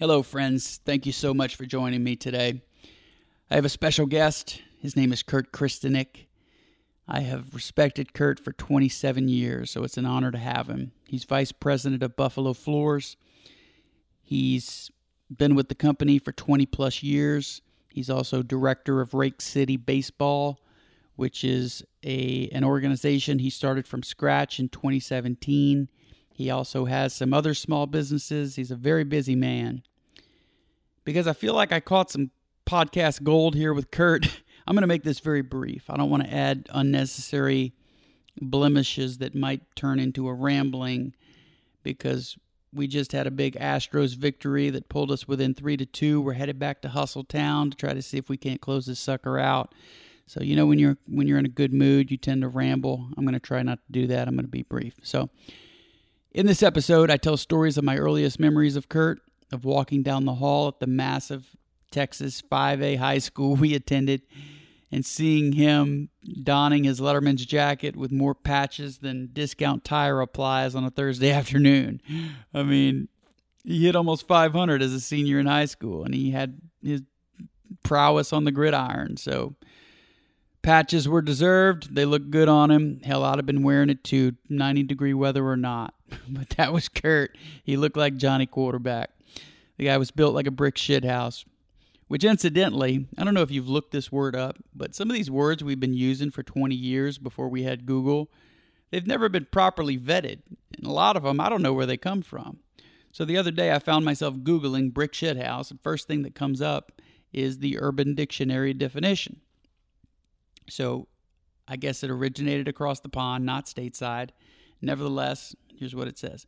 Hello, friends. Thank you so much for joining me today. I have a special guest. His name is Kurt Kristenik. I have respected Kurt for 27 years, so it's an honor to have him. He's vice president of Buffalo Floors. He's been with the company for 20 plus years. He's also director of Rake City Baseball, which is a an organization he started from scratch in 2017. He also has some other small businesses. He's a very busy man because I feel like I caught some podcast gold here with Kurt. I'm going to make this very brief. I don't want to add unnecessary blemishes that might turn into a rambling because we just had a big Astros victory that pulled us within 3 to 2. We're headed back to Hustle Town to try to see if we can't close this sucker out. So, you know when you're when you're in a good mood, you tend to ramble. I'm going to try not to do that. I'm going to be brief. So, in this episode, I tell stories of my earliest memories of Kurt of walking down the hall at the massive Texas 5A high school we attended and seeing him donning his Letterman's jacket with more patches than discount tire applies on a Thursday afternoon. I mean, he hit almost 500 as a senior in high school and he had his prowess on the gridiron. So, patches were deserved. They looked good on him. Hell, I'd have been wearing it too, 90 degree weather or not. but that was Kurt. He looked like Johnny Quarterback. The guy was built like a brick shit house. Which, incidentally, I don't know if you've looked this word up, but some of these words we've been using for 20 years before we had Google, they've never been properly vetted. And a lot of them, I don't know where they come from. So the other day, I found myself Googling brick shit house, and first thing that comes up is the Urban Dictionary definition. So I guess it originated across the pond, not stateside. Nevertheless, here's what it says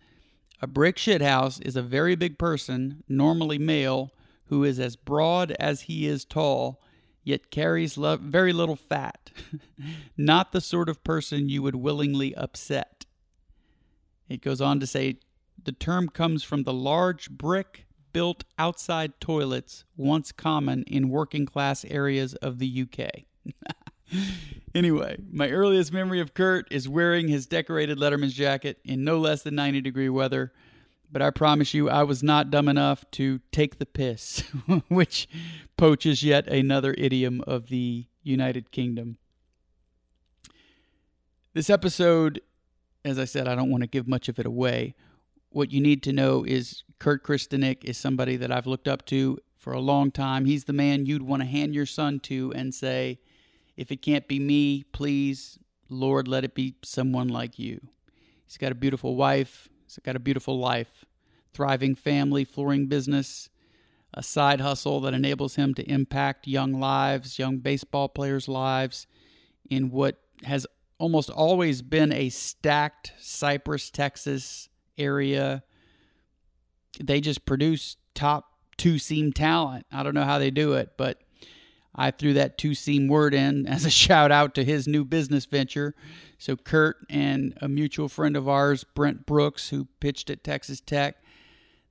a brick shithouse is a very big person, normally male, who is as broad as he is tall, yet carries lo- very little fat. Not the sort of person you would willingly upset. It goes on to say the term comes from the large brick built outside toilets once common in working class areas of the UK. anyway, my earliest memory of Kurt is wearing his decorated Letterman's jacket in no less than 90 degree weather. But I promise you, I was not dumb enough to take the piss, which poaches yet another idiom of the United Kingdom. This episode, as I said, I don't want to give much of it away. What you need to know is Kurt Kristenik is somebody that I've looked up to for a long time. He's the man you'd want to hand your son to and say, if it can't be me, please, Lord, let it be someone like you. He's got a beautiful wife, he's got a beautiful life, thriving family, flooring business, a side hustle that enables him to impact young lives, young baseball players' lives in what has almost always been a stacked Cypress, Texas area. They just produce top two seam talent. I don't know how they do it, but I threw that two seam word in as a shout out to his new business venture. So, Kurt and a mutual friend of ours, Brent Brooks, who pitched at Texas Tech,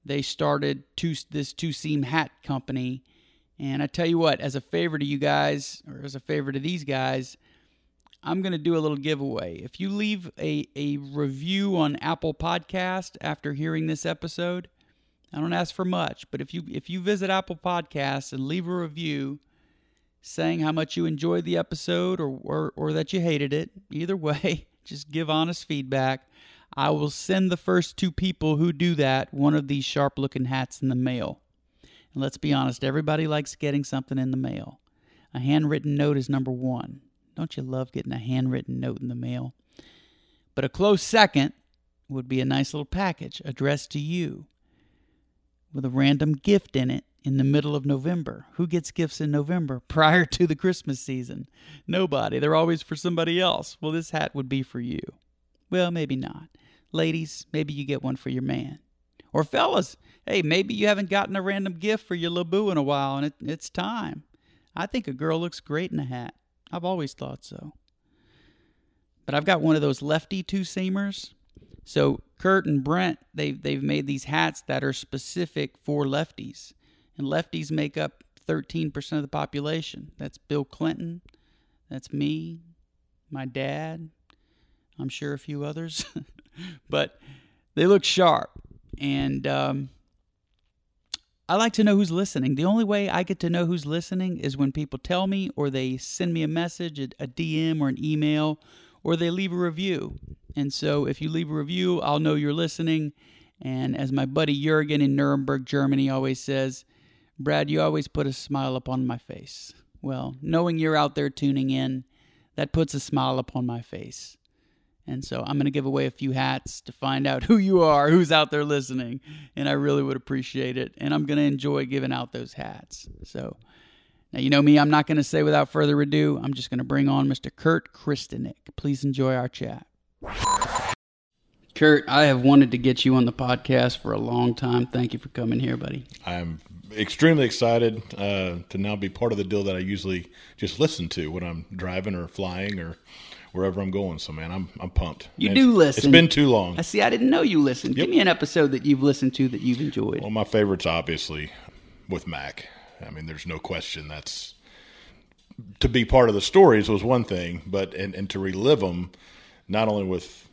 they started two, this two seam hat company. And I tell you what, as a favor to you guys, or as a favor to these guys, I'm going to do a little giveaway. If you leave a, a review on Apple Podcast after hearing this episode, I don't ask for much, but if you if you visit Apple Podcasts and leave a review, saying how much you enjoyed the episode or, or, or that you hated it. Either way, just give honest feedback. I will send the first two people who do that one of these sharp looking hats in the mail. And let's be honest, everybody likes getting something in the mail. A handwritten note is number one. Don't you love getting a handwritten note in the mail? But a close second would be a nice little package addressed to you with a random gift in it in the middle of November. Who gets gifts in November prior to the Christmas season? Nobody. They're always for somebody else. Well, this hat would be for you. Well, maybe not. Ladies, maybe you get one for your man. Or fellas, hey, maybe you haven't gotten a random gift for your LeBoo in a while and it, it's time. I think a girl looks great in a hat. I've always thought so. But I've got one of those lefty two seamers. So Kurt and Brent, they've they've made these hats that are specific for lefties. And lefties make up 13% of the population. That's Bill Clinton. That's me, my dad, I'm sure a few others. but they look sharp. And um, I like to know who's listening. The only way I get to know who's listening is when people tell me, or they send me a message, a, DM, or an email, or they leave a review. And so if you leave a review, I'll know you're listening. And as my buddy Jurgen in Nuremberg, Germany always says, Brad, you always put a smile upon my face. Well, knowing you're out there tuning in, that puts a smile upon my face. And so I'm going to give away a few hats to find out who you are, who's out there listening. And I really would appreciate it. And I'm going to enjoy giving out those hats. So now, you know me, I'm not going to say without further ado, I'm just going to bring on Mr. Kurt Christenick. Please enjoy our chat. Kurt, I have wanted to get you on the podcast for a long time. Thank you for coming here, buddy. I'm extremely excited uh, to now be part of the deal that I usually just listen to when I'm driving or flying or wherever I'm going. So, man, I'm I'm pumped. You And do it's- listen. It's been too long. I see. I didn't know you listened. Give me an episode that you've listened to that you've enjoyed. Well, my favorite's obviously with Mac. I mean, there's no question that's to be part of the stories was one thing, but and, and to relive them, not only with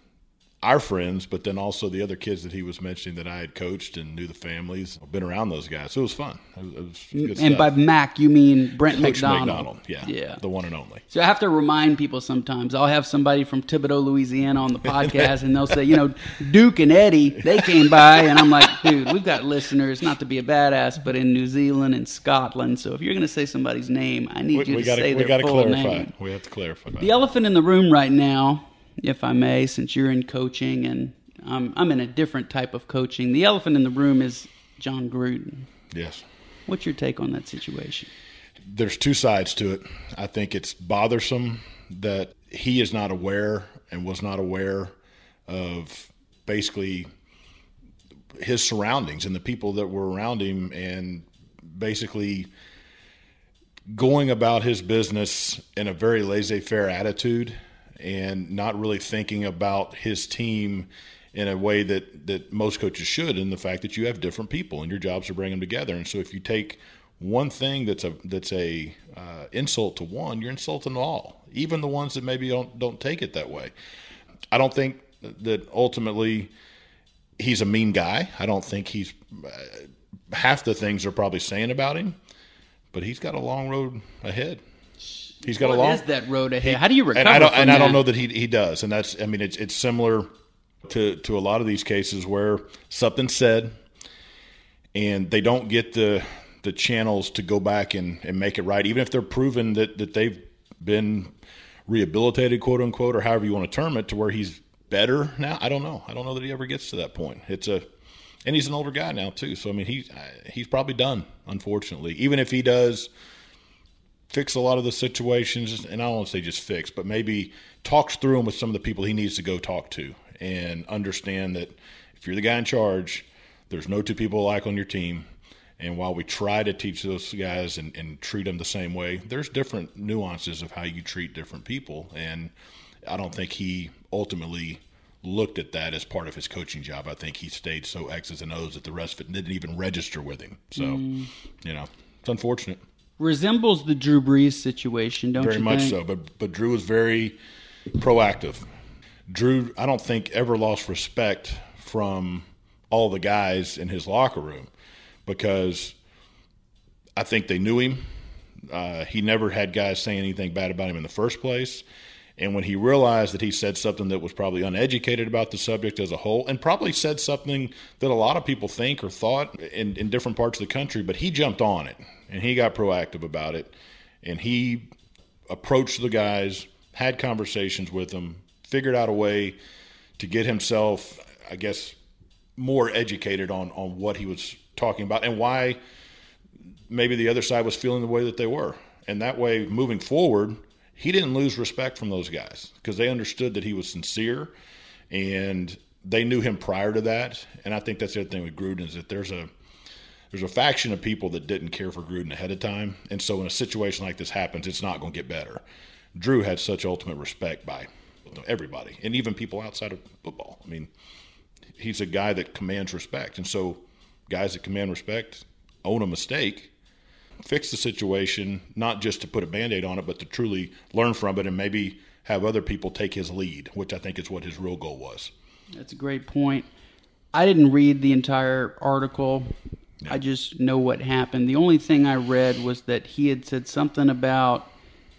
our friends, but then also the other kids that he was mentioning that I had coached and knew the families. I've been around those guys, so it was fun. It was, it was and by. Mac, you mean Brent Coach McDonald. McDonald, yeah, Yeah. the one and only. So I have to remind people sometimes. I'll have somebody from Thibodaux, Louisiana on the podcast, and they'll say, you know, Duke and Eddie, they came by, and I'm like, dude, we've got listeners, not to be a badass, but in New Zealand and Scotland. So if you're going to say somebody's name, I need We, you we to got say we their got to full clarify. name. We have to clarify. The elephant in the room right now, if I may, since you're in coaching and I'm, I'm in a different type of coaching, the elephant in the room is Jon Gruden. yes. What's your take on that situation? there's two sides to it. I think it's bothersome that he is not aware and was not aware of basically his surroundings and the people that were around him and basically going about his business in a very laissez-faire attitude and not really thinking about his team in a way that that most coaches should in the fact that you have different people and your jobs to bring them together. And so if you take one thing that's a that's a uh, insult to one you're insulting all even the ones that maybe don't don't take it that way. I don't think that ultimately he's a mean guy. I don't think he's uh, half the things they're probably saying about him but he's got a long road ahead he's got What a long is that road ahead? How do you recover and I don't and I don't know that he he does, and that's I mean it's it's similar to to a lot of these cases where something's said, and they don't get the the channels to go back and, and make it right, even if they're proven that that they've been rehabilitated, quote unquote, or however you want to term it, to where he's better now. I don't know. I don't know that he ever gets to that point. It's a and he's an older guy now too. So I mean he's he's probably done, unfortunately. Even if he does fix a lot of the situations, and I don't want to say just fix, but maybe talks through them with some of the people he needs to go talk to, and understand that if you're the guy in charge, there's no two people alike on your team. And while we try to teach those guys and, and treat them the same way, there's different nuances of how you treat different people. And I don't think he ultimately looked at that as part of his coaching job. I think he stayed so X's and O's that the rest of it didn't even register with him. So, mm. you know, it's unfortunate resembles the Drew Brees situation, don't very you Very much think? so. But but Drew was very proactive. Drew, I don't think ever lost respect from all the guys in his locker room because I think they knew him. Uh, he never had guys saying anything bad about him in the first place. And when he realized that he said something that was probably uneducated about the subject as a whole, and probably said something that a lot of people think or thought in, in different parts of the country, but he jumped on it and he got proactive about it. And he approached the guys, had conversations with them, figured out a way to get himself, I guess, more educated on, on what he was talking about and why maybe the other side was feeling the way that they were. And that way, moving forward, he didn't lose respect from those guys because they understood that he was sincere and they knew him prior to that, and I think that's the other thing with Gruden is that there's a there's a faction of people that didn't care for Gruden ahead of time, and so when a situation like this happens, it's not going to get better. Drew had such ultimate respect by everybody, and even people outside of football. I mean, he's a guy that commands respect, and so guys that command respect own a mistake, fix the situation, not just to put a band aid on it, but to truly learn from it and maybe have other people take his lead, which I think is what his real goal was. That's a great point. I didn't read the entire article. Yeah. I just know what happened. The only thing I read was that he had said something about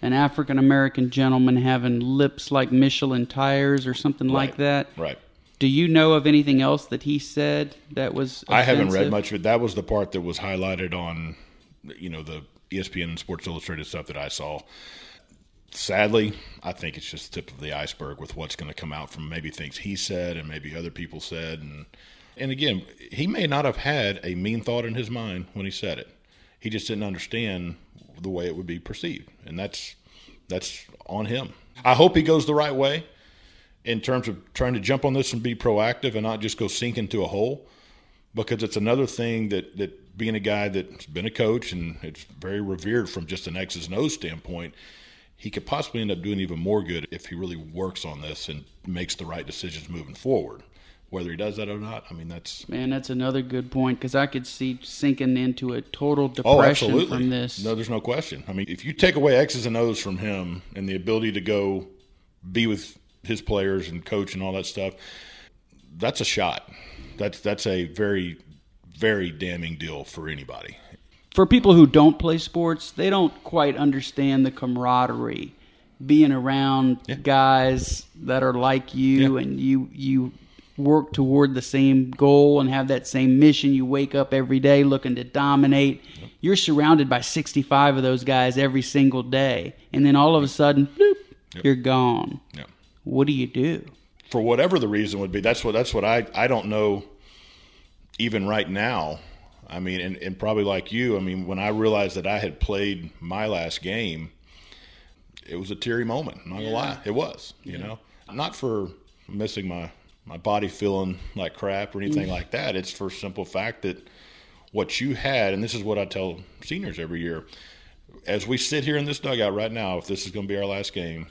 an African American gentleman having lips like Michelin tires or something like that. Right. Do you know of anything else that he said that was? I haven't read much of it. That was the part that was highlighted on, you know, the ESPN and Sports Illustrated stuff that I saw. Sadly, I think it's just the tip of the iceberg with what's going to come out from maybe things he said and maybe other people said. And and again, he may not have had a mean thought in his mind when he said it. He just didn't understand the way it would be perceived, and that's that's on him. I hope he goes the right way in terms of trying to jump on this and be proactive and not just go sink into a hole because it's another thing that that being a guy that's been a coach and it's very revered from just an X's and O's standpoint, he could possibly end up doing even more good if he really works on this and makes the right decisions moving forward. Whether he does that or not, I mean that's Man, that's another good point because I could see sinking into a total oh depression absolutely from this. No, there's no question. I mean, if you take away X's and O's from him and the ability to go be with his players and coach and all that stuff, that's a shot. That's that's a very very damning deal for anybody. for people who don't play sports, they don't quite understand the camaraderie, being around guys that are like you, Yeah. and you you work toward the same goal and have that same mission. You wake up every day looking to dominate. You're surrounded by 65 of those guys every single day, and then all of a sudden, bloop, you're gone. Yeah. What do you do? for whatever the reason would be. That's what that's what I I don't know. Even right now, I mean, and, and probably like you, I mean, when I realized that I had played my last game, it was a teary moment. I'm not gonna lie, it was. You know, not for missing my my body feeling like crap or anything mm. like that. It's for simple fact that what you had, and this is what I tell seniors every year. As we sit here in this dugout right now, if this is going to be our last game,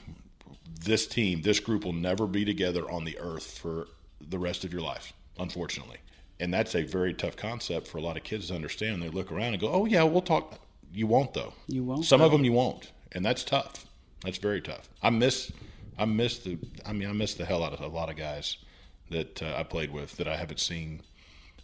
this team, this group will never be together on the earth for the rest of your life, unfortunately. And that's a very tough concept for a lot of kids to understand. They look around and go, "Oh yeah, we'll talk." You won't though. You won't, Some of them you won't, and that's tough. That's very tough. I miss, I miss the. I mean, I miss the hell out of a lot of guys that uh, I played with that I haven't seen,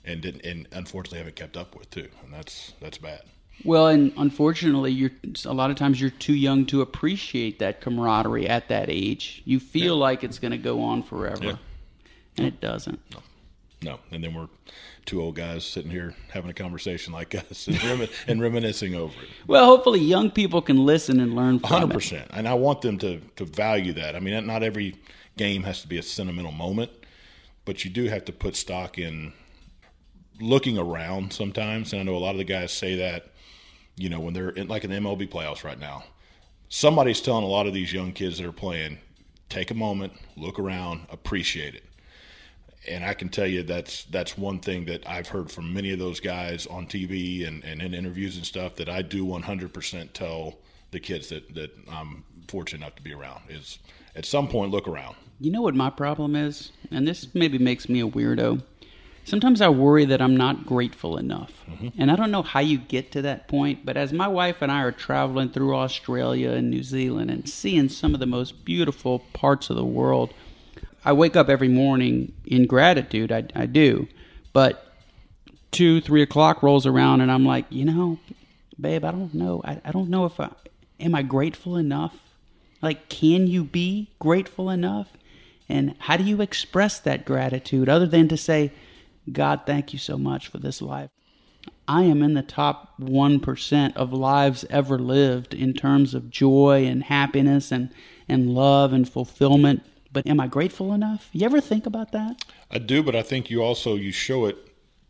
and didn't, and unfortunately haven't kept up with too. And that's that's bad. Well, and unfortunately, you're a lot of times you're too young to appreciate that camaraderie at that age. You feel like it's going to go on forever, Yeah. and it doesn't. No, and then we're two old guys sitting here having a conversation like us and, remin- and reminiscing over it. Well, hopefully, young people can listen and learn from Hundred percent, and I want them to to value that. I mean, not every game has to be a sentimental moment, but you do have to put stock in looking around sometimes. And I know a lot of the guys say that, you know, when they're in, like in the MLB playoffs right now, somebody's telling a lot of these young kids that are playing, take a moment, look around, appreciate it. And I can tell you that's that's one thing that I've heard from many of those guys on TV and, and in interviews and stuff that I do 100% tell the kids that, that I'm fortunate enough to be around is at some point look around. You know what my problem is, and this maybe makes me a weirdo. Sometimes I worry that I'm not grateful enough, mm-hmm. and I don't know how you get to that point. But as my wife and I are traveling through Australia and New Zealand and seeing some of the most beautiful parts of the world, I wake up every morning in gratitude. I, I do, but two, three o'clock rolls around, and I'm like, you know, babe, I don't know. I, I don't know if I am I grateful enough. Like, can you be grateful enough? And how do you express that gratitude other than to say, God, thank you so much for this life? I am in the top 1% of lives ever lived in terms of joy and happiness and, and love and fulfillment. But am I grateful enough? You ever think about that? I do, but I think you also you show it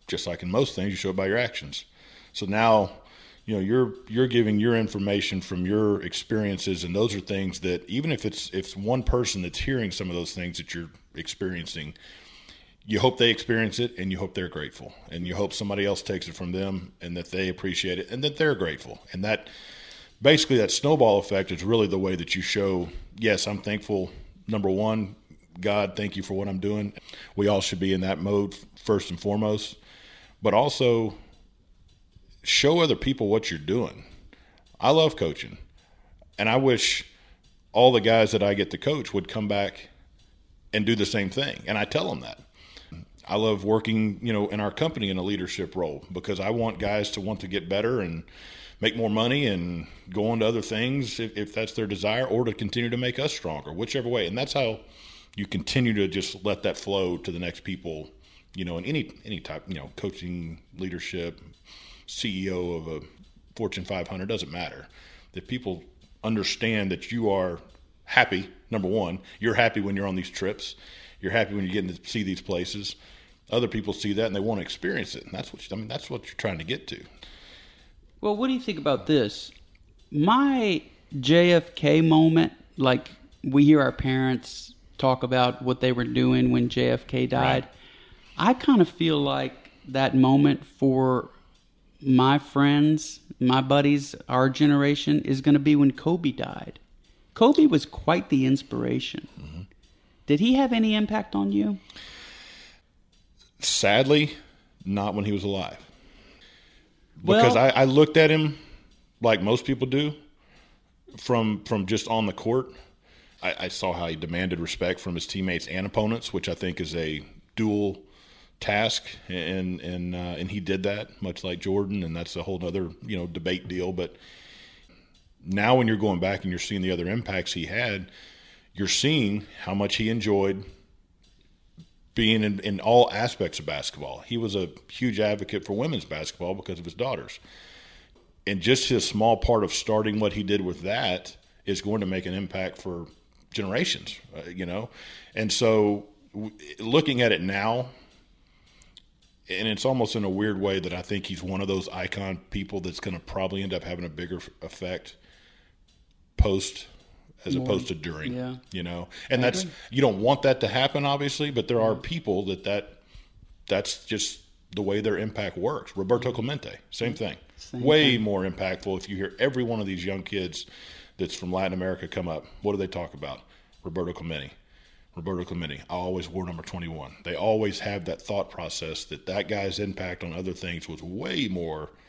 just like in most things, you show it by your actions. So now, you know, you're you're giving your information from your experiences, and those are things that even if it's if one person that's hearing some of those things that you're experiencing, you hope they experience it and you hope they're grateful and you hope somebody else takes it from them and that they appreciate it and that they're grateful and that basically that snowball effect is really the way that you show yes i'm thankful number one god thank you for what i'm doing. We all should be in that mode first and foremost. But also show other people what you're doing. I love coaching and i wish all the guys that i get to coach would come back and do the same thing and i tell them that. I love working, you know, in our company in a leadership role because I want guys to want to get better and make more money and go on to other things if, if that's their desire or to continue to make us stronger, whichever way. And that's how you continue to just let that flow to the next people, you know, in any any type, you know, coaching, leadership, CEO of a Fortune 500 doesn't matter. That people understand that you are happy. Number one, you're happy when you're on these trips. You're happy when you're getting to see these places other people see that and they want to experience it. And that's what you, I mean. That's what you're trying to get to. Well, what do you think about this? My JFK moment, like we hear our parents talk about what they were doing when JFK died. Right. I kind of feel like that moment for my friends, my buddies, our generation is going to be when Kobe died. Kobe was quite the inspiration. Mm-hmm. Did he have any impact on you? Sadly, not when he was alive. Because well, I, I looked at him like most people do from from just on the court. I, I, saw how he demanded respect from his teammates and opponents, which I think is a dual task, and and uh, and he did that much like Jordan, and that's a whole other you know debate deal. But now, when you're going back and you're seeing the other impacts he had, you're seeing how much he enjoyed being in, in all aspects of basketball. He was a huge advocate for women's basketball because of his daughters. And just his small part of starting what he did with that is going to make an impact for generations, uh, you know? And so w- looking at it now, and it's almost in a weird way that I think he's one of those icon people that's going to probably end up having a bigger effect post as More, opposed to during. Yeah. You know, and I that's agree. you don't want that to happen, obviously, but there are mm-hmm. people that that that's just the way their impact works. Roberto mm-hmm. Clemente, same mm-hmm. thing. Same Way thing. more impactful if you hear every one of these young kids that's from Latin America come up. What do they talk about? Roberto Clemente. Roberto Clemente. I always wore number 21. They always have that thought process that that guy's impact on other things was way more –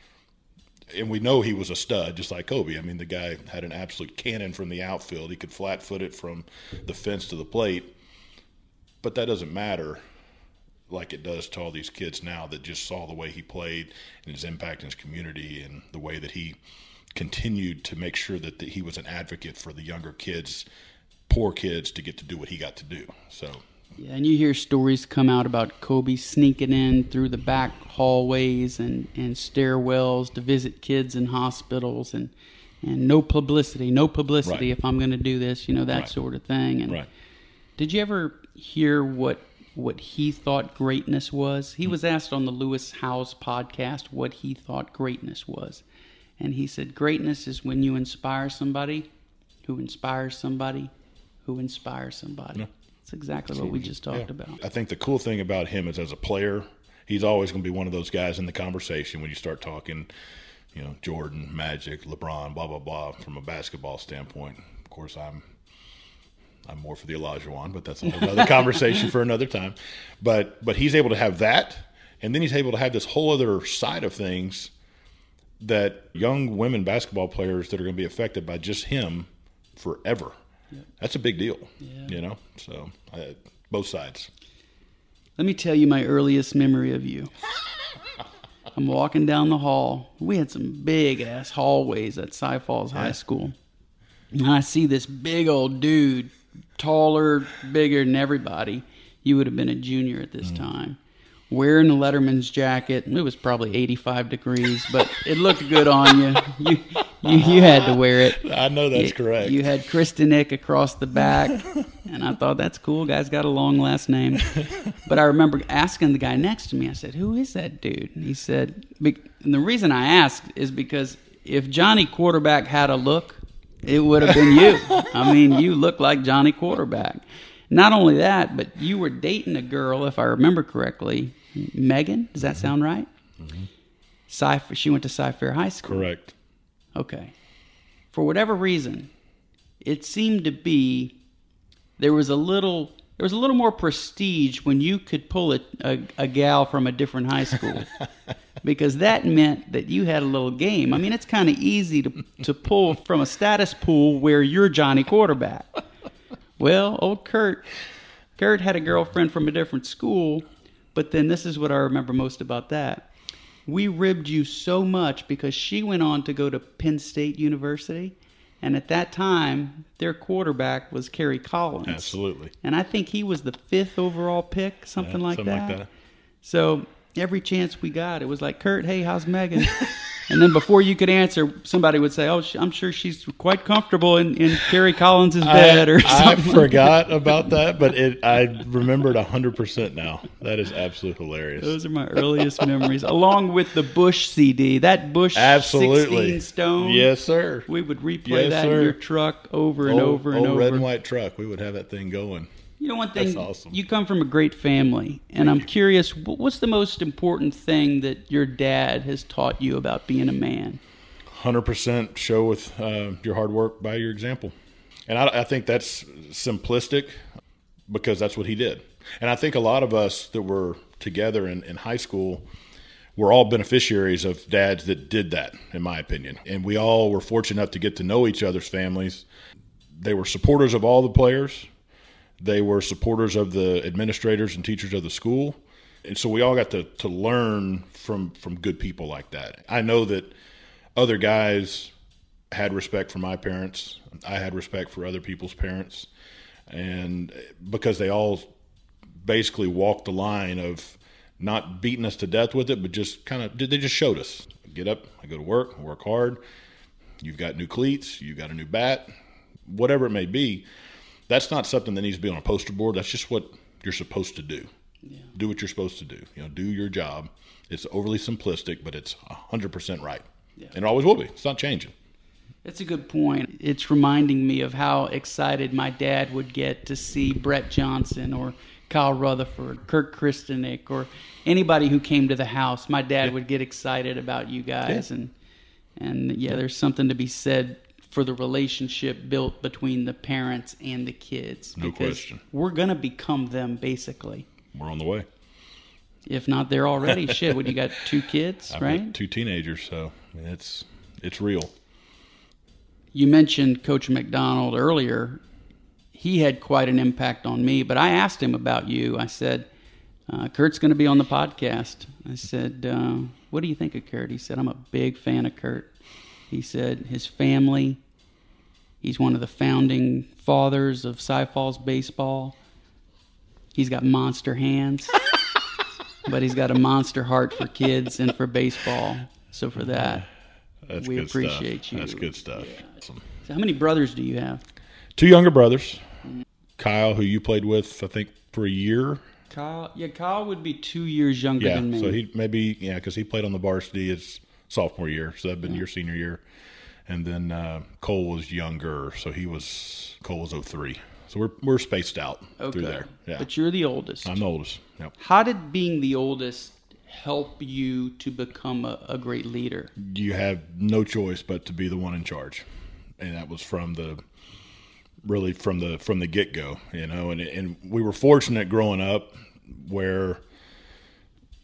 and we know he was a stud, just like Kobe. I mean, the guy had an absolute cannon from the outfield. He could flat foot it from the fence to the plate. But that doesn't matter like it does to all these kids now that just saw the way he played and his impact in his community and the way that he continued to make sure that the, he was an advocate for the younger kids, poor kids, to get to do what he got to do. So yeah, and you hear stories come out about Kobe sneaking in through the back hallways and, and stairwells to visit kids in hospitals and and no publicity, no publicity right. if I'm going to do this, you know that right. sort of thing. And right. did you ever hear what what he thought greatness was? He hmm. was asked on the Lewis Howes podcast what he thought greatness was, and he said greatness is when you inspire somebody who inspires somebody who inspires somebody. Yeah. That's exactly what we just talked yeah. about. I think the cool thing about him is as a player, he's always going to be one of those guys in the conversation when you start talking, you know, Jordan, Magic, LeBron, blah blah blah. From a basketball standpoint, of course, I'm I'm more for the Olajuwon, but that's another conversation for another time. But but he's able to have that, and then he's able to have this whole other side of things that young women basketball players that are going to be affected by just him forever. That's a big deal. Yeah. You know, so both sides. Let me tell you my earliest memory of you. I'm walking down the hall. We had some big ass hallways at Cy Falls. High School. And I see this big old dude, taller, bigger than everybody. You would have been a junior at this mm. time wearing a Letterman's jacket. It was probably 85 degrees, but it looked good on you. You you, you had to wear it. I know that's you, correct. You had Kristenick across the back, and I thought that's cool. Guy's got a long last name. But I remember asking the guy next to me. I said, "Who is that dude?" And he said, and the reason I asked is because if Johnny Quarterback had a look, it would have been you. I mean, you look like Johnny Quarterback. Not only that, but you were dating a girl, if I remember correctly, Megan. Does that Mm-hmm. sound right? Cy- she went to Cy Fair High School. Correct. Okay. For whatever reason, it seemed to be there was a little there was a little more prestige when you could pull a, a, a gal from a different high school because that meant that you had a little game. I mean, it's kind of easy to to pull from a status pool where you're Johnny quarterback. Well, old Kurt, Kurt had a girlfriend from a different school, but then this is what I remember most about that. We ribbed you so much because she went on to go to Penn State University, and at that time, their quarterback was Kerry Collins. Absolutely. And I think he was the fifth overall pick, something, Yeah, like, something that. like that. So every chance we got, it was like, Kurt, hey, how's Megan? and then before you could answer, somebody would say, oh, I'm sure she's quite comfortable in, in Kerry Collins' bed or something. I forgot about that, but it I remembered hundred percent now. That is absolutely hilarious. Those are my earliest memories, along with the Bush CD. That Bush absolutely 16 Stone. Yes, sir. We would replay Yes, that in your truck over and old, over and old over. red and white truck. We would have that thing going. You know, one thing, That's awesome. you come from a great family, and I'm curious, what's the most important thing that your dad has taught you about being a man? Hundred percent show with uh, your hard work by your example, and I, I think that's simplistic because that's what he did. And I think a lot of us that were together in, in high school were all beneficiaries of dads that did that, in my opinion. And we all were fortunate enough to get to know each other's families. They were supporters of all the players. They were supporters of the administrators and teachers of the school. And so we all got to, to learn from, from good people like that. I know that other guys had respect for my parents. I had respect for other people's parents. And because they all basically walked the line of not beating us to death with it, but just kind of they just showed us get up, I go to work, work hard. You've got new cleats, you've got a new bat, whatever it may be. That's not something that needs to be on a poster board. That's just what you're supposed to do. Do what you're supposed to do. You know, do your job. It's overly simplistic, but it's 100% right. And it always will be. It's not changing. That's a good point. It's reminding me of how excited my dad would get to see Brett Johnson or Kyle Rutherford, Kirk Christenick, or anybody who came to the house. My dad would get excited about you guys, and and yeah, there's something to be said for the relationship built between the parents and the kids. No because question. We're gonna become them basically. We're on the way. If not, they're already shit. What you got? Two kids, I've right? two teenagers, so I mean, it's it's real. you mentioned Coach McDonald earlier. He had quite an impact on me, but I asked him about you. I said, uh, Kurt's going to be on the podcast. I said, uh, What do you think of Kurt? He said, I'm a big fan of Kurt. He said, His family, he's one of the founding fathers of Cy Falls baseball. He's got monster hands, but he's got a monster heart for kids and for baseball. So, for mm-hmm. that, That's We good appreciate stuff. you. That's good stuff. Awesome. so how many brothers do you have? Two younger brothers, Kyle, who you played with, I think for a year. Kyle, yeah, Kyle would be two years younger Yeah, than me. so he maybe yeah because he played on the varsity his sophomore year, so that'd been your senior year, and then uh, Cole was younger, so he was Cole was 03. So we're we're spaced out okay. through there. Yeah, But you're the oldest. I'm the oldest. Yep. How did being the oldest help you to become a, a great leader? you have no choice but to be the one in charge, and that was from the really from the from the get go, you know. And and we were fortunate growing up where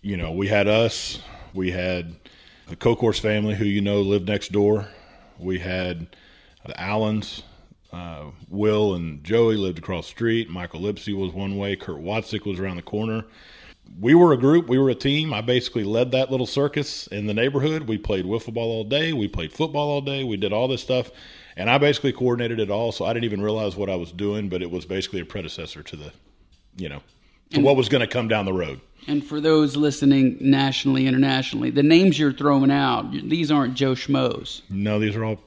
you know we had us, we had the Kolkhorst family who you know lived next door, we had the Allens. Uh, Will and Joey lived across the street. Michael Lipsy was one way. Kurt Watzik was around the corner we were a group, we were a team. I basically led that little circus in the neighborhood. We played wiffle ball all day, we played football all day, we did all this stuff, and I basically coordinated it all. So I didn't even realize what I was doing, but it was basically a predecessor to the, you know, to what was going to come down the road. And for those listening nationally, internationally, the names you're throwing out, these aren't Joe Schmoes. No, these are all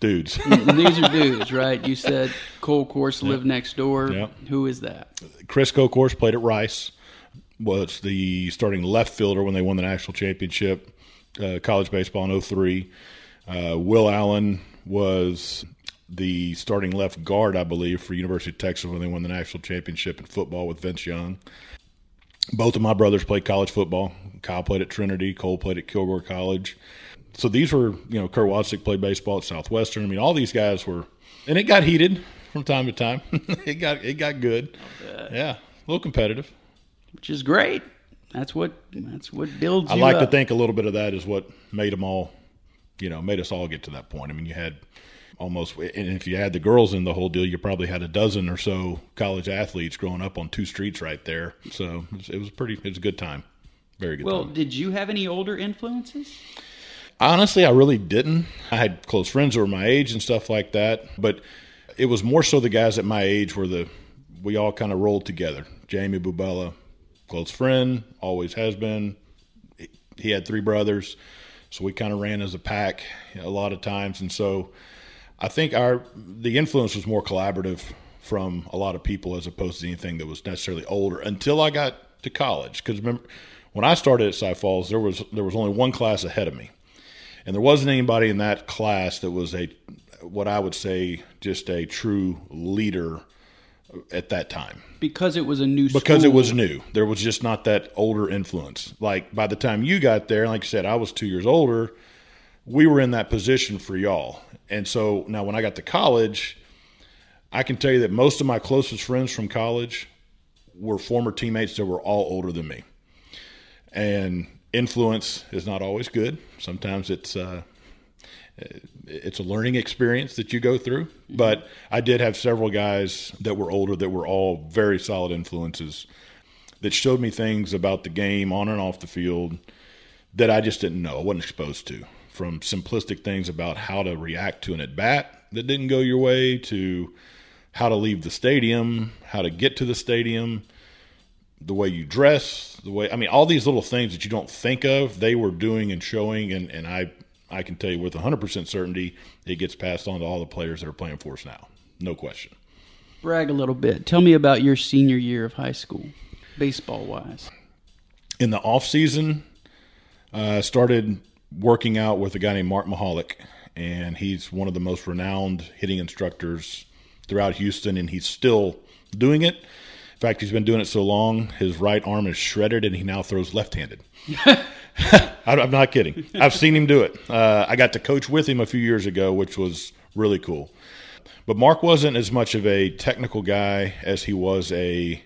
dudes. these are dudes, right? You said Kolkhorst lived next door. Yep. Who is that? Chris Kolkhorst played at Rice, was the starting left fielder when they won the national championship, uh, college baseball in 03. Uh, Will Allen was the starting left guard, I believe, for University of Texas when they won the national championship in football with Vince Young. Both of my brothers played college football. Kyle played at Trinity. Cole played at Kilgore College. So these were, you know, Kurt Wozniak played baseball at Southwestern. I mean, all these guys were, and it got heated from time to time. it got it got good. Yeah, a little competitive, which is great. That's what that's what builds. I like up. to think a little bit of that is what made them all, you know, made us all get to that point. I mean, you had almost, and if you add the girls in the whole deal, you probably had a dozen or so college athletes growing up on two streets right there. So it was, pretty. It was a good time. Very good. Well, time. did you have any older influences? Honestly, I really didn't. I had close friends who were my age and stuff like that, but it was more so the guys at my age were the we all kind of rolled together. Jamie Bubella, close friend, always has been. He had three brothers, so we kind of ran as a pack a lot of times, and so I think our the influence was more collaborative from a lot of people as opposed to anything that was necessarily older until I got to college. Because remember, when I started at Cy Falls, there was there was only one class ahead of me, and there wasn't anybody in that class that was a what I would say just a true leader at that time. Because it was a new because school. it was new. There was just not that older influence. Like by the time you got there like i said i was two years older we were in that position for y'all and so now when i got to college i can tell you that most of my closest friends from college were former teammates that were all older than me and influence is not always good sometimes it's uh, it's a learning experience that you go through. But I did have several guys that were older that were all very solid influences that showed me things about the game on and off the field that I just didn't know. I wasn't exposed to. From simplistic things about how to react to an at bat that didn't go your way to how to leave the stadium, how to get to the stadium, the way you dress, the way I mean, all these little things that you don't think of, they were doing and showing, and, and I I can tell you with 100% certainty it gets passed on to all the players that are playing for us now. No question. Brag a little bit. Tell me about your senior year of high school, baseball wise. In the off season, uh, started working out with a guy named Mark Mahalik, and he's one of the most renowned hitting instructors throughout Houston, and he's still doing it. In fact, he's been doing it so long, his right arm is shredded, and he now throws left handed. I'm not kidding. I've seen him do it. Uh, I got to coach with him a few years ago, which was really cool. But Mark wasn't as much of a technical guy as he was a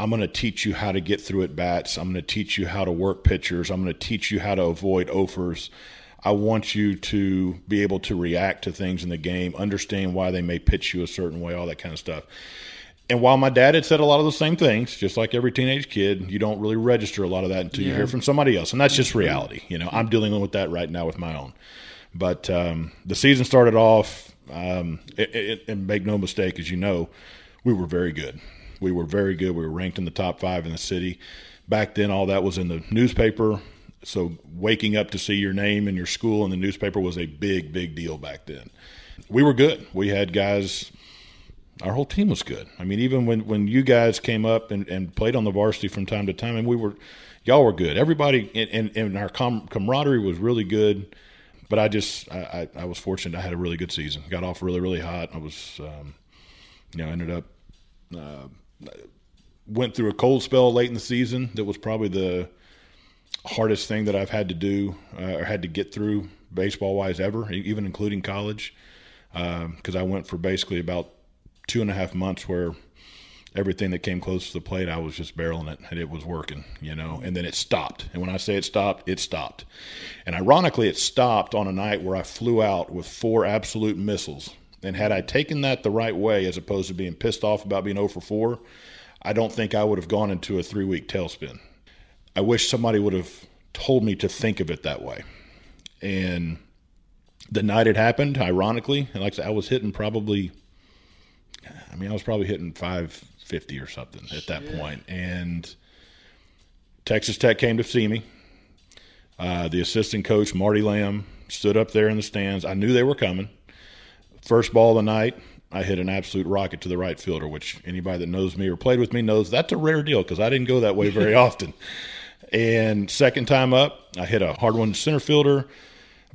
I'm going to teach you how to get through at bats. I'm going to teach you how to work pitchers. I'm going to teach you how to avoid offers. I want you to be able to react to things in the game, understand why they may pitch you a certain way, all that kind of stuff. And while my dad had said a lot of the same things, just like every teenage kid, you don't really register a lot of that until yeah. you hear from somebody else, and that's just reality. You know, I'm dealing with that right now with my own. But um, the season started off, um, it, it, and make no mistake, as you know, we were very good. We were very good. We were ranked in the top five in the city. Back then, all that was in the newspaper. So waking up to see your name and your school in the newspaper was a big, big deal back then. We were good. We had guys our whole team was good. I mean, even when, when you guys came up and, and played on the varsity from time to time, and we were, y'all were good. Everybody and, and, our com- camaraderie was really good. But I just, I, I, I, was fortunate. I had a really good season. Got off really, really hot. I was, um, you know, ended up, uh, went through a cold spell late in the season. That was probably the hardest thing that I've had to do uh, or had to get through baseball wise ever, even including college. Because um, I went for basically about two and a half months where everything that came close to the plate, I was just barreling it and it was working, you know, and then it stopped. And when I say it stopped, it stopped. And ironically, it stopped on a night where I flew out with four absolute missiles. And had I taken that the right way, as opposed to being pissed off about being 0 for 4, I don't think I would have gone into a three week tailspin. I wish somebody would have told me to think of it that way. And the night it happened, ironically, and like I said, I was hitting probably I mean, I was probably hitting 550 or something at that point. And Texas Tech came to see me. Uh, the assistant coach, Marty Lamb, stood up there in the stands. I knew they were coming. First ball of the night, I hit an absolute rocket to the right fielder, which anybody that knows me or played with me knows that's a rare deal because I didn't go that way very often. And second time up, I hit a hard one to center fielder.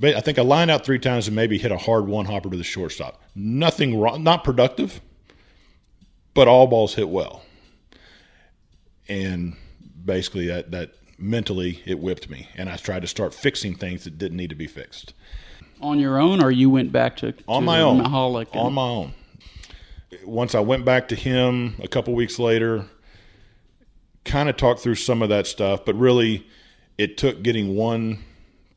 I think I lined out three times and maybe hit a hard one hopper to the shortstop. Nothing wrong, not productive, but all balls hit well. And basically, that, that mentally it whipped me, and I tried to start fixing things that didn't need to be fixed. On your own, or you went back to, to on my own, Mahalik and- on my own. Once I went back to him a couple weeks later, kind of talked through some of that stuff, but really, it took getting one,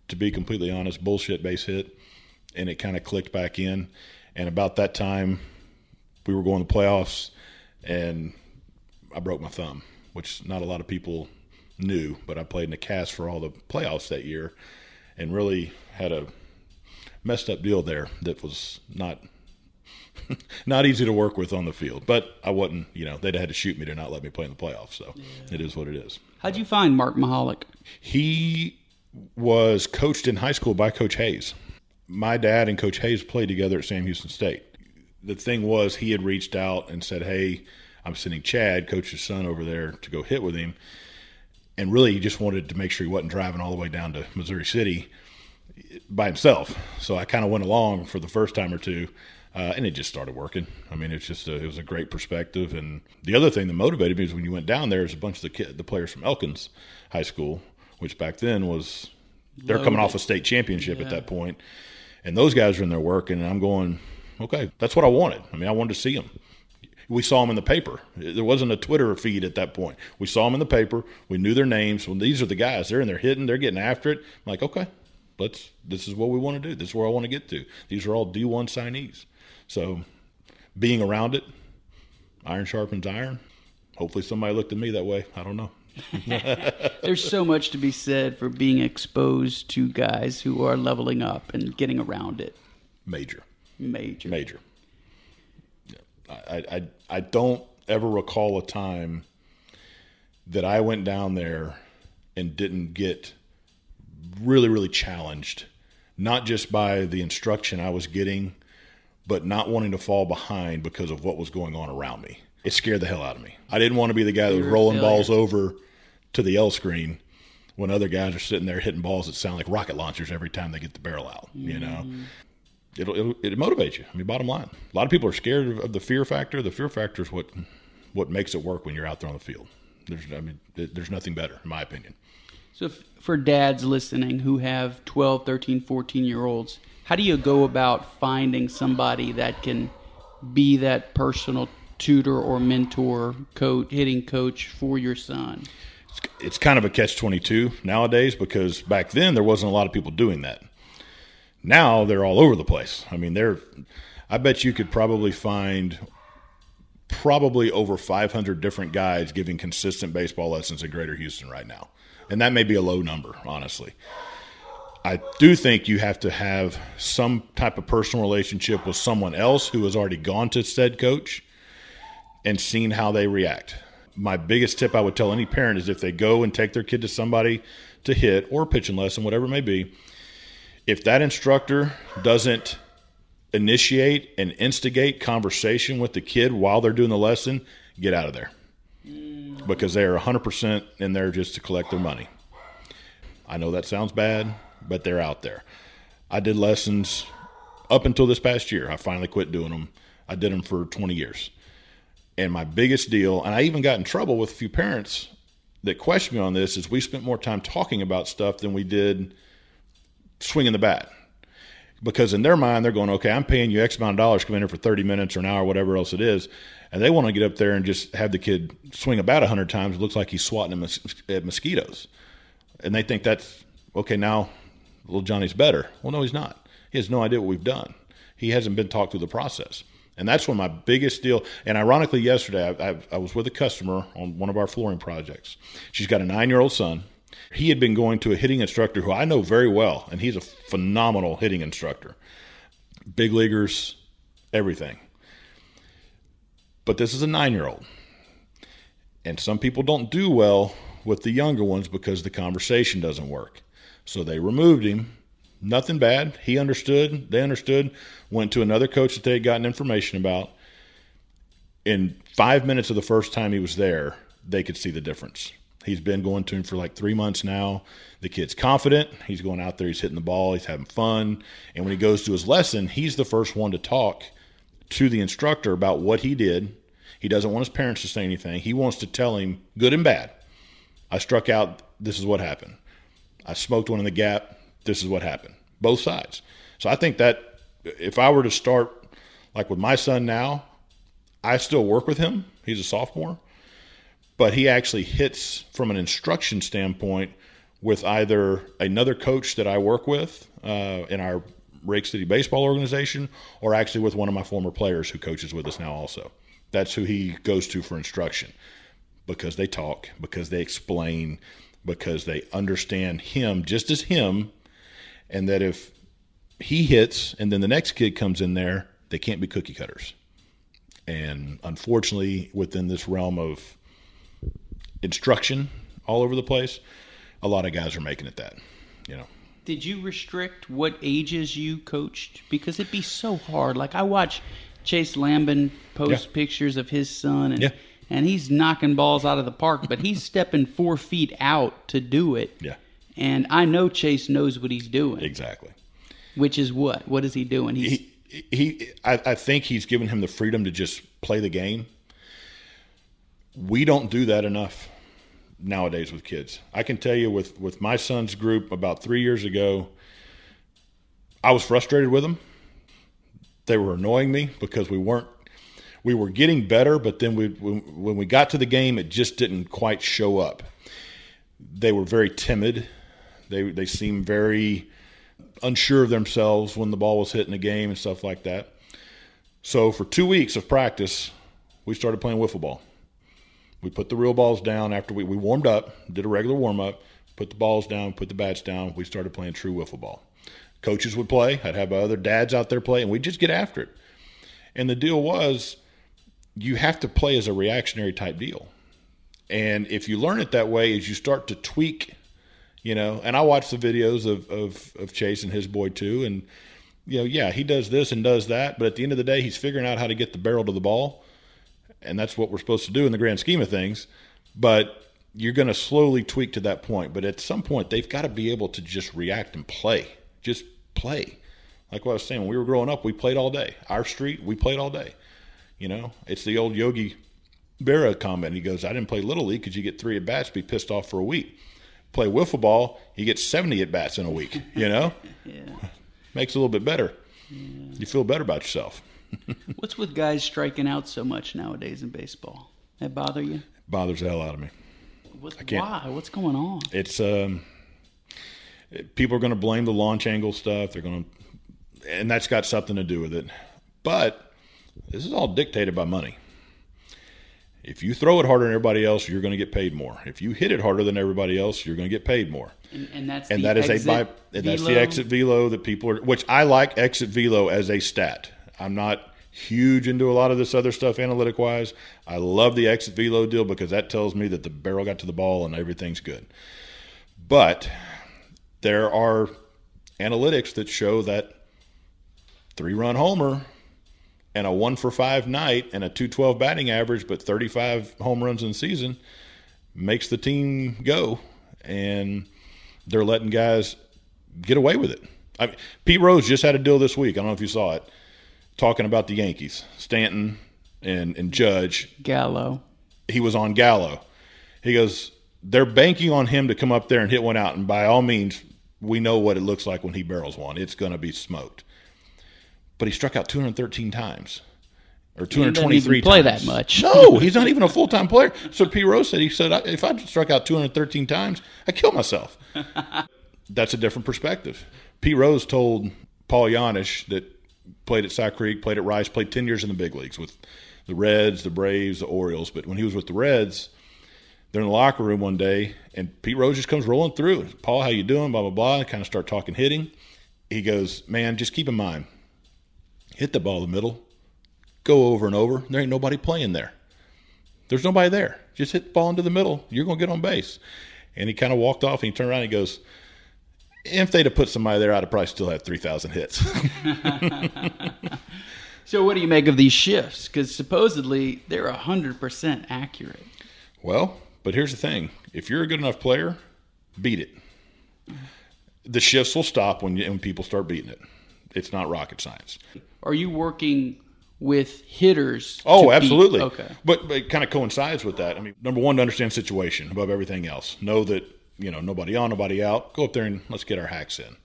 to be completely honest, bullshit base hit, and it kind of clicked back in. And about that time, we were going to playoffs, and I broke my thumb, which not a lot of people knew, but I played in the cast for all the playoffs that year, and really had a messed up deal there that was not not easy to work with on the field. But I wasn't, you know, they'd had to shoot me to not let me play in the playoffs. So yeah. it is what it is. How'd you find Mark Mahalik? He was coached in high school by Coach Hayes. My dad and Coach Hayes played together at Sam Houston State. The thing was, he had reached out and said, Hey, I'm sending Chad, coach's son, over there to go hit with him. And really, he just wanted to make sure he wasn't driving all the way down to Missouri City by himself. So I kind of went along for the first time or two uh, and it just started working. I mean, it's just a, it was a great perspective. And the other thing that motivated me is when you went down there, is a bunch of the kid, the players from Elkins High School, which back then was they're Loaded. coming off a state championship yeah. at that point, and those guys are in there working, and I'm going, okay, that's what I wanted. I mean, I wanted to see them. We saw them in the paper. There wasn't a Twitter feed at that point. We saw them in the paper. We knew their names. Well, these are the guys. They're in there hitting. They're getting after it. I'm like, okay, let's. This is what we want to do. This is where I want to get to. These are all D1 signees. So being around it, iron sharpens iron. Hopefully somebody looked at me that way. I don't know. There's so much to be said for being exposed to guys who are leveling up and getting around it. Major. Major. Major. I, I, I don't ever recall a time that I went down there and didn't get really, really challenged, not just by the instruction I was getting – but not wanting to fall behind because of what was going on around me. It scared the hell out of me. I didn't want to be the guy that was rolling balls over to the L screen when other guys are sitting there hitting balls that sound like rocket launchers every time they get the barrel out. Mm-hmm. You know, it'll, it'll it motivates you. I mean, bottom line, a lot of people are scared of, of, the fear factor. The fear factor is what what makes it work when you're out there on the field. There's, I mean, there's nothing better, in my opinion. So, for dads listening who have 12, 13, 14 year olds, how do you go about finding somebody that can be that personal tutor or mentor, coach, hitting coach for your son? It's kind of a catch 22 nowadays because back then there wasn't a lot of people doing that. Now they're all over the place. I mean, they're, I bet you could probably find probably over 500 different guys giving consistent baseball lessons in Greater Houston right now. And that may be a low number, honestly. I do think you have to have some type of personal relationship with someone else who has already gone to said coach and seen how they react. My biggest tip I would tell any parent is if they go and take their kid to somebody to hit or pitching lesson, whatever it may be, if that instructor doesn't initiate and instigate conversation with the kid while they're doing the lesson, get out of there because they are 100% in there just to collect their money. I know that sounds bad but they're out there. I did lessons up until this past year. I finally quit doing them. I did them for 20 years. And my biggest deal, and I even got in trouble with a few parents that questioned me on this, is we spent more time talking about stuff than we did swinging the bat. Because in their mind, they're going, okay, I'm paying you X amount of dollars, come in here for 30 minutes or an hour, whatever else it is. And they want to get up there and just have the kid swing about 100 times. It looks like he's swatting at mosquitoes. And they think that's, okay, now little Johnny's better. Well, no, he's not. He has no idea what we've done. He hasn't been talked through the process. And that's one of my biggest deal. And ironically, yesterday I, I, I was with a customer on one of our flooring projects. She's got a nine year old son. He had been going to a hitting instructor who I know very well, and he's a phenomenal hitting instructor. Big leaguers, everything. But this is a nine year old. And some people don't do well with the younger ones because the conversation doesn't work. So they removed him. Nothing bad. He understood. They understood. Went to another coach that they had gotten information about. In five minutes of the first time he was there, they could see the difference. He's been going to him for like three months now. The kid's confident. He's going out there. He's hitting the ball. He's having fun. And when he goes to his lesson, he's the first one to talk to the instructor about what he did. He doesn't want his parents to say anything. He wants to tell him, good and bad. I struck out. This is what happened. I smoked one in the gap. This is what happened. Both sides. So I think that if I were to start like with my son now, I still work with him. He's a sophomore, but he actually hits from an instruction standpoint with either another coach that I work with uh, in our Rake City baseball organization, or actually with one of my former players who coaches with us now. Also, that's who he goes to for instruction because they talk, because they explain, because they understand him just as him, and that if he hits and then the next kid comes in there, they can't be cookie cutters. And unfortunately, within this realm of instruction all over the place, a lot of guys are making it that, you know. Did you restrict what ages you coached? Because it'd be so hard. Like I watch Chase Lambin post Yeah. pictures of his son, and Yeah. and he's knocking balls out of the park, but he's stepping four feet out to do it. Yeah, And I know Chase knows what he's doing, exactly. which is what? What is he doing? He's He, he, I, I think he's given him the freedom to just play the game. We don't do that enough nowadays with kids. I can tell you with with my son's group about three years ago, I was frustrated with them. They were annoying me because we weren't we were getting better, but then we when, we got to the game, it just didn't quite show up. They were very timid. They they seemed very unsure of themselves when the ball was hitting the game and stuff like that. So for two weeks of practice, we started playing wiffle ball. We put the real balls down after we, we warmed up, did a regular warm up, put the balls down, put the bats down. We started playing true wiffle ball. Coaches would play. I'd have other dads out there play, and we'd just get after it. And the deal was, you have to play as a reactionary type deal. And if you learn it that way, as you start to tweak, you know, and I watch the videos of, of, of Chase and his boy too. And, you know, yeah, he does this and does that. But at the end of the day, he's figuring out how to get the barrel to the ball. And that's what we're supposed to do in the grand scheme of things. But you're going to slowly tweak to that point. But at some point, they've got to be able to just react and play. Just play. Like what I was saying, when we were growing up, we played all day. Our street, we played all day. You know, it's the old Yogi Berra comment. He goes, I didn't play Little League because you get three at bats, be pissed off for a week. Play wiffle ball, you get 70 at bats in a week, you know? yeah. Makes it a little bit better. You feel better about yourself. What's with guys striking out so much nowadays in baseball? That bother you? It bothers the hell out of me. What, can't- why? What's going on? It's um, people are going to blame the launch angle stuff. They're going to, and that's got something to do with it. But this is all dictated by money. If you throw it harder than everybody else, you're going to get paid more. If you hit it harder than everybody else, you're going to get paid more. And, and that's and that is a by, and that's the exit velo that people are which I like exit velo as a stat. I'm not huge into a lot of this other stuff analytic wise. I love the exit velo deal because that tells me that the barrel got to the ball and everything's good. But there are analytics that show that three run homer and a one for five night and a 212 batting average, but 35 home runs in season makes the team go. And they're letting guys get away with it. I mean, Pete Rose just had a deal this week. I don't know if you saw it, talking about the Yankees, Stanton and, and Judge. Gallo. He was on Gallo. He goes, they're banking on him to come up there and hit one out. And by all means, we know what it looks like when he barrels one. It's going to be smoked. But he struck out 213 times. Or doesn't 223 play times. that much. No, he's not even a full time player. So P. Rose said, he said, if I struck out 213 times, I kill myself. That's a different perspective. P. Rose told Paul Janish that played at Cy Creek, played at Rice, played 10 years in the big leagues with the Reds, the Braves, the Orioles. But when he was with the Reds, they're in the locker room one day, and Pete Rose just comes rolling through. Paul, how you doing? Blah, blah, blah. And kind of start talking hitting. He goes, man, just keep in mind, hit the ball in the middle, go over and over. There ain't nobody playing there. There's nobody there. Just hit the ball into the middle. You're going to get on base. And he kind of walked off and he turned around and he goes, if they'd have put somebody there, I'd have probably still had 3,000 hits. So what do you make of these shifts? Because supposedly they're hundred percent accurate. well, But here's the thing: if you're a good enough player, beat it. The shifts will stop when you, when people start beating it. It's not rocket science. Are you working with hitters? Oh, to beat- absolutely. Okay. But, but it kind of coincides with that. I mean, number one, to understand situation above everything else. Know that you know nobody on, nobody out. Go up there and let's get our hacks in.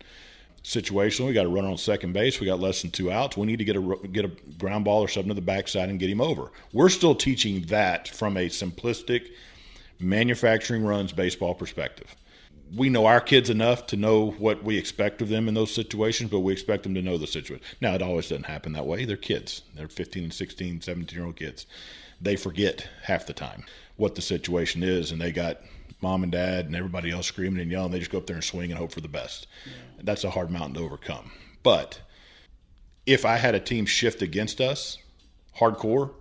Situation: We got a runner on second base. We got less than two outs. We need to get a get a ground ball or something to the backside and get him over. We're still teaching that from a simplistic manufacturing runs baseball perspective. We know our kids enough to know what we expect of them in those situations, but we expect them to know the situation. Now, it always doesn't happen that way. They're kids. They're 15 and 16, 17 year old kids. They forget half the time what the situation is, and they got mom and dad and everybody else screaming and yelling. They just go up there and swing and hope for the best. That's a hard mountain to overcome. But if I had a team shift against us, hardcore,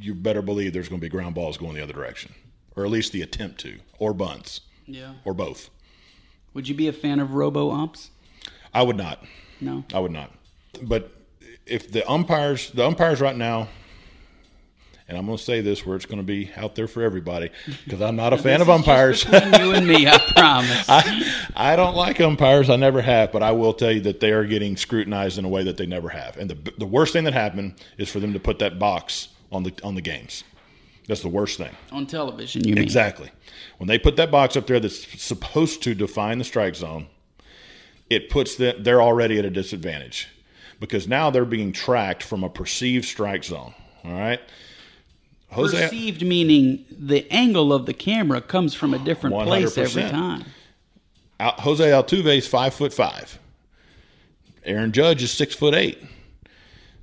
you better believe there's going to be ground balls going the other direction, or at least the attempt to, or bunts, Yeah. or both. Would you be a fan of robo umps? I would not. No. I would not. But if the umpires, the umpires right now, and I'm going to say this where it's going to be out there for everybody because I'm not a fan of This is just umpires. you and me, I promise. I, I don't like umpires. I never have, but I will tell you that they are getting scrutinized in a way that they never have. And the the worst thing that happened is for them to put that box on the on the games. That's the worst thing. On television, you mean? Exactly. When they put that box up there that's supposed to define the strike zone, it puts them they're already at a disadvantage because now they're being tracked from a perceived strike zone. All right. Jose Perceived meaning the angle of the camera comes from a different place every time. Al- Jose Altuve is five foot five. Aaron Judge is six foot eight.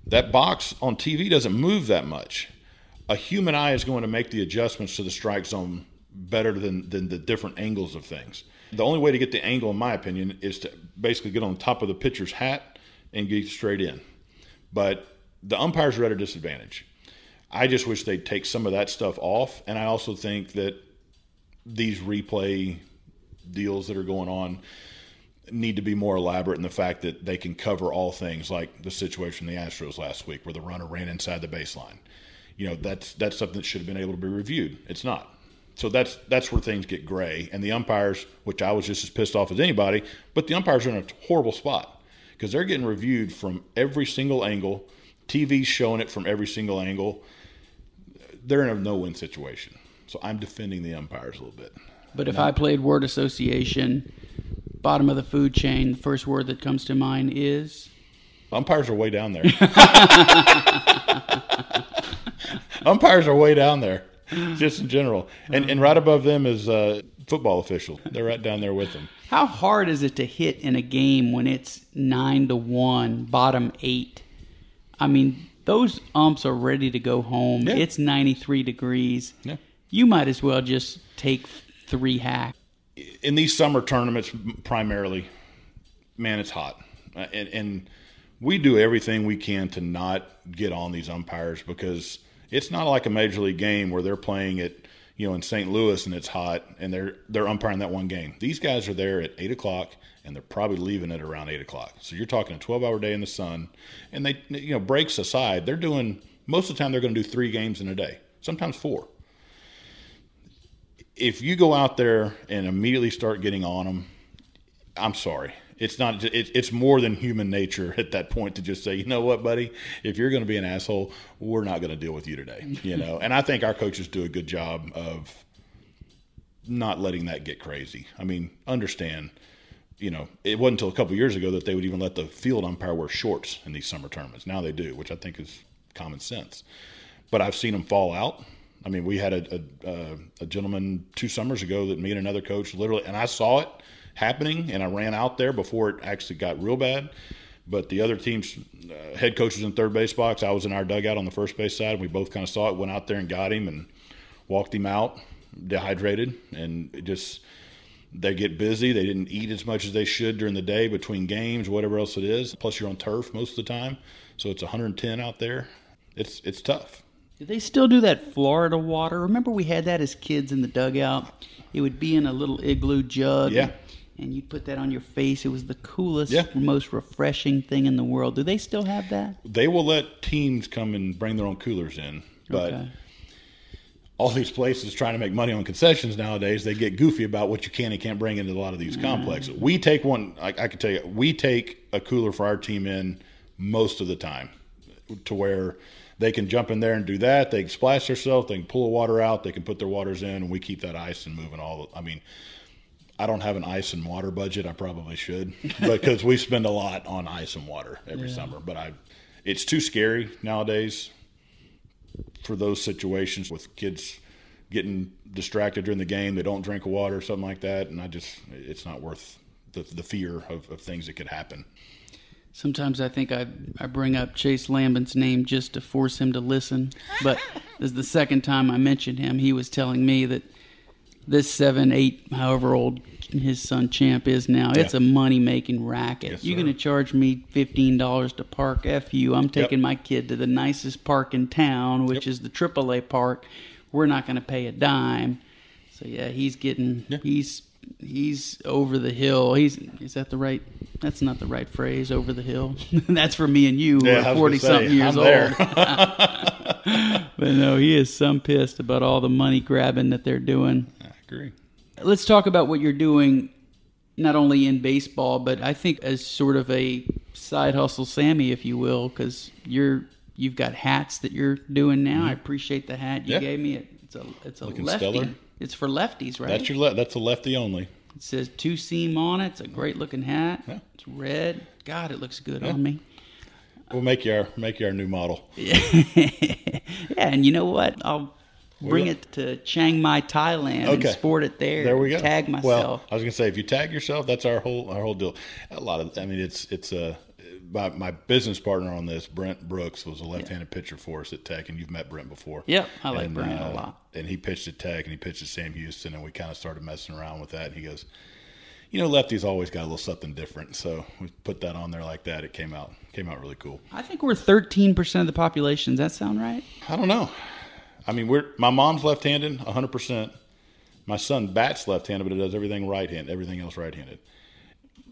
That box on TV doesn't move that much. A human eye is going to make the adjustments to the strike zone better than, than the different angles of things. The only way to get the angle, in my opinion, is to basically get on top of the pitcher's hat and get straight in. But the umpires are at a disadvantage. I just wish they'd take some of that stuff off. And I also think that these replay deals that are going on need to be more elaborate in the fact that they can cover all things like the situation in the Astros last week where the runner ran inside the baseline. You know, that's that's something that should have been able to be reviewed. It's not. So that's that's where things get gray. And the umpires, which I was just as pissed off as anybody, but the umpires are in a horrible spot because they're getting reviewed from every single angle. TV's showing it from every single angle. They're in a no-win situation. So I'm defending the umpires a little bit. But if I played word association, bottom of the food chain, the first word that comes to mind is Umpires are way down there. Umpires are way down there, just in general. And and right above them is uh, football official. They're right down there with them. how hard is it to hit in a game when it's nine to one, bottom eight? I mean, those umps are ready to go home. Yeah. It's ninety three degrees. Yeah. You might as well just take three hacks. In these summer tournaments, primarily, man, it's hot, Uh, and and we do everything we can to not get on these umpires because it's not like a major league game where they're playing it, you know, in St. Louis and it's hot and they're they're umpiring that one game. These guys are there at eight o'clock and they're probably leaving at around eight o'clock. So you're talking a twelve hour day in the sun, and they you know breaks aside, they're doing most of the time they're going to do three games in a day, sometimes four if you go out there and immediately start getting on them, I'm sorry. It's not. It, it's more than human nature at that point to just say, you know what, buddy, if you're going to be an asshole, we're not going to deal with you today. You know, and I think our coaches do a good job of not letting that get crazy. I mean, understand. You know, it wasn't until a couple years ago that they would even let the field umpire wear shorts in these summer tournaments. Now they do, which I think is common sense. But I've seen them fall out. I mean, we had a, a, uh, a gentleman two summers ago that me and another coach literally, and I saw it happening, and I ran out there before it actually got real bad. But the other team's uh, head coach was in third base box. I was in our dugout on the first base side. And we both kind of saw it, went out there and got him and walked him out, dehydrated, and it just they get busy. They didn't eat as much as they should during the day between games, whatever else it is. Plus, you're on turf most of the time, so it's 110 out there. It's it's tough. Do they still do that Florida water? Remember we had that as kids in the dugout? It would be in a little igloo jug. Yeah. And you'd put that on your face. It was the coolest, Yeah. most refreshing thing in the world. Do they still have that? They will let teams come and bring their own coolers in, but Okay. all these places trying to make money on concessions nowadays, they get goofy about what you can and can't bring into a lot of these complexes. We take one, I, I can tell you, we take a cooler for our team in most of the time to where they can jump in there and do that. They can splash themselves, they can pull the water out, they can put their waters in, and we keep that ice and moving all. I mean, I don't have an ice and water budget. I probably should because we spend a lot on ice and water every yeah. summer. But I, it's too scary nowadays for those situations with kids getting distracted during the game. They don't drink water, or something like that, and I just it's not worth the the fear of, of things that could happen. Sometimes I think I I bring up Chase Lambin's name just to force him to listen, but this is the second time I mentioned him. He was telling me that this seven, eight, however old his son Champ is now, yeah. it's a money making racket. Yes, You're going to charge me fifteen dollars to park. F you. I'm taking yep. my kid to the nicest park in town, which yep. is the AAA park. We're not going to pay a dime. So yeah, he's getting yeah. he's he's over the hill. He's is that the right? That's not the right phrase. Over the hill. that's for me and you, yeah, forty something years old. but no, he is some pissed about all the money grabbing that they're doing I agree. Let's talk about what you're doing, not only in baseball, but I think as sort of a side hustle, Sammy, if you will, because you're you've got hats that you're doing now. Mm-hmm. I appreciate the hat you yeah. gave me. It's a it's a Looking lefty. Stellar. It's for lefties, right? That's your le- that's a lefty only. It says two seam on it. It's a great looking hat. Yeah. It's red. God, it looks good yeah. on me. We'll make you our make you our new model. yeah, and you know what? I'll bring it to Chiang Mai, Thailand, okay. and sport it there. There we go. Tag myself. Well, I was gonna say if you tag yourself, that's our whole our whole deal. A lot of, I mean, it's it's a. My, my business partner on this, Brent Brooks, was a left-handed yeah. pitcher for us at Tech, and you've met Brent before. Yep, I like and, Brent uh, a lot. And he pitched at Tech, and he pitched at Sam Houston, and we kind of started messing around with that. And he goes, you know, lefties always got a little something different. So we put that on there like that. It came out came out really cool. I think we're thirteen percent of the population. Does that sound right? I don't know. I mean, we're my mom's left-handed, 100. percent My son bats left-handed, but he does everything right-handed, everything else right-handed.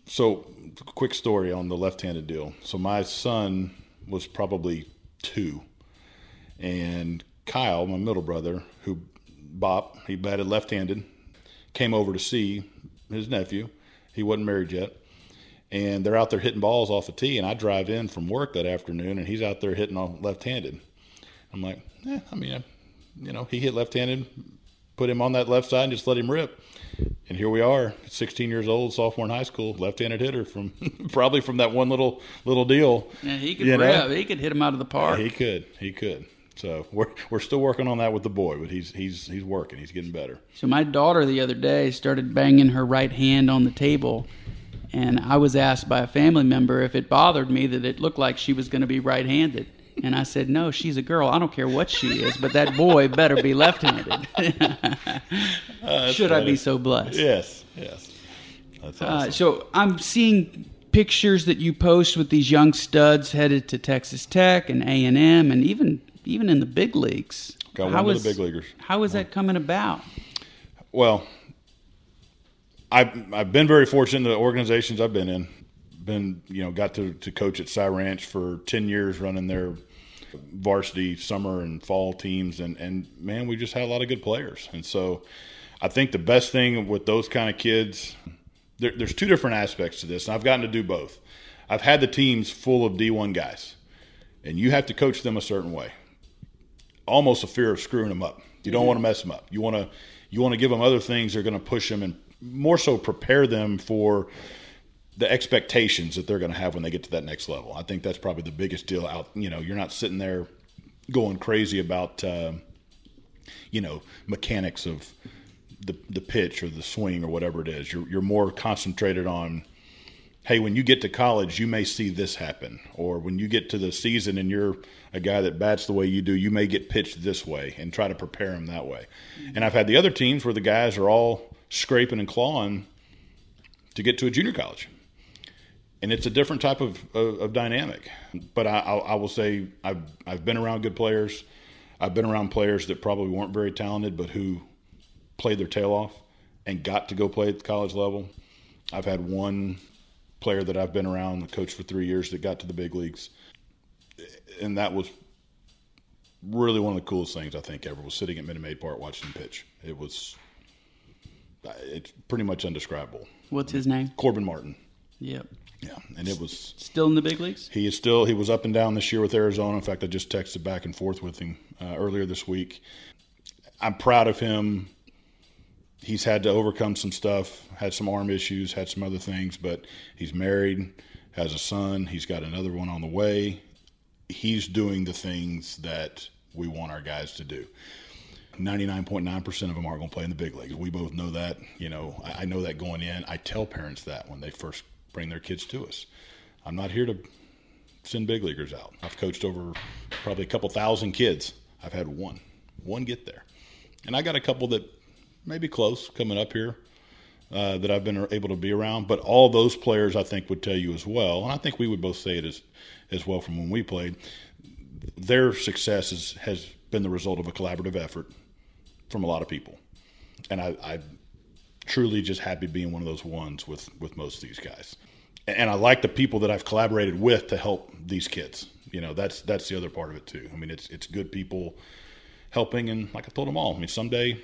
So, quick story on the left-handed deal. So my son was probably two, and Kyle, my middle brother, who Bop, he batted left-handed, came over to see his nephew. He wasn't married yet. And they're out there hitting balls off a tee, and I drive in from work that afternoon, and he's out there hitting on left-handed. I'm like, eh, I mean, you know, he hit left-handed, put him on that left side and just let him rip. And here we are, 16 years old, sophomore in high school, left-handed hitter from probably from that one little little deal. Yeah, he could rip. He could hit him out of the park. Yeah, he could. He could. So we're we're still working on that with the boy, but he's he's he's working. He's getting better. So my daughter the other day started banging her right hand on the table, and I was asked by a family member if it bothered me that it looked like she was going to be right-handed. And I said, No, she's a girl. I don't care what she is, but that boy better be left handed. uh, Should funny. I be so blessed? Yes, yes. Uh, awesome. Uh, so I'm seeing pictures that you post with these young studs headed to Texas Tech and A and M, and even even in the big leagues. Got one of the big leaguers. How is that coming about? Well, I've I've been very fortunate in the organizations I've been in been you know got to, to coach at Cy Ranch for ten years, running their varsity summer and fall teams, and and man, we just had a lot of good players, and so I think the best thing with those kind of kids, there, there's two different aspects to this, and I've gotten to do both. I've had the teams full of D1 guys, and you have to coach them a certain way, almost a fear of screwing them up. You don't mm-hmm. want to mess them up. You want to you want to give them other things that are going to push them and more so prepare them for the expectations that they're going to have when they get to that next level. I think that's probably the biggest deal out. You know, you're not sitting there going crazy about, uh, you know, mechanics of the the pitch or the swing or whatever it is. You're you're more concentrated on, hey, when you get to college, you may see this happen, or when you get to the season and you're a guy that bats the way you do, you may get pitched this way, and try to prepare him that way. And I've had the other teams where the guys are all scraping and clawing to get to a junior college and it's a different type of, of, of dynamic. But I, I, I, will say I've I've been around good players. I've been around players that probably weren't very talented, but who played their tail off and got to go play at the college level. I've had one player that I've been around, the coach for three years, that got to the big leagues, and that was really one of the coolest things I think ever was sitting at Minute Maid Park watching him pitch. It was it's pretty much undescribable. What's his name? Corbin Martin. Yep. Yeah, and it was Still in the big leagues? he is still he was up and down this year with Arizona. In fact, I just texted back and forth with him uh, earlier this week. I'm proud of him. He's had to overcome some stuff, had some arm issues, had some other things, but he's married, has a son, he's got another one on the way. He's doing the things that we want our guys to do. 99.9% of them aren't going to play in the big leagues. We both know that. You know, I I know that going in. I tell parents that when they first bring their kids to us. I'm not here to send big leaguers out. I've coached over probably a couple thousand kids. I've had one, one get there, and I got a couple that maybe close coming up here uh, that I've been able to be around. But all those players, I think, would tell you as well, and I think we would both say it as as well from when we played. Their success is, has been the result of a collaborative effort from a lot of people, and I, I truly just happy being one of those ones with with most of these guys. And I like the people that I've collaborated with to help these kids. You know, that's that's the other part of it too. I mean, it's it's good people helping, and like I told them all, I mean, someday,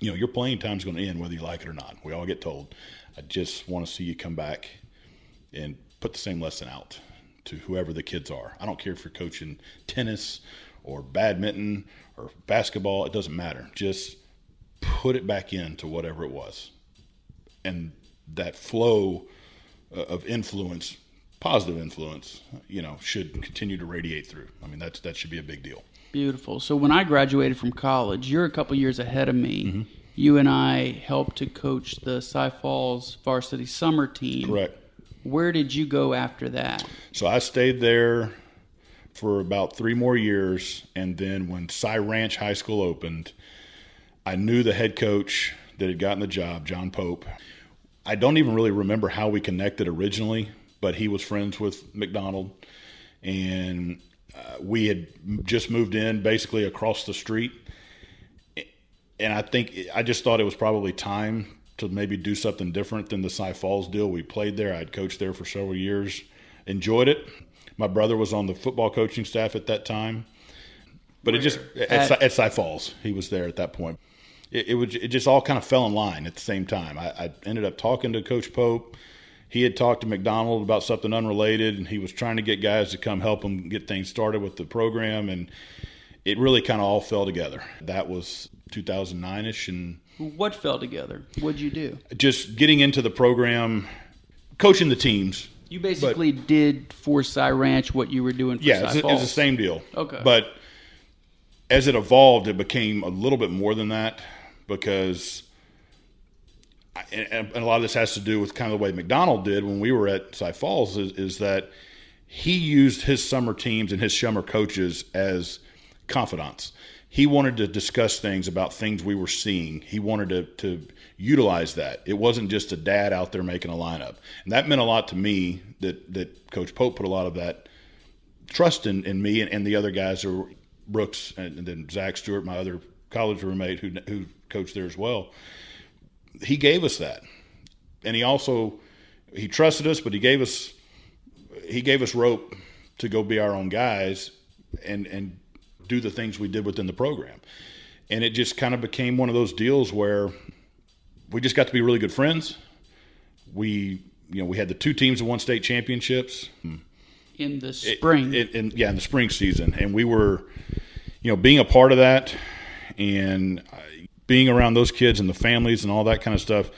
you know, your playing time's going to end whether you like it or not. We all get told. I just want to see you come back and put the same lesson out to whoever the kids are. I don't care if you're coaching tennis or badminton or basketball. It doesn't matter. Just put it back into whatever it was, and that flow uh, of influence, positive influence, you know, should continue to radiate through. I mean, that's that should be a big deal. Beautiful. So when I graduated from college, you're a couple years ahead of me. Mm-hmm. You and I helped to coach the Cy Falls varsity summer team. Correct. Where did you go after that? So I stayed there for about three more years, and then when Cy Ranch High School opened, I knew the head coach that had gotten the job, John Pope. I don't even really remember how we connected originally, but he was friends with McDonald, and uh, we had just moved in basically across the street. And I think I just thought it was probably time to maybe do something different than the Cy Falls deal. We played there. I'd coached there for several years, enjoyed it. My brother was on the football coaching staff at that time, but it just at, At- at Cy Falls, he was there at that point. It, it was it just all kind of fell in line at the same time. I, I ended up talking to Coach Pope. He had talked to McDonald about something unrelated, and he was trying to get guys to come help him get things started with the program, and it really kind of all fell together. That was 2009 ish, and What fell together? What'd you do? just getting into the program, coaching the teams. You basically did for Cy Ranch what you were doing for Yeah, Cy it's, it's the same deal. Okay. But as it evolved, it became a little bit more than that because, and, a lot of this has to do with kind of the way McDonald did when we were at Cy Falls, is, is that he used his summer teams and his summer coaches as confidants. He wanted to discuss things about things we were seeing. He wanted to, to utilize that. It wasn't just a dad out there making a lineup. And that meant a lot to me that, that Coach Pope put a lot of that trust in, in me and, and the other guys who were Brooks and, and then Zach Stewart, my other college roommate who, who coached there as well. He gave us that. And he also, he trusted us, but he gave us, he gave us rope to go be our own guys and, and do the things we did within the program. And it just kind of became one of those deals where we just got to be really good friends. We, you know, we had the two teams that won state championships in the spring. in, in, yeah, in the spring season, and we were, you know, being a part of that, and being around those kids and the families and all that kind of stuff.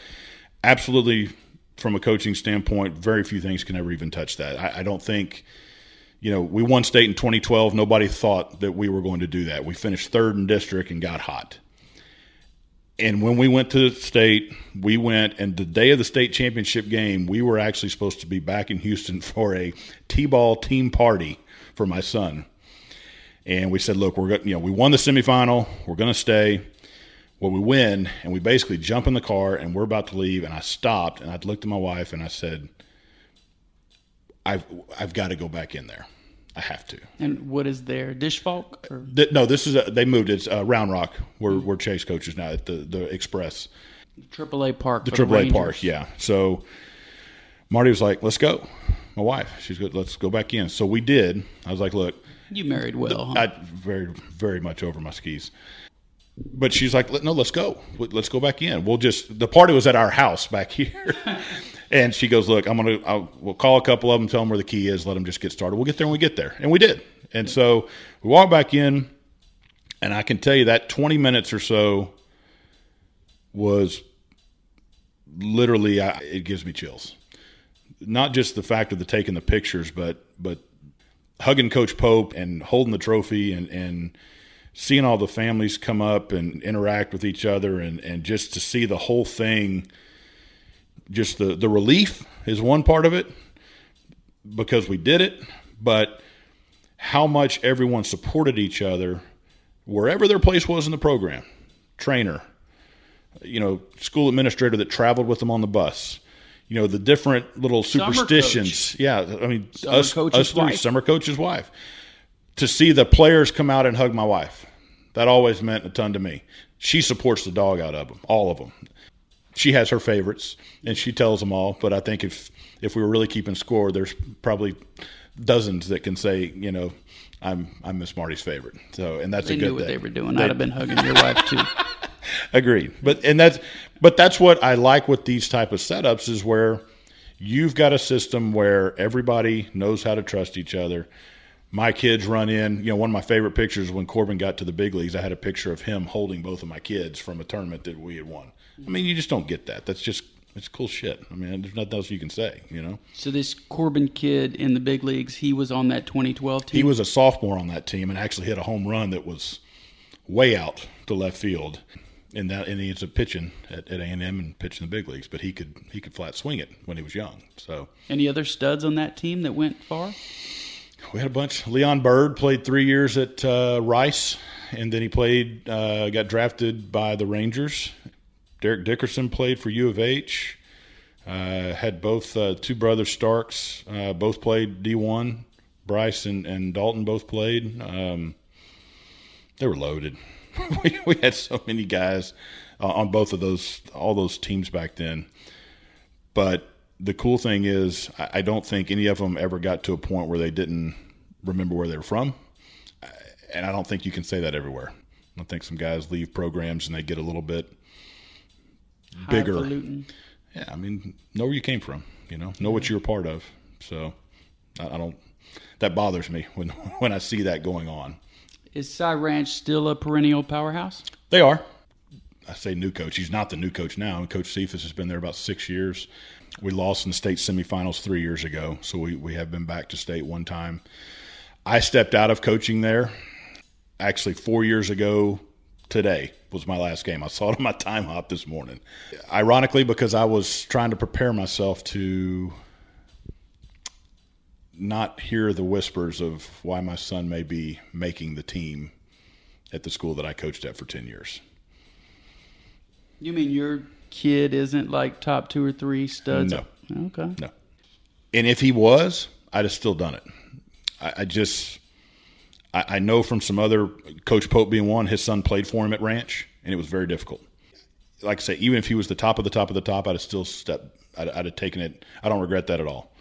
Absolutely, from a coaching standpoint, very few things can ever even touch that. I, I don't think, you know, we won state in 2012. Nobody thought that we were going to do that. We finished third in district and got hot. And when we went to state, we went, and the day of the state championship game, we were actually supposed to be back in Houston for a T-ball team party for my son. And we said, look, we're going, you know, we won the semifinal, we're going to stay. Well, we win, and we basically jump in the car, and we're about to leave. And I stopped, and I looked at my wife, and I said, "I've I've got to go back in there. I have to." and what is there? Disch-Falk? Th- no, this is a, they moved. It's uh, Round Rock, we're we're Chase coaches now at the the Express. AAA Park? the AAA Rangers? park. Yeah. So Marty was like, "Let's go." My wife, she's good. Let's go back in. So we did. I was like, "Look, You married well, huh? I very very much over my skis. But she's like, no, let's go. Let's go back in. We'll just the party was at our house back here. and she goes, look, I'm gonna I'll, we'll call a couple of them, tell them where the key is, let them just get started. We'll get there when we get there, and we did. And so we walk back in, and I can tell you that 20 minutes or so was literally I, it gives me chills. Not just the fact of the taking the pictures, but but hugging Coach Pope and holding the trophy and and seeing all the families come up and interact with each other and and just to see the whole thing. Just the the relief is one part of it because we did it, but how much everyone supported each other wherever their place was in the program. Trainer, you know, school administrator that traveled with them on the bus. You know, the different little superstitions. Yeah, I mean, Summer us, us three, wife. summer coach's wife. To see the players come out and hug my wife, that always meant a ton to me. She supports the dog out of them, all of them. She has her favorites, and she tells them all. But I think if if we were really keeping score, there's probably dozens that can say, you know, I'm I'm Miss Marty's favorite. So, and that's they a good knew what thing. they were doing. I'd have been hugging your wife too. Agreed. But and that's but that's what I like with these type of setups is where you've got a system where everybody knows how to trust each other. My kids run in, you know, one of my favorite pictures when Corbin got to the big leagues, I had a picture of him holding both of my kids from a tournament that we had won. I mean, you just don't get that. That's just it's cool shit. I mean, there's nothing else you can say, you know. So this Corbin kid in the big leagues, he was on that 2012 team. He was a sophomore on that team and actually hit a home run that was way out to left field. And that and he ends up pitching at, at A&M and pitching the big leagues, but he could he could flat swing it when he was young. So Any other studs on that team that went far? We had a bunch. Leon Bird played three years at uh, Rice, and then he played uh, got drafted by the Rangers. Derek Dickerson played for U of H. Uh, had both uh, two brothers Starks, uh, both played D one. Bryce and, and Dalton both played. Um, they were loaded. we, we had so many guys uh, on both of those, all those teams back then. But the cool thing is, I, I don't think any of them ever got to a point where they didn't remember where they were from. And I don't think you can say that everywhere. I think some guys leave programs and they get a little bit bigger. Highfalutin. Yeah, I mean, know where you came from. You know, know what you're a part of. So, I, I don't. That bothers me when when I see that going on. Is Cy Ranch still a perennial powerhouse? They are. I say new coach. He's not the new coach now. Coach Cephas has been there about six years. We lost in the state semifinals three years ago, so we, we have been back to state one time. I stepped out of coaching there actually four years ago today was my last game. I saw it on my time hop this morning. Ironically, because I was trying to prepare myself to not hear the whispers of why my son may be making the team at the school that I coached at for 10 years. You mean your kid isn't like top two or three studs? No. Okay. No. And if he was, I'd have still done it. I, I just, I, I know from some other, Coach Pope being one, his son played for him at Ranch, and it was very difficult. Like I say, even if he was the top of the top of the top, I'd have still stepped, I'd, I'd have taken it. I don't regret that at all.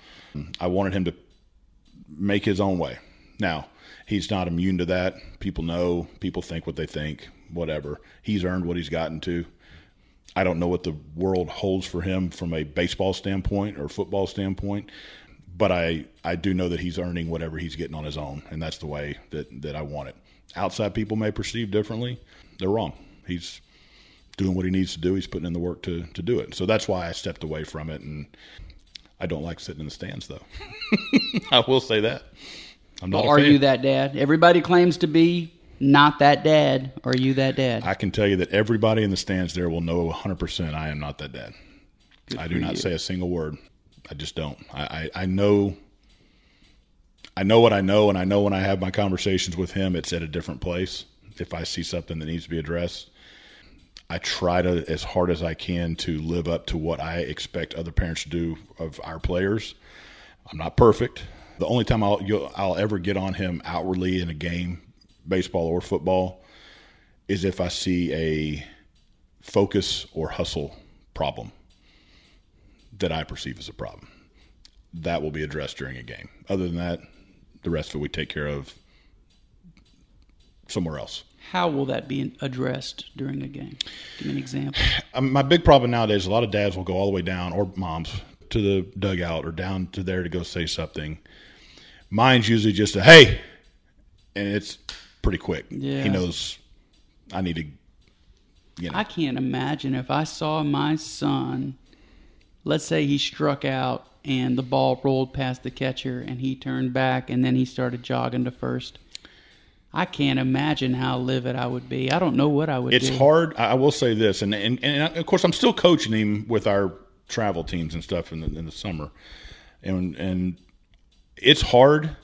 I wanted him to make his own way. Now, he's not immune to that. People know, people think what they think, whatever. He's earned what he's gotten to. I don't know what the world holds for him from a baseball standpoint or football standpoint, but I, I do know that he's earning whatever he's getting on his own, and that's the way that, that I want it. Outside people may perceive differently. They're wrong. He's doing what he needs to do. He's putting in the work to, to do it. So that's why I stepped away from it, and I don't like sitting in the stands, though. I will say that. I'm not. Well, are fan. you that dad? Everybody claims to be not that dad. Are you that dad? I can tell you that everybody in the stands there will know 100% I am not that dad. I do not you. say a single word. I just don't. I, I, I know. I know what I know, and I know when I have my conversations with him, it's at a different place. If I see something that needs to be addressed, I try to, as hard as I can, to live up to what I expect other parents to do of our players. I'm not perfect. The only time I'll I'll ever get on him outwardly in a game, baseball or football, is if I see a focus or hustle problem that I perceive as a problem. That will be addressed during a game. Other than that, the rest of it we take care of somewhere else. How will that be addressed during a game? Give me an example. Um, my big problem nowadays, a lot of dads will go all the way down, or moms, to the dugout or down to there to go say something. Mine's usually just a hey, and it's pretty quick. Yeah. He knows I need to, you know. I can't imagine if I saw my son, let's say he struck out and the ball rolled past the catcher and he turned back and then he started jogging to first. I can't imagine how livid I would be. I don't know what I would it's do. hard. I will say this, and, and and uh, of course I'm still coaching him with our travel teams and stuff in the, in the summer, and and it's hard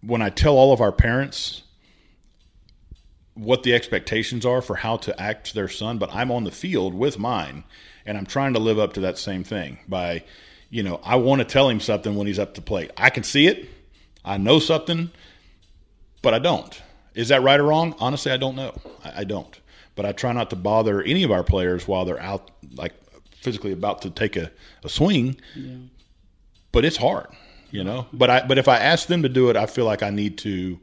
when I tell all of our parents what the expectations are for how to act to their son, but I'm on the field with mine, and I'm trying to live up to that same thing by, you know, I want to tell him something when he's up to plate. I can see it, I know something, but I don't. Is that right or wrong? Honestly, I don't know. I, I don't. But I try not to bother any of our players while they're out, like physically about to take a, a swing. But it's hard, you know. But I but if I ask them to do it, I feel like I need to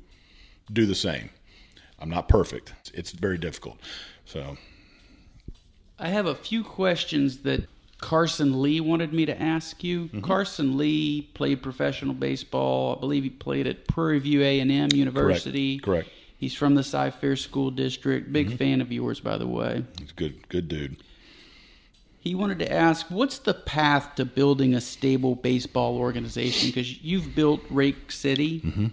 do the same. I'm not perfect. It's very difficult. So I have a few questions that Carson Lee wanted me to ask you. Mm-hmm. Carson Lee played professional baseball. I believe he played at Prairie View A&M University. Correct. Mm-hmm. He's from the Cy Fair School District. Big fan of yours, by the way. he's good good dude. He wanted to ask, what's the path to building a stable baseball organization? Because you've built Rake City. Mm-hmm.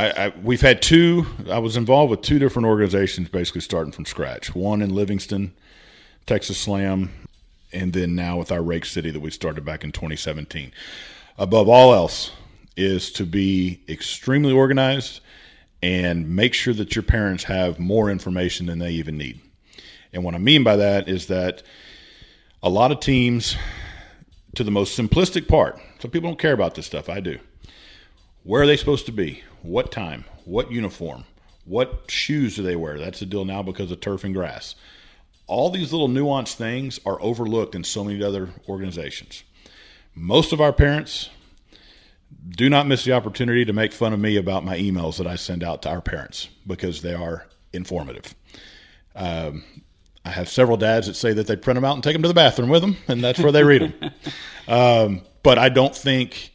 I, I, we've had two. I was involved with two different organizations, basically starting from scratch. One in Livingston, Texas Slam, and then now with our Rake City that we started back in 2017. Above all else, is to be extremely organized and make sure that your parents have more information than they even need. And what I mean by that is that a lot of teams, to the most simplistic part, some people don't care about this stuff. I do. Where are they supposed to be? What time? What uniform? What shoes do they wear? That's the deal now because of turf and grass. All these little nuanced things are overlooked in so many other organizations. Most of our parents do not miss the opportunity to make fun of me about my emails that I send out to our parents because they are informative. Um, I have several dads that say that they print them out and take them to the bathroom with them, and that's where they read them. um, but I don't think,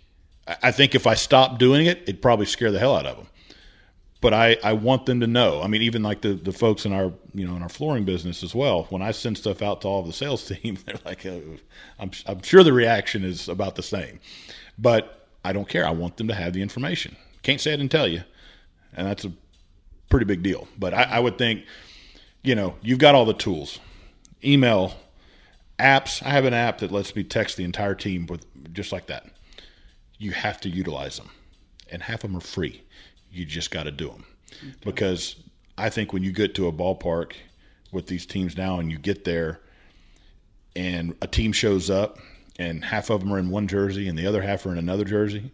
I think if I stopped doing it, it'd probably scare the hell out of them. But I, I want them to know. I mean, even like the, the folks in our you know in our flooring business as well. When I send stuff out to all of the sales team, they're like, oh, I'm I'm sure the reaction is about the same. But I don't care. I want them to have the information. Can't say I didn't tell you, and that's a pretty big deal. But I, I would think, you know, you've got all the tools, email, apps. I have an app that lets me text the entire team with just like that. You have to utilize them, and half of them are free. You just got to do them because I think when you get to a ballpark with these teams now, and you get there, and a team shows up, and half of them are in one jersey, and the other half are in another jersey.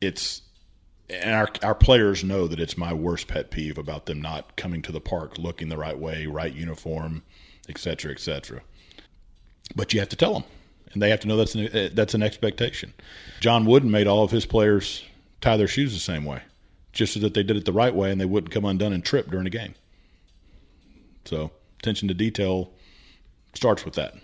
It's and our our players know that it's my worst pet peeve about them not coming to the park looking the right way, right uniform, et cetera, et cetera. But you have to tell them, and they have to know that's an, uh, that's an expectation. John Wooden made all of his players tie their shoes the same way, just so that they did it the right way and they wouldn't come undone and trip during a game. So attention to detail starts with that.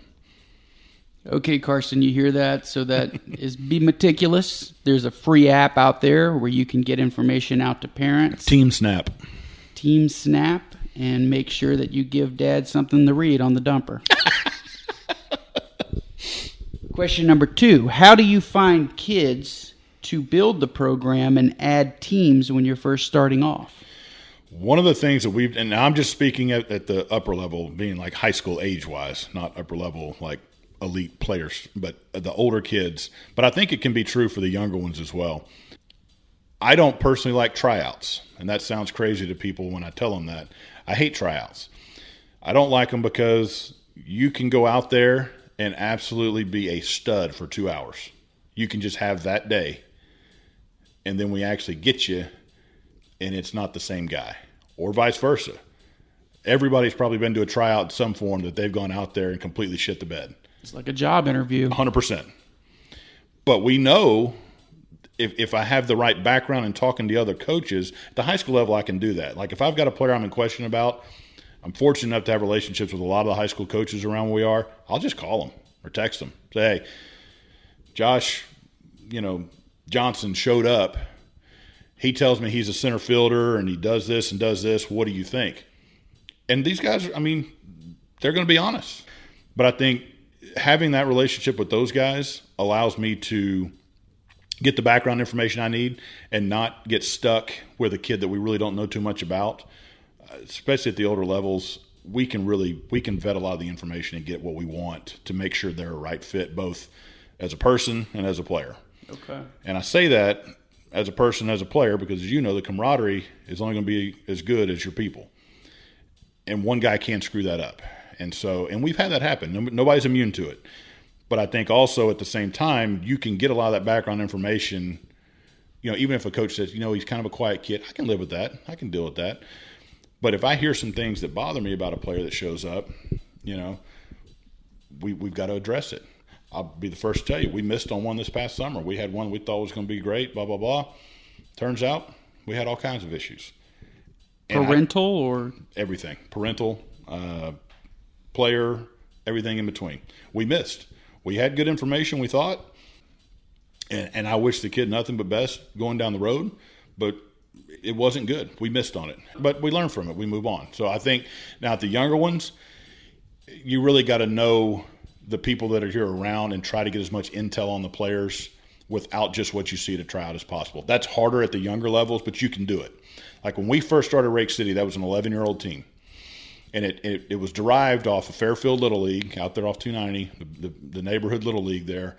Okay, Carson, you hear that? So that is be meticulous. There's a free app out there where you can get information out to parents. TeamSnap. Team Snap, and make sure that you give dad something to read on the dumper. Question number two How do you find kids to build the program and add teams when you're first starting off? One of the things that we've, and I'm just speaking at, at the upper level, being like high school age wise, not upper level like elite players, but the older kids. But I think it can be true for the younger ones as well. I don't personally like tryouts, and that sounds crazy to people when I tell them that. I hate tryouts. I don't like them because you can go out there and absolutely be a stud for two hours. You can just have that day, and then we actually get you, and it's not the same guy, or vice versa. Everybody's probably been to a tryout in some form that they've gone out there and completely shit the bed. It's like a job interview. 100%. But we know if, if I have the right background and talking to other coaches, at the high school level, I can do that. Like if I've got a player I'm in question about, I'm fortunate enough to have relationships with a lot of the high school coaches around where we are. I'll just call them or text them. Say, hey, Josh, you know, Johnson showed up. He tells me he's a center fielder and he does this and does this. What do you think? And these guys, I mean, they're going to be honest. But I think having that relationship with those guys allows me to get the background information I need and not get stuck with a kid that we really don't know too much about. Especially at the older levels, we can really we can vet a lot of the information and get what we want to make sure they're a right fit both as a person and as a player. Okay. And I say that as a person, as a player, because as you know, the camaraderie is only going to be as good as your people. And one guy can't screw that up. And so, and we've had that happen. Nobody's immune to it. But I think also at the same time, you can get a lot of that background information. You know, even if a coach says, you know, he's kind of a quiet kid, I can live with that. I can deal with that. But if I hear some things that bother me about a player that shows up, you know, we, we've got to address it. I'll be the first to tell you, we missed on one this past summer. We had one we thought was going to be great, blah, blah, blah. Turns out we had all kinds of issues. And Parental I, or? Everything. Parental, uh, player, everything in between. We missed. We had good information, we thought. And, and I wish the kid nothing but best going down the road, but it wasn't good. We missed on it. But we learn from it. We move on. So I think now, at the younger ones, you really got to know the people that are here around and try to get as much intel on the players without just what you see at a tryout as possible. That's harder at the younger levels, but you can do it. Like when we first started Rake City, that was an 11 year old team. And it, it, it, was derived off of Fairfield Little League out there off 290, the, the, the neighborhood Little League there.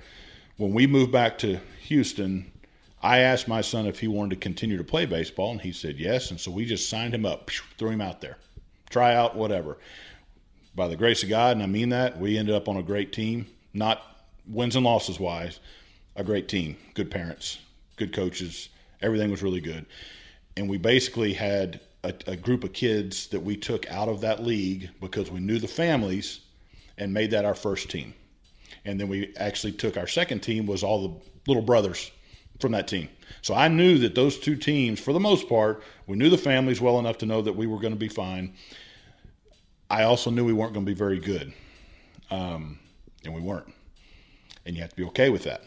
When we moved back to Houston, I asked my son if he wanted to continue to play baseball, and he said yes. And so we just signed him up, threw him out there, try out, whatever by the grace of God, and I mean that, we ended up on a great team. Not wins and losses wise, a great team, good parents, good coaches. Everything was really good. And we basically had a, a, group of kids that we took out of that league because we knew the families and made that our first team. And then we actually took our second team was all the little brothers from that team. So I knew that those two teams, for the most part, we knew the families well enough to know that we were going to be fine. I also knew we weren't going to be very good, um, and we weren't. And you have to be okay with that,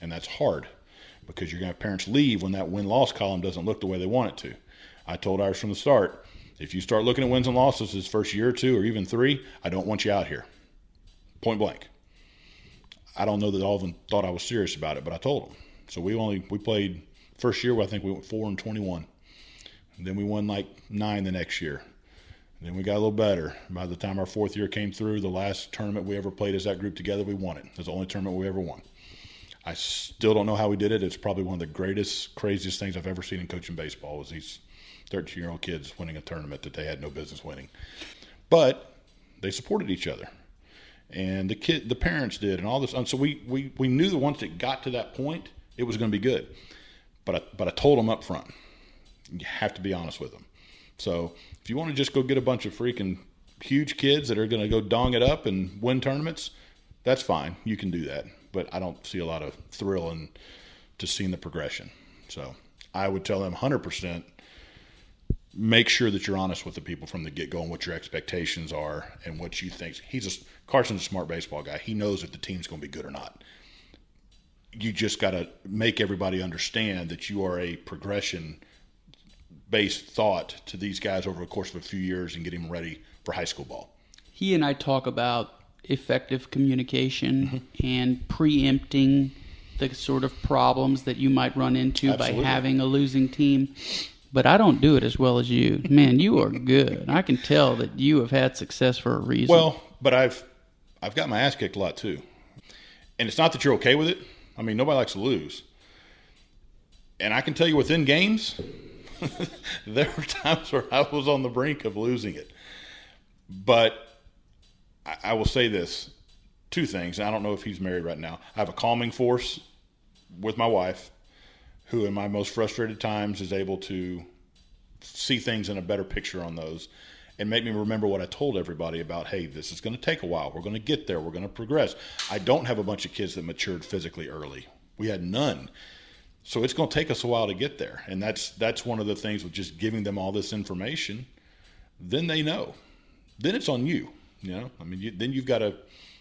and that's hard because you're going to have parents leave when that win loss column doesn't look the way they want it to. I told ours from the start if you start looking at wins and losses this first year or two or even three, I don't want you out here. Point blank. I don't know that all of them thought I was serious about it, but I told them. So we only we played first year. I think we went four and twenty one. Then we won like nine the next year. Then we got a little better. By the time our fourth year came through, the last tournament we ever played as that group together, we won it. Was the only tournament we ever won. I still don't know how we did it. It's probably one of the greatest, craziest things I've ever seen in coaching baseball was these 13 year old kids winning a tournament that they had no business winning. But they supported each other. And the kid, the parents did, and all this. And so we, we, we knew that once it got to that point, it was going to be good. But I, but I told them up front, you have to be honest with them. So if you want to just go get a bunch of freaking huge kids that are going to go dong it up and win tournaments, that's fine. You can do that. But I don't see a lot of thrill in to seeing the progression. So I would tell them 100% make sure that you're honest with the people from the get go and what your expectations are and what you think. He's a Carson's a smart baseball guy. He knows if the team's going to be good or not. You just got to make everybody understand that you are a progression based thought to these guys over the course of a few years and getting them ready for high school ball. He and I talk about effective communication mm-hmm. and preempting the sort of problems that you might run into Absolutely. by having a losing team. But I don't do it as well as you. Man, you are good. I can tell that you have had success for a reason. Well, but I've I've got my ass kicked a lot too. And it's not that you're okay with it. I mean, nobody likes to lose. And I can tell you within games, there were times where I was on the brink of losing it. But I, I will say this two things. I don't know if he's married right now. I have a calming force with my wife who, in my most frustrated times, is able to see things in a better picture on those and make me remember what I told everybody about hey, this is going to take a while. We're going to get there. We're going to progress. I don't have a bunch of kids that matured physically early. We had none. So it's going to take us a while to get there, and that's that's one of the things with just giving them all this information. Then they know. Then it's on you. You know, I mean, you, then you've got to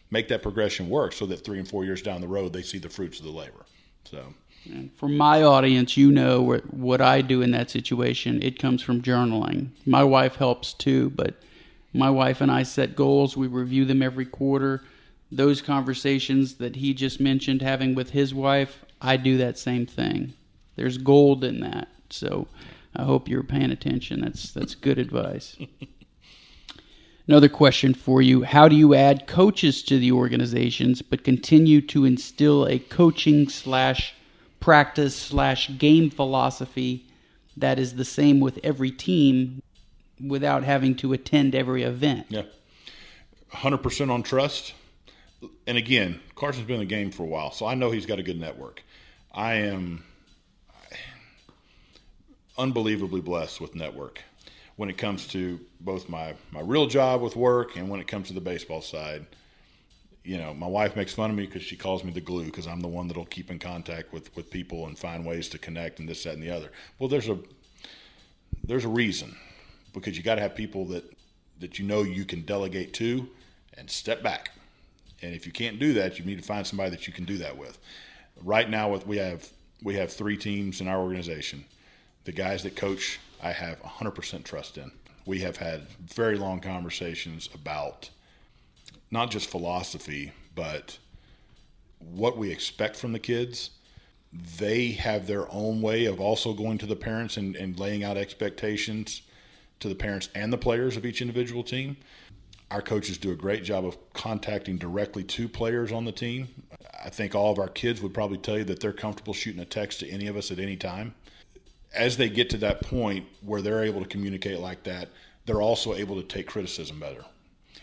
make that progression work so that three and four years down the road they see the fruits of the labor. So. And for my audience, you know what, what I do in that situation. It comes from journaling. My wife helps too, but my wife and I set goals. We review them every quarter. Those conversations that he just mentioned having with his wife, I do that same thing. There's gold in that. So I hope you're paying attention. That's that's good advice. Another question for you How do you add coaches to the organizations but continue to instill a coaching slash practice slash game philosophy that is the same with every team without having to attend every event? Yeah. 100% on trust. And again, Carson's been in the game for a while, so I know he's got a good network. I am unbelievably blessed with network when it comes to both my, my real job with work and when it comes to the baseball side. You know, my wife makes fun of me because she calls me the glue because I'm the one that'll keep in contact with, with people and find ways to connect and this, that, and the other. Well, there's a there's a reason because you got to have people that that you know you can delegate to and step back. And if you can't do that, you need to find somebody that you can do that with. Right now, with we have we have three teams in our organization. The guys that coach I have 100% trust in. We have had very long conversations about not just philosophy, but what we expect from the kids. They have their own way of also going to the parents and, and laying out expectations to the parents and the players of each individual team. Our coaches do a great job of contacting directly to players on the team. I think all of our kids would probably tell you that they're comfortable shooting a text to any of us at any time as they get to that point where they're able to communicate like that, they're also able to take criticism better.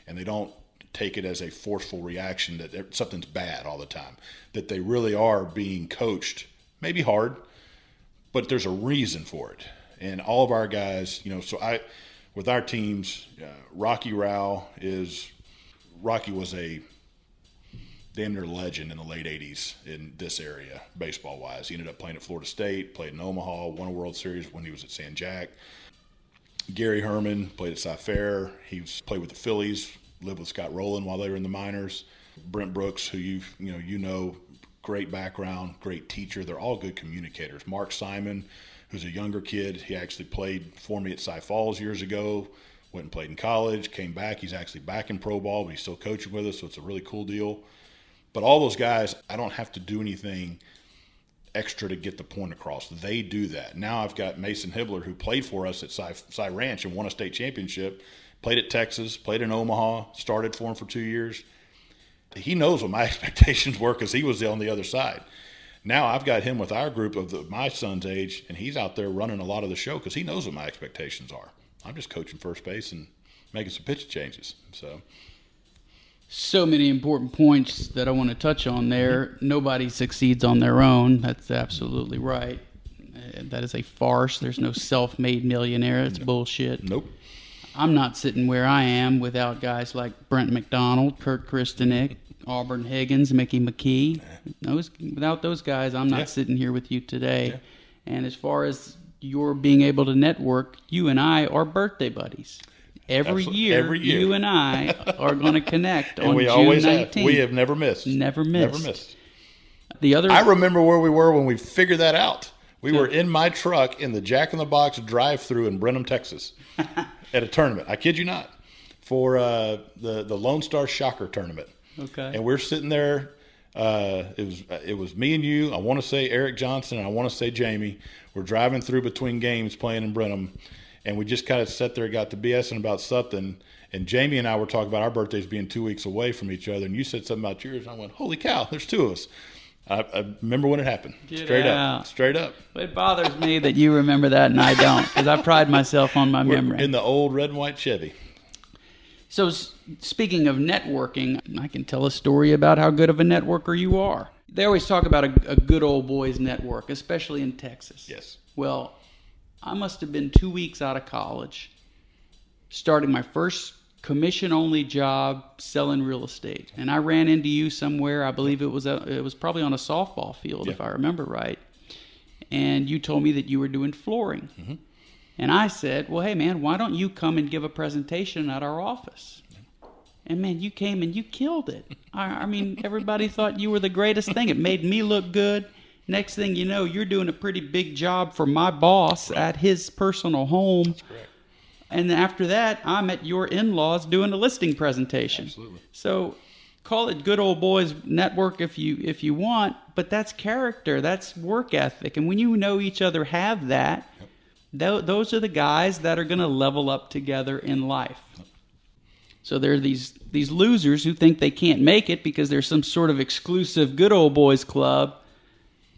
And they don't take it as a forceful reaction that something's bad all the time. That they really are being coached, maybe hard, but there's a reason for it. And all of our guys, you know, so I, with our teams, uh, Rocky Rao is, Rocky was a damn near legend in the late 80s in this area, baseball wise. He ended up playing at Florida State, played in Omaha, won a World Series when he was at San Jac. Gary Herman played at Cy Fair. He played with the Phillies, lived with Scott Rolen while they were in the minors. Brent Brooks, who you you know you know, great background, great teacher. They're all good communicators. Mark Simon, who's a younger kid, he actually played for me at Cy Falls years ago. Went and played in college, came back. He's actually back in pro ball, but he's still coaching with us, so it's a really cool deal. But all those guys, I don't have to do anything extra to get the point across. They do that. Now I've got Mason Hibbler, who played for us at Cy, Cy Ranch and won a state championship, played at Texas, played in Omaha, started for him for two years. He knows what my expectations were because he was on the other side. Now I've got him with our group of the, my son's age, and he's out there running a lot of the show because he knows what my expectations are. I'm just coaching first base and making some pitch changes. So so many important points that I want to touch on there. Nobody succeeds on their own. That's absolutely right. Uh, that is a farce. There's no self made millionaire. It's bullshit. Nope. I'm not sitting where I am without guys like Brent McDonald, Kurt Christenick, Auburn Higgins, Mickey McKee. Those, without those guys, I'm not yeah. sitting here with you today. Yeah. And as far as your being able to network, you and I are birthday buddies. Every year, every year, you and I are going to connect and on we June always 19th. Have. We have never missed. Never missed. Never missed. The other, I remember where we were when we figured that out. We were in my truck in the Jack in the Box drive-through in Brenham, Texas, at a tournament. I kid you not, for uh, the the Lone Star Shocker tournament. Okay. And we're sitting there. Uh, it was it was me and you. I want to say Eric Johnson. and I want to say Jamie. We're driving through between games playing in Brenham and we just kind of sat there, got to BSing about something. And Jamie and I were talking about our birthdays being two weeks away from each other, and you said something about yours. And I went, "Holy cow, there's two of us." I, I remember when it happened. Get straight out. up, straight up. It bothers me that you remember that and I don't, because I pride myself on my We're memory. In the old red and white Chevy. So, speaking of networking, I can tell a story about how good of a networker you are. They always talk about a, a good old boys network, especially in Texas. Yes. Well, I must have been two weeks out of college, starting my first commission only job selling real estate. And I ran into you somewhere. I believe it was a, it was probably on a softball field, yeah. if I remember right. and you told me that you were doing flooring. Mm-hmm. And I said, Well, hey, man, why don't you come and give a presentation at our office? And man, you came and you killed it. I, I mean, everybody thought you were the greatest thing. It made me look good. Next thing you know, you're doing a pretty big job for my boss at his personal home. Correct. And then after that, I'm at your in laws doing a listing presentation. Absolutely. So call it good old boys network if you if you want, but that's character, that's work ethic. And when you know each other have that, tho- those are the guys that are going to level up together in life. So there are these these losers who think they can't make it because there's some sort of exclusive good old boys club.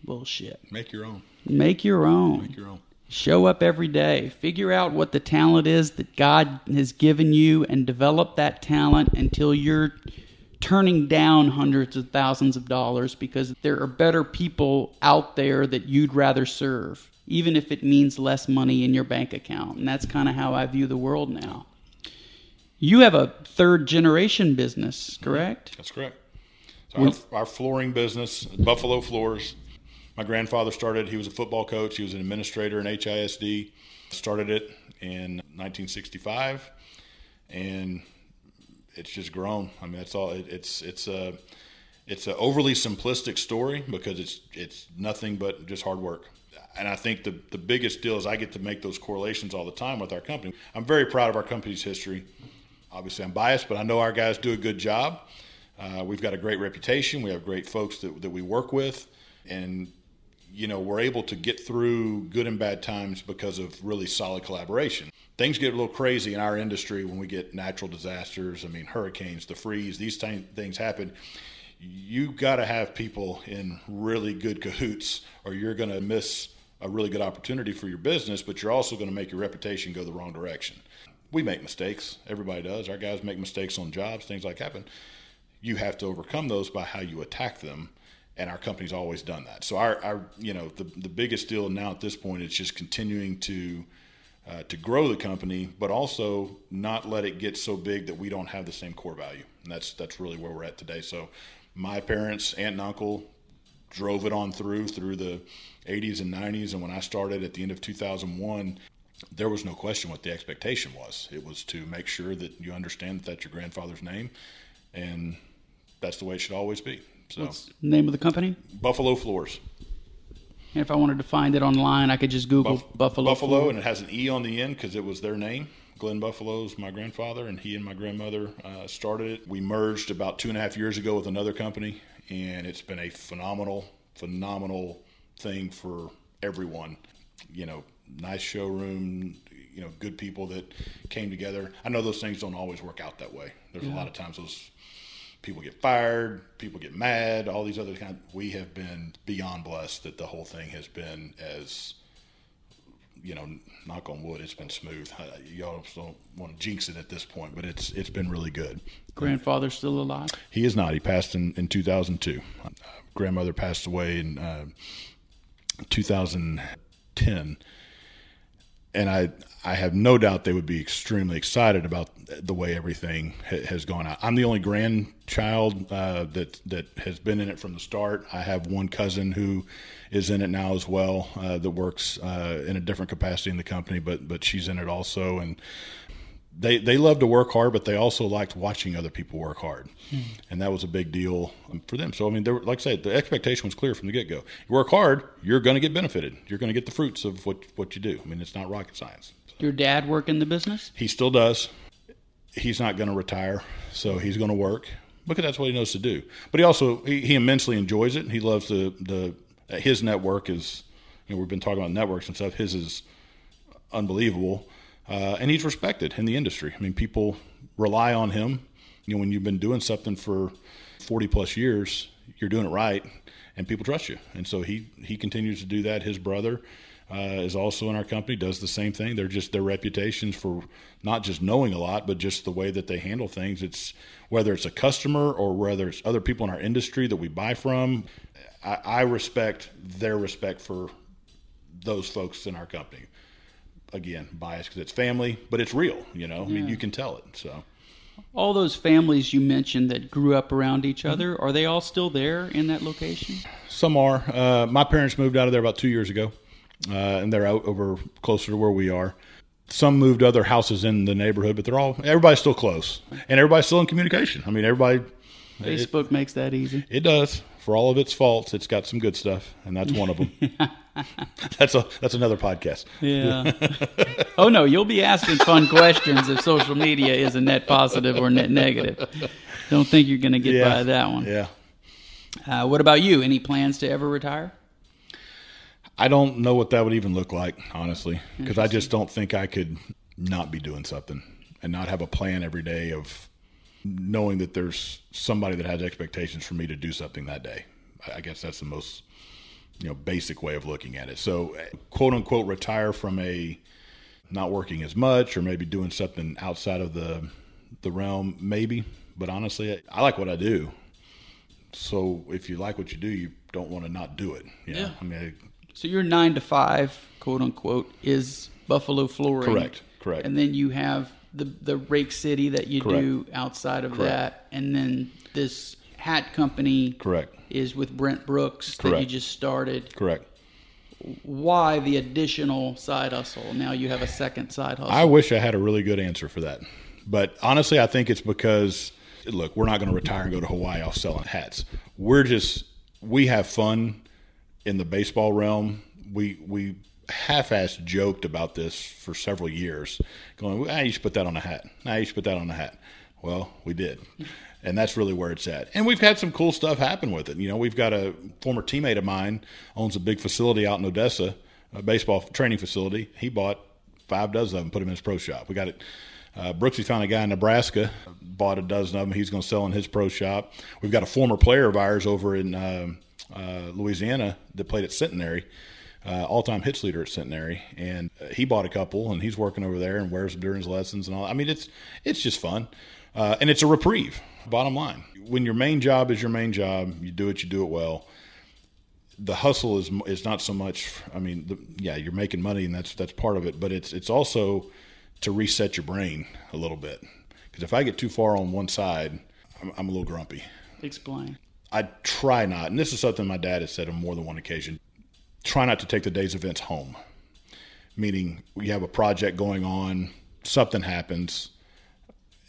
Bullshit. Make your own. Make your own. Make your own. Show up every day. Figure out what the talent is that God has given you and develop that talent until you're turning down hundreds of thousands of dollars because there are better people out there that you'd rather serve, even if it means less money in your bank account. And that's kind of how I view the world now. You have a third generation business, correct? That's correct. So our, our flooring business, Buffaloe Floors. My grandfather started. He was a football coach. He was an administrator in HISD. Started it in 1965, and it's just grown. I mean, that's all. It, it's it's a it's an overly simplistic story because it's it's nothing but just hard work. And I think the the biggest deal is I get to make those correlations all the time with our company. I'm very proud of our company's history. Obviously, I'm biased, but I know our guys do a good job. Uh, we've got a great reputation. We have great folks that, that we work with, and you know we're able to get through good and bad times because of really solid collaboration. Things get a little crazy in our industry when we get natural disasters. I mean, hurricanes, the freeze, these t- things happen. You got to have people in really good cahoots, or you're going to miss a really good opportunity for your business. But you're also going to make your reputation go the wrong direction. We make mistakes. Everybody does. Our guys make mistakes on jobs. Things like happen. You have to overcome those by how you attack them and our company's always done that. So our, our you know the the biggest deal now at this point is just continuing to uh, to grow the company, but also not let it get so big that we don't have the same core value. And that's that's really where we're at today. So my parents, aunt and uncle, drove it on through through the 80s and 90s, and when I started at the end of 2001. There was no question what the expectation was. It was to make sure that you understand that that's your grandfather's name, and that's the way it should always be. So, What's the name of the company? Buffaloe Floors. And if I wanted to find it online, I could just Google Buff- Buffalo. Buffalo, Floor. and it has an E on the end because it was their name. Glenn Buffaloe's my grandfather, and he and my grandmother uh, started it. We merged about two and a half years ago with another company, and it's been a phenomenal, phenomenal thing for everyone. You know, nice showroom, you know, good people that came together. I know those things don't always work out that way. There's a lot of times those people get fired, people get mad, all these other kind. we have been beyond blessed that the whole thing has been as you know, knock on wood, it's been smooth. Y'all don't want to jinx it at this point, but it's it's been really good. Grandfather's still alive. He is not. He passed in, in 2002. Uh, grandmother passed away in uh, 2010. And I, I have no doubt they would be extremely excited about the way everything ha- has gone out. I'm the only grandchild uh, that that has been in it from the start. I have one cousin who is in it now as well uh, that works uh, in a different capacity in the company, but but she's in it also. And they they love to work hard, but they also liked watching other people work hard, hmm. and that was a big deal um, for them. So I mean, there, like I said, the expectation was clear from the get go. You work hard, you're going to get benefited. You're going to get the fruits of what what you do. I mean, it's not rocket science. Your dad work in the business? He still does. He's not going to retire, so he's going to work because that's what he knows to do. But he also he, he immensely enjoys it. He loves the the his network is. You know, we've been talking about networks and stuff. His is unbelievable, uh, and he's respected in the industry. I mean, people rely on him. You know, when you've been doing something for forty plus years, you're doing it right, and people trust you. And so he he continues to do that. His brother uh, is also in our company, does the same thing. They're just their reputations for not just knowing a lot, but just the way that they handle things. It's whether it's a customer or whether it's other people in our industry that we buy from. I, I respect their respect for those folks in our company. Again, biased because it's family, but it's real. You know, I mean, you can tell it. So All those families you mentioned that grew up around each other, are they all still there in that location? some are. Uh, my parents moved out of there about two years ago. uh, and they're out over closer to where we are. Some moved to other houses in the neighborhood, but they're all everybody's still close, and everybody's still in communication. I mean, everybody. Facebook it, makes that easy. It does. For all of its faults, it's got some good stuff, and that's one of them. that's a that's another podcast. Yeah. oh no, you'll be asking fun questions if social media is a net positive or net negative. Don't think you're going to get yeah. by that one. Yeah. Uh, what about you? Any plans to ever retire? I don't know what that would even look like, honestly, because I just don't think I could not be doing something and not have a plan every day of knowing that there's somebody that has expectations for me to do something that day. I guess that's the most you know basic way of looking at it. So, quote unquote, retire from a not working as much or maybe doing something outside of the the realm, maybe. But honestly, I like what I do. So if you like what you do, you don't want to not do it. You know? Yeah. I mean, so your nine to five, quote unquote, is Buffaloe flooring. Correct. Correct. And then you have the the Rake City that you correct. do outside of correct. that, and then this hat company. Correct. Is with Brent Brooks correct. that you just started. Correct. Why the additional side hustle? Now you have a second side hustle. I wish I had a really good answer for that, but honestly, I think it's because look, we're not going to retire and go to Hawaii off selling hats. We're just we have fun in the baseball realm. We we half-ass joked about this for several years, going, "Ah, you should put that on a hat. Nah, you should put that on a hat." Well, we did, and that's really where it's at. And we've had some cool stuff happen with it. You know, we've got a former teammate of mine owns a big facility out in Odessa, a baseball training facility. He bought five dozen of them, put them in his pro shop. We got it uh, Brooksy found a guy in Nebraska, bought a dozen of them. He's going to sell in his pro shop. We've got a former player of ours over in uh, uh, Louisiana that played at Centenary, uh, all-time hits leader at Centenary, and he bought a couple, and he's working over there and wears them during his lessons and all. I mean, it's it's just fun, uh, and it's a reprieve. Bottom line, when your main job is your main job, you do it, you do it well the hustle is is not so much. I mean, the, yeah, you're making money, and that's that's part of it. But it's it's also to reset your brain a little bit. Because if I get too far on one side, I'm, I'm, a little grumpy. Explain. I try not, and this is something my dad has said on more than one occasion. Try not to take the day's events home. Meaning, you have a project going on, something happens,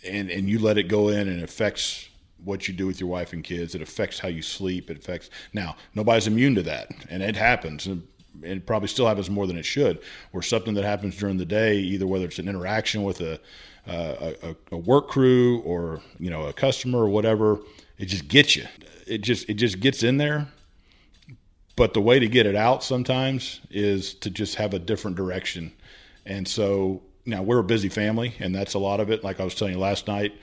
and and you let it go in, and it affects what you do with your wife and kids. It affects how you sleep. It affects now. Nobody's immune to that, and it happens And, it probably still happens more than it should, or something that happens during the day, either whether it's an interaction with a, uh, a, a work crew or you know a customer or whatever, it just gets you. It just it just gets in there. But the way to get it out sometimes is to just have a different direction. And so now we're a busy family, and that's a lot of it. Like I was telling you last night,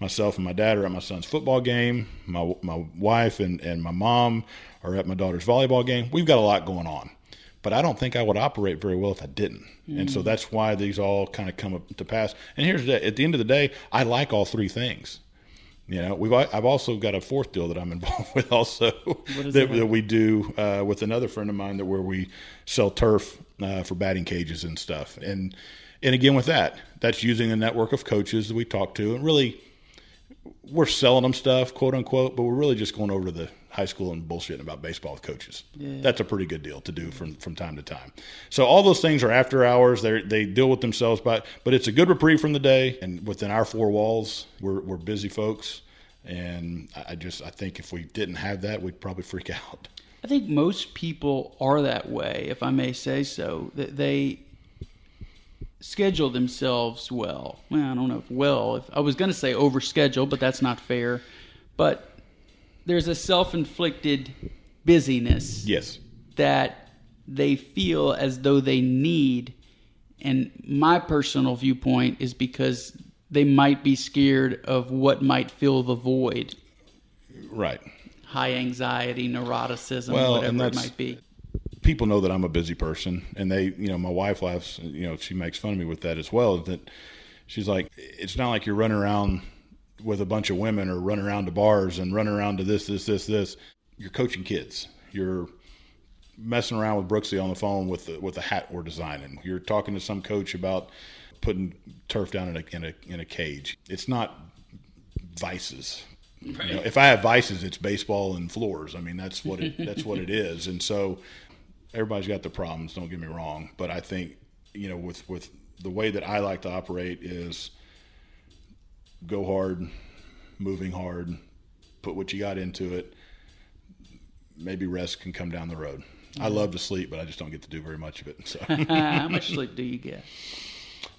myself and my dad are at my son's football game. My my wife and, and my mom are at my daughter's volleyball game. We've got a lot going on but I don't think I would operate very well if I didn't. Mm. And so mm. that's why these all kind of come up to pass. And here's the at the end of the day, I like all three things. You know, we've I've also got a fourth deal that I'm involved with also that, that, that, we do uh, with another friend of mine that where we sell turf uh, for batting cages and stuff. And and again with that, that's using a network of coaches that we talk to, and really we're selling them stuff, quote unquote, but we're really just going over to the high school and bullshitting about baseball with coaches. Yeah. That's a pretty good deal to do from from time to time. So all those things are after hours. They they deal with themselves, but but it's a good reprieve from the day. And within our four walls, we're we're busy folks. And I just I think if we didn't have that, we'd probably freak out. I think most people are that way, if I may say so. That they schedule themselves well. Well, I don't know if well. If I was going to say overschedule, but that's not fair. But there's a self-inflicted busyness. Yes. That they feel as though they need and my personal viewpoint is because they might be scared of what might fill the void. Right. High anxiety, neuroticism, well, whatever it might be. People know that I'm a busy person, and they, you know, my wife laughs. You know, she makes fun of me with that as well. That she's like, it's not like you're running around with a bunch of women or run around to bars and run around to this, this, this, this. You're coaching kids. You're messing around with Brooksy on the phone with the, with the hat we're designing. You're talking to some coach about putting turf down in a in a, in a cage. It's not vices. Right. You know, if I have vices, it's baseball and floors. I mean, that's what it that's what it is. And so, everybody's got their problems. Don't get me wrong, but I think you know with with the way that I like to operate is go hard, moving hard, put what you got into it. Maybe rest can come down the road. I mm-hmm. love to sleep, but I just don't get to do very much of it. So. How much sleep do you get?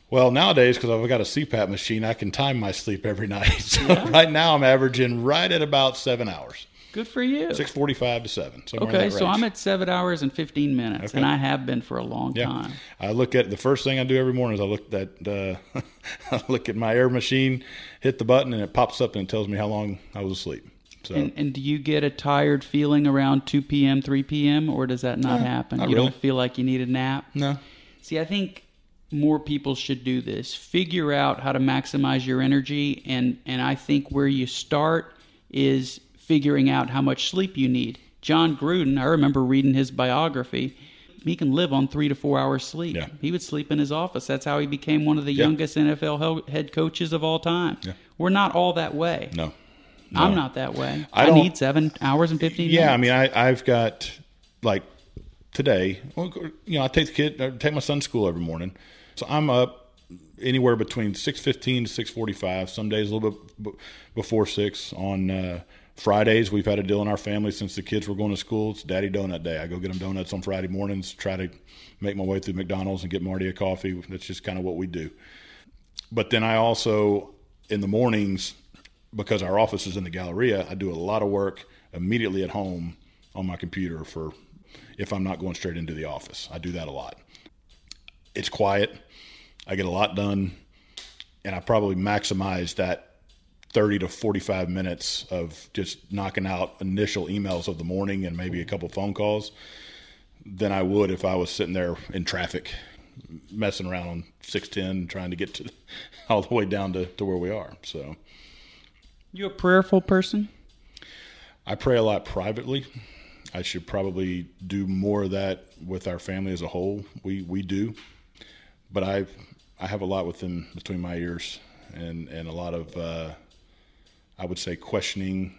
Well, nowadays, because I've got a CPAP machine, I can time my sleep every night. So yeah. right now, I'm averaging right at about seven hours. Good for you. Six forty-five to seven. Okay, so I'm at seven hours and fifteen minutes, okay. and I have been for a long yeah. time. I look at the first thing I do every morning is I look at uh, I look at my air machine, hit the button, and it pops up and it tells me how long I was asleep. So. And, and, do you get a tired feeling around 2 p.m., 3 p.m., or does that not no, happen? Not you really. don't feel like you need a nap? No. See, I think more people should do this. Figure out how to maximize your energy, and, and I think where you start is figuring out how much sleep you need. Jon Gruden, I remember reading his biography. He can live on three to four hours sleep. Yeah. He would sleep in his office. That's how he became one of the yeah. youngest NFL head coaches of all time. Yeah. We're not all that way. No. no. I'm not that way. I, I need seven hours and 15 yeah, minutes. I mean, I, I've got, like, today, well, you know, I take the kid, I take my son to school every morning. So I'm up anywhere between 6.15 to 6.45, some days a little bit before 6 on uh, – Fridays, we've had a deal in our family since the kids were going to school. It's Daddy Donut Day. I go get them donuts on Friday mornings, try to make my way through McDonald's and get Marty a coffee. That's just kind of what we do. But then I also, in the mornings, because our office is in the Galleria, I do a lot of work immediately at home on my computer for if I'm not going straight into the office. I do that a lot. It's quiet. I get a lot done, and I probably maximize that 30 to 45 minutes of just knocking out initial emails of the morning and maybe a couple phone calls than I would if I was sitting there in traffic messing around on 610 trying to get to all the way down to, to where we are. So you a prayerful person? I pray a lot privately. I should probably do more of that with our family as a whole. We we do. But I I have a lot within between my ears and and a lot of uh, I would say questioning,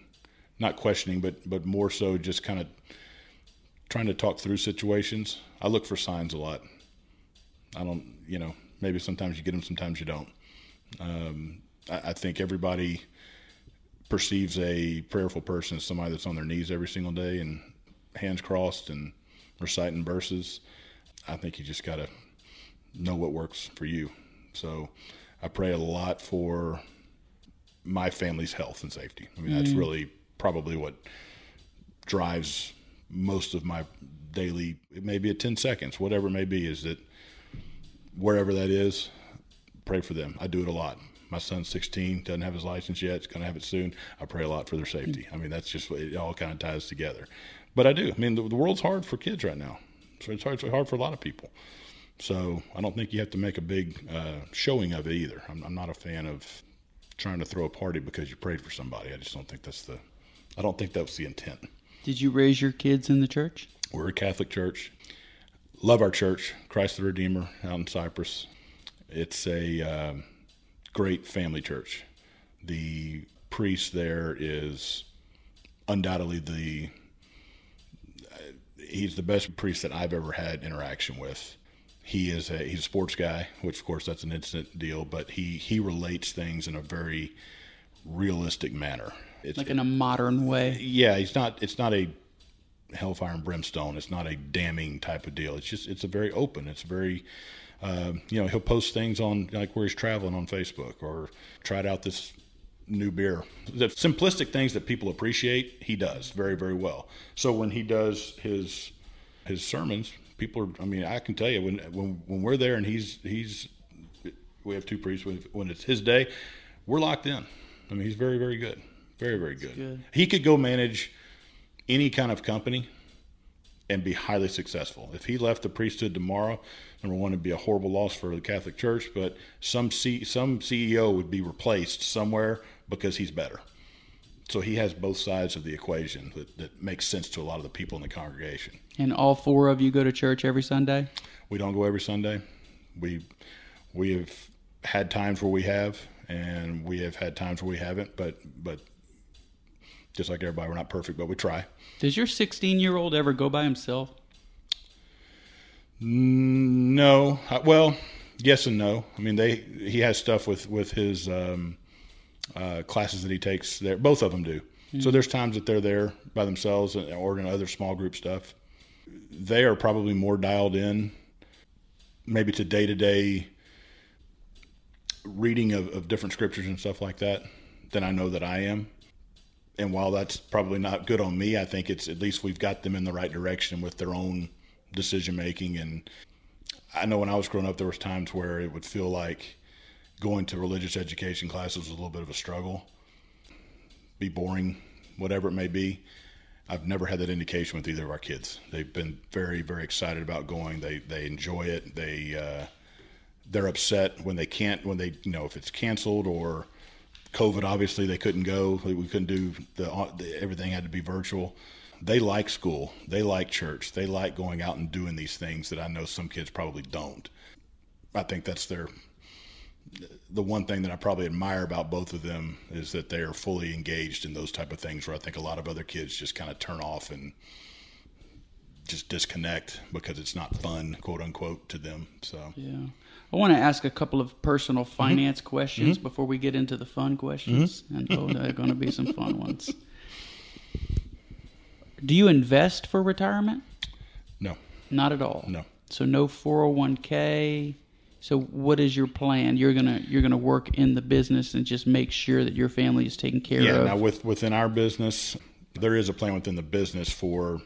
not questioning, but but more so just kind of trying to talk through situations. I look for signs a lot. I don't, you know, maybe sometimes you get them, sometimes you don't. Um, I, I, think everybody perceives a prayerful person as somebody that's on their knees every single day and hands crossed and reciting verses. I think you just got to know what works for you. So I pray a lot for my family's health and safety. I mean, that's mm. really probably what drives most of my daily. It may be at ten seconds, whatever it may be. Is that wherever that is, pray for them. I do it a lot. My son's 16, doesn't have his license yet. He's going to have it soon. I pray a lot for their safety. I mean, that's just it all kind of ties together. But I do. I mean, the, the world's hard for kids right now. So it's hard, it's hard for a lot of people. So I don't think you have to make a big uh, showing of it either. I'm, I'm not a fan of trying to throw a party because you prayed for somebody. I just don't think that's the I don't think that was the intent. Did you raise your kids in the church? We're a Catholic church. Love our church, Christ the Redeemer out in Cypress. It's a um, great family church. The priest there is undoubtedly the he's the best priest that I've ever had interaction with he is a he's a sports guy, which of course that's an instant deal, but he he relates things in a very realistic manner. It's like in a modern way. Yeah, he's not. It's not a hellfire and brimstone. It's not a damning type of deal. It's just it's a very open. It's very uh, you know he'll post things on like where he's traveling on Facebook or tried out this new beer. The simplistic things that people appreciate, he does very very well. So when he does his his sermons, people are. I mean, I can tell you when when when we're there and he's he's we have two priests when it's his day, we're locked in. I mean, he's very very good, very very good. good. He could go manage any kind of company and be highly successful. If he left the priesthood tomorrow, number one, it'd be a horrible loss for the Catholic Church, but some C, some CEO would be replaced somewhere because he's better. So he has both sides of the equation that, that makes sense to a lot of the people in the congregation. And all four of you go to church every Sunday? We don't go every Sunday. We we have had times where we have, and we have had times where we haven't. But but just like everybody, we're not perfect, but we try. Does your 16 year old ever go by himself? No, Uh, well, yes and no. I mean, they he has stuff with with his um, uh, classes that he takes there. Both of them do. So there's times that they're there by themselves or in other small group stuff. They are probably more dialed in, maybe to day to day reading of, of different scriptures and stuff like that than I know that I am. And while that's probably not good on me, I think it's at least we've got them in the right direction with their own decision making. And I know when I was growing up, there was times where it would feel like going to religious education classes was a little bit of a struggle, be boring, whatever it may be. I've never had that indication with either of our kids. They've been very, very excited about going. They they enjoy it. They uh, they're upset when they can't when they you know if it's canceled or COVID. Obviously, they couldn't go. We couldn't do the, the everything had to be virtual. They like school. They like church. They like going out and doing these things that I know some kids probably don't. I think that's their the one thing that I probably admire about both of them is that they are fully engaged in those type of things where I think a lot of other kids just kind of turn off and just disconnect because it's not fun, quote unquote, to them. So Yeah. I want to ask a couple of personal mm-hmm. finance questions mm-hmm. before we get into the fun questions. Mm-hmm. And oh, there are going to be some fun ones. Do you invest for retirement? no, Not at all. no. So no 401k. So what is your plan? You're gonna you're gonna work in the business and just make sure that your family is taken care Yeah. of. Yeah. Now with within our business, there is a plan within the business for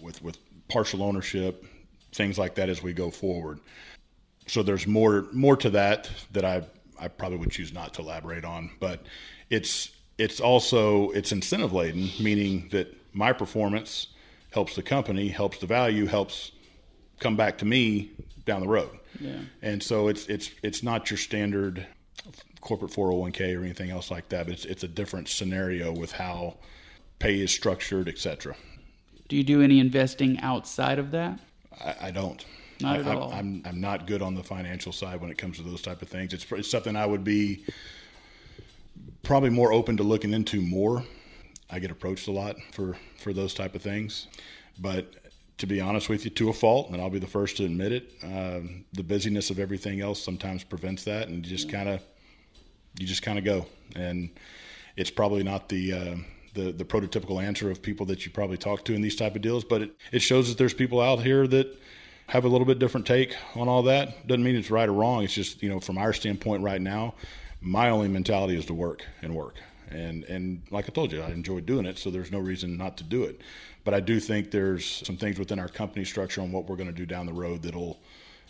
with with partial ownership, things like that as we go forward. So there's more more to that that I I probably would choose not to elaborate on, but it's it's also it's incentive laden, meaning that my performance helps the company, helps the value, helps come back to me down the road. Yeah. And so it's it's it's not your standard corporate 401k or anything else like that, but it's it's a different scenario with how pay is structured, etc. Do you do any investing outside of that? I, I don't. Not at I, all. I'm I'm not good on the financial side when it comes to those type of things. It's, it's something I would be probably more open to looking into more. I get approached a lot for for those type of things, but to be honest with you, to a fault, and I'll be the first to admit it, um, the busyness of everything else sometimes prevents that, and you just kind of you just kind of go, and it's probably not the uh, the the prototypical answer of people that you probably talk to in these type of deals, but it, it shows that there's people out here that have a little bit different take on all that. Doesn't mean it's right or wrong. It's just you know from our standpoint right now, my only mentality is to work and work, and and like I told you, I enjoy doing it, so there's no reason not to do it. But I do think there's some things within our company structure on what we're going to do down the road that'll.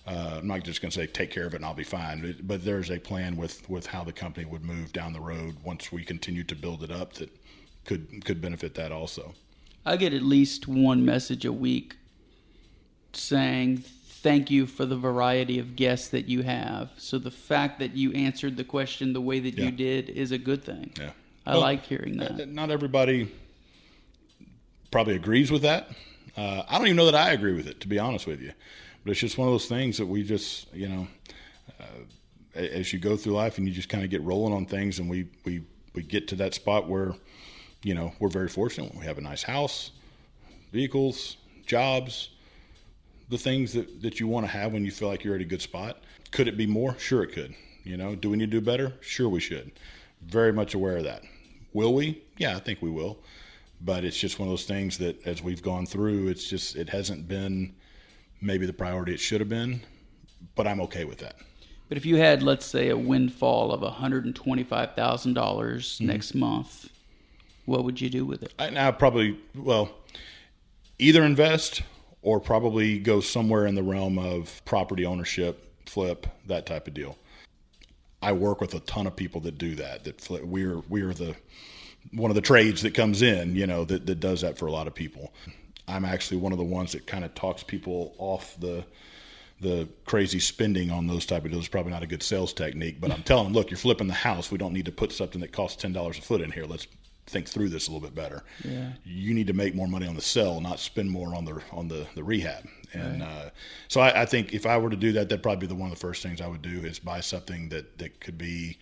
Uh, I'm not just going to say take care of it and I'll be fine, but, there's a plan with with how the company would move down the road once we continue to build it up that could could benefit that also. I get at least one message a week saying thank you for the variety of guests that you have. So the fact that you answered the question the way that Yeah. you did is a good thing. Yeah. I Well, like hearing that. Not everybody probably agrees with that. Uh, I don't even know that I agree with it, to be honest with you. But it's just one of those things that we just, you know, uh, as you go through life and you just kind of get rolling on things, and we we we get to that spot where, you know, we're very fortunate. We have a nice house, vehicles, jobs, the things that, that you want to have when you feel like you're at a good spot. Could it be more? Sure, it could. You know, do we need to do better? Sure, we should. Very much aware of that. Will we? Yeah, I think we will. But it's just one of those things that as we've gone through, it's just, it hasn't been maybe the priority it should have been, but I'm okay with that. But if you had, let's say, a windfall of $125,000 Mm-hmm. next month, what would you do with it? I, now probably, well, either invest or probably go somewhere in the realm of property ownership, flip, that type of deal. I work with a ton of people that do that. That flip, we're we're the one of the trades that comes in, you know, that that does that for a lot of people. I'm actually one of the ones that kind of talks people off the the crazy spending on those type of deals. Probably not a good sales technique, but I'm telling them, look, you're flipping the house. We don't need to put something that costs ten dollars a foot in here. Let's think through this a little bit better. Yeah. You need to make more money on the sell, not spend more on the on the, the rehab. And uh, so I, I think if I were to do that, that'd probably be the one of the first things I would do is buy something that that could be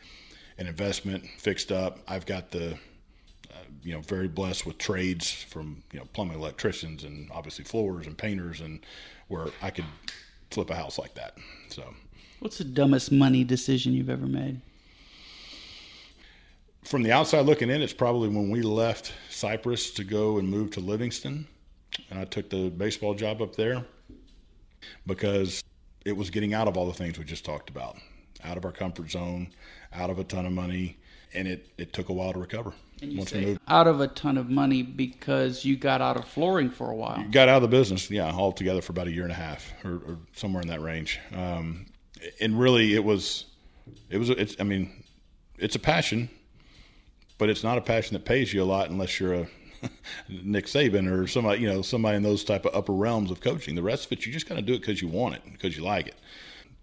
an investment fixed up. I've got the you know, very blessed with trades from you know plumbing electricians and obviously floors and painters and where I could flip a house like that. So, what's the dumbest money decision you've ever made? From the outside looking in, it's probably when we left Cypress to go and move to Livingston, and I took the baseball job up there because it was getting out of all the things we just talked about, out of our comfort zone, out of a ton of money, and it, it took a while to recover. And you say out of a ton of money because you got out of flooring for a while. got out of the business, yeah, altogether for about a year and a half, or, or somewhere in that range. Um, and really, it was, it was, it's. I mean, it's a passion, but it's not a passion that pays you a lot unless you're a Nick Saban or somebody, you know, somebody in those type of upper realms of coaching. The rest of it, you just got to do it because you want it, because you like it.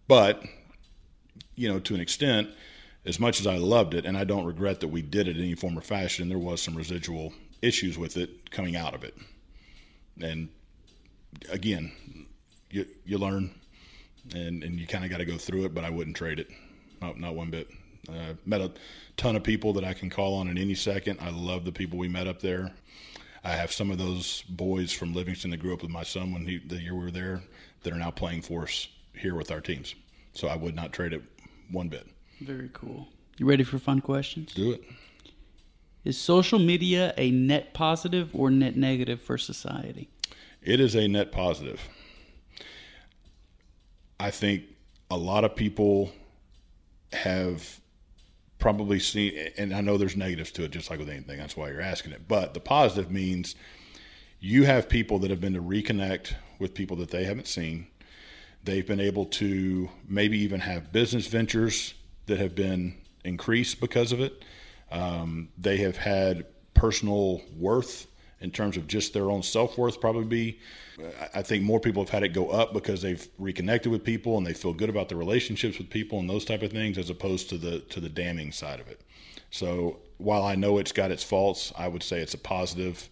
But, you know, to an extent, as much as I loved it, and I don't regret that we did it in any form or fashion, there was some residual issues with it coming out of it. And again, you you learn, and and you kind of got to go through it. But I wouldn't trade it, not not one bit. Uh, met a ton of people that I can call on in any second. I love the people we met up there. I have some of those boys from Livingston that grew up with my son when he the year we were there that are now playing for us here with our teams. So I would not trade it one bit. Very cool. You ready for fun questions? Do it. Is social media a net positive or net negative for society? It is a net positive. I think a lot of people have probably seen, and I know there's negatives to it, just like with anything. That's why you're asking it. But the positive means you have people that have been to reconnect with people that they haven't seen. They've been able to maybe even have business ventures that have been increased because of it. Um, they have had personal worth in terms of just their own self worth, probably be. I think more people have had it go up because they've reconnected with people and they feel good about their relationships with people and those type of things, as opposed to the to the damning side of it. So while I know it's got its faults, I would say it's a positive.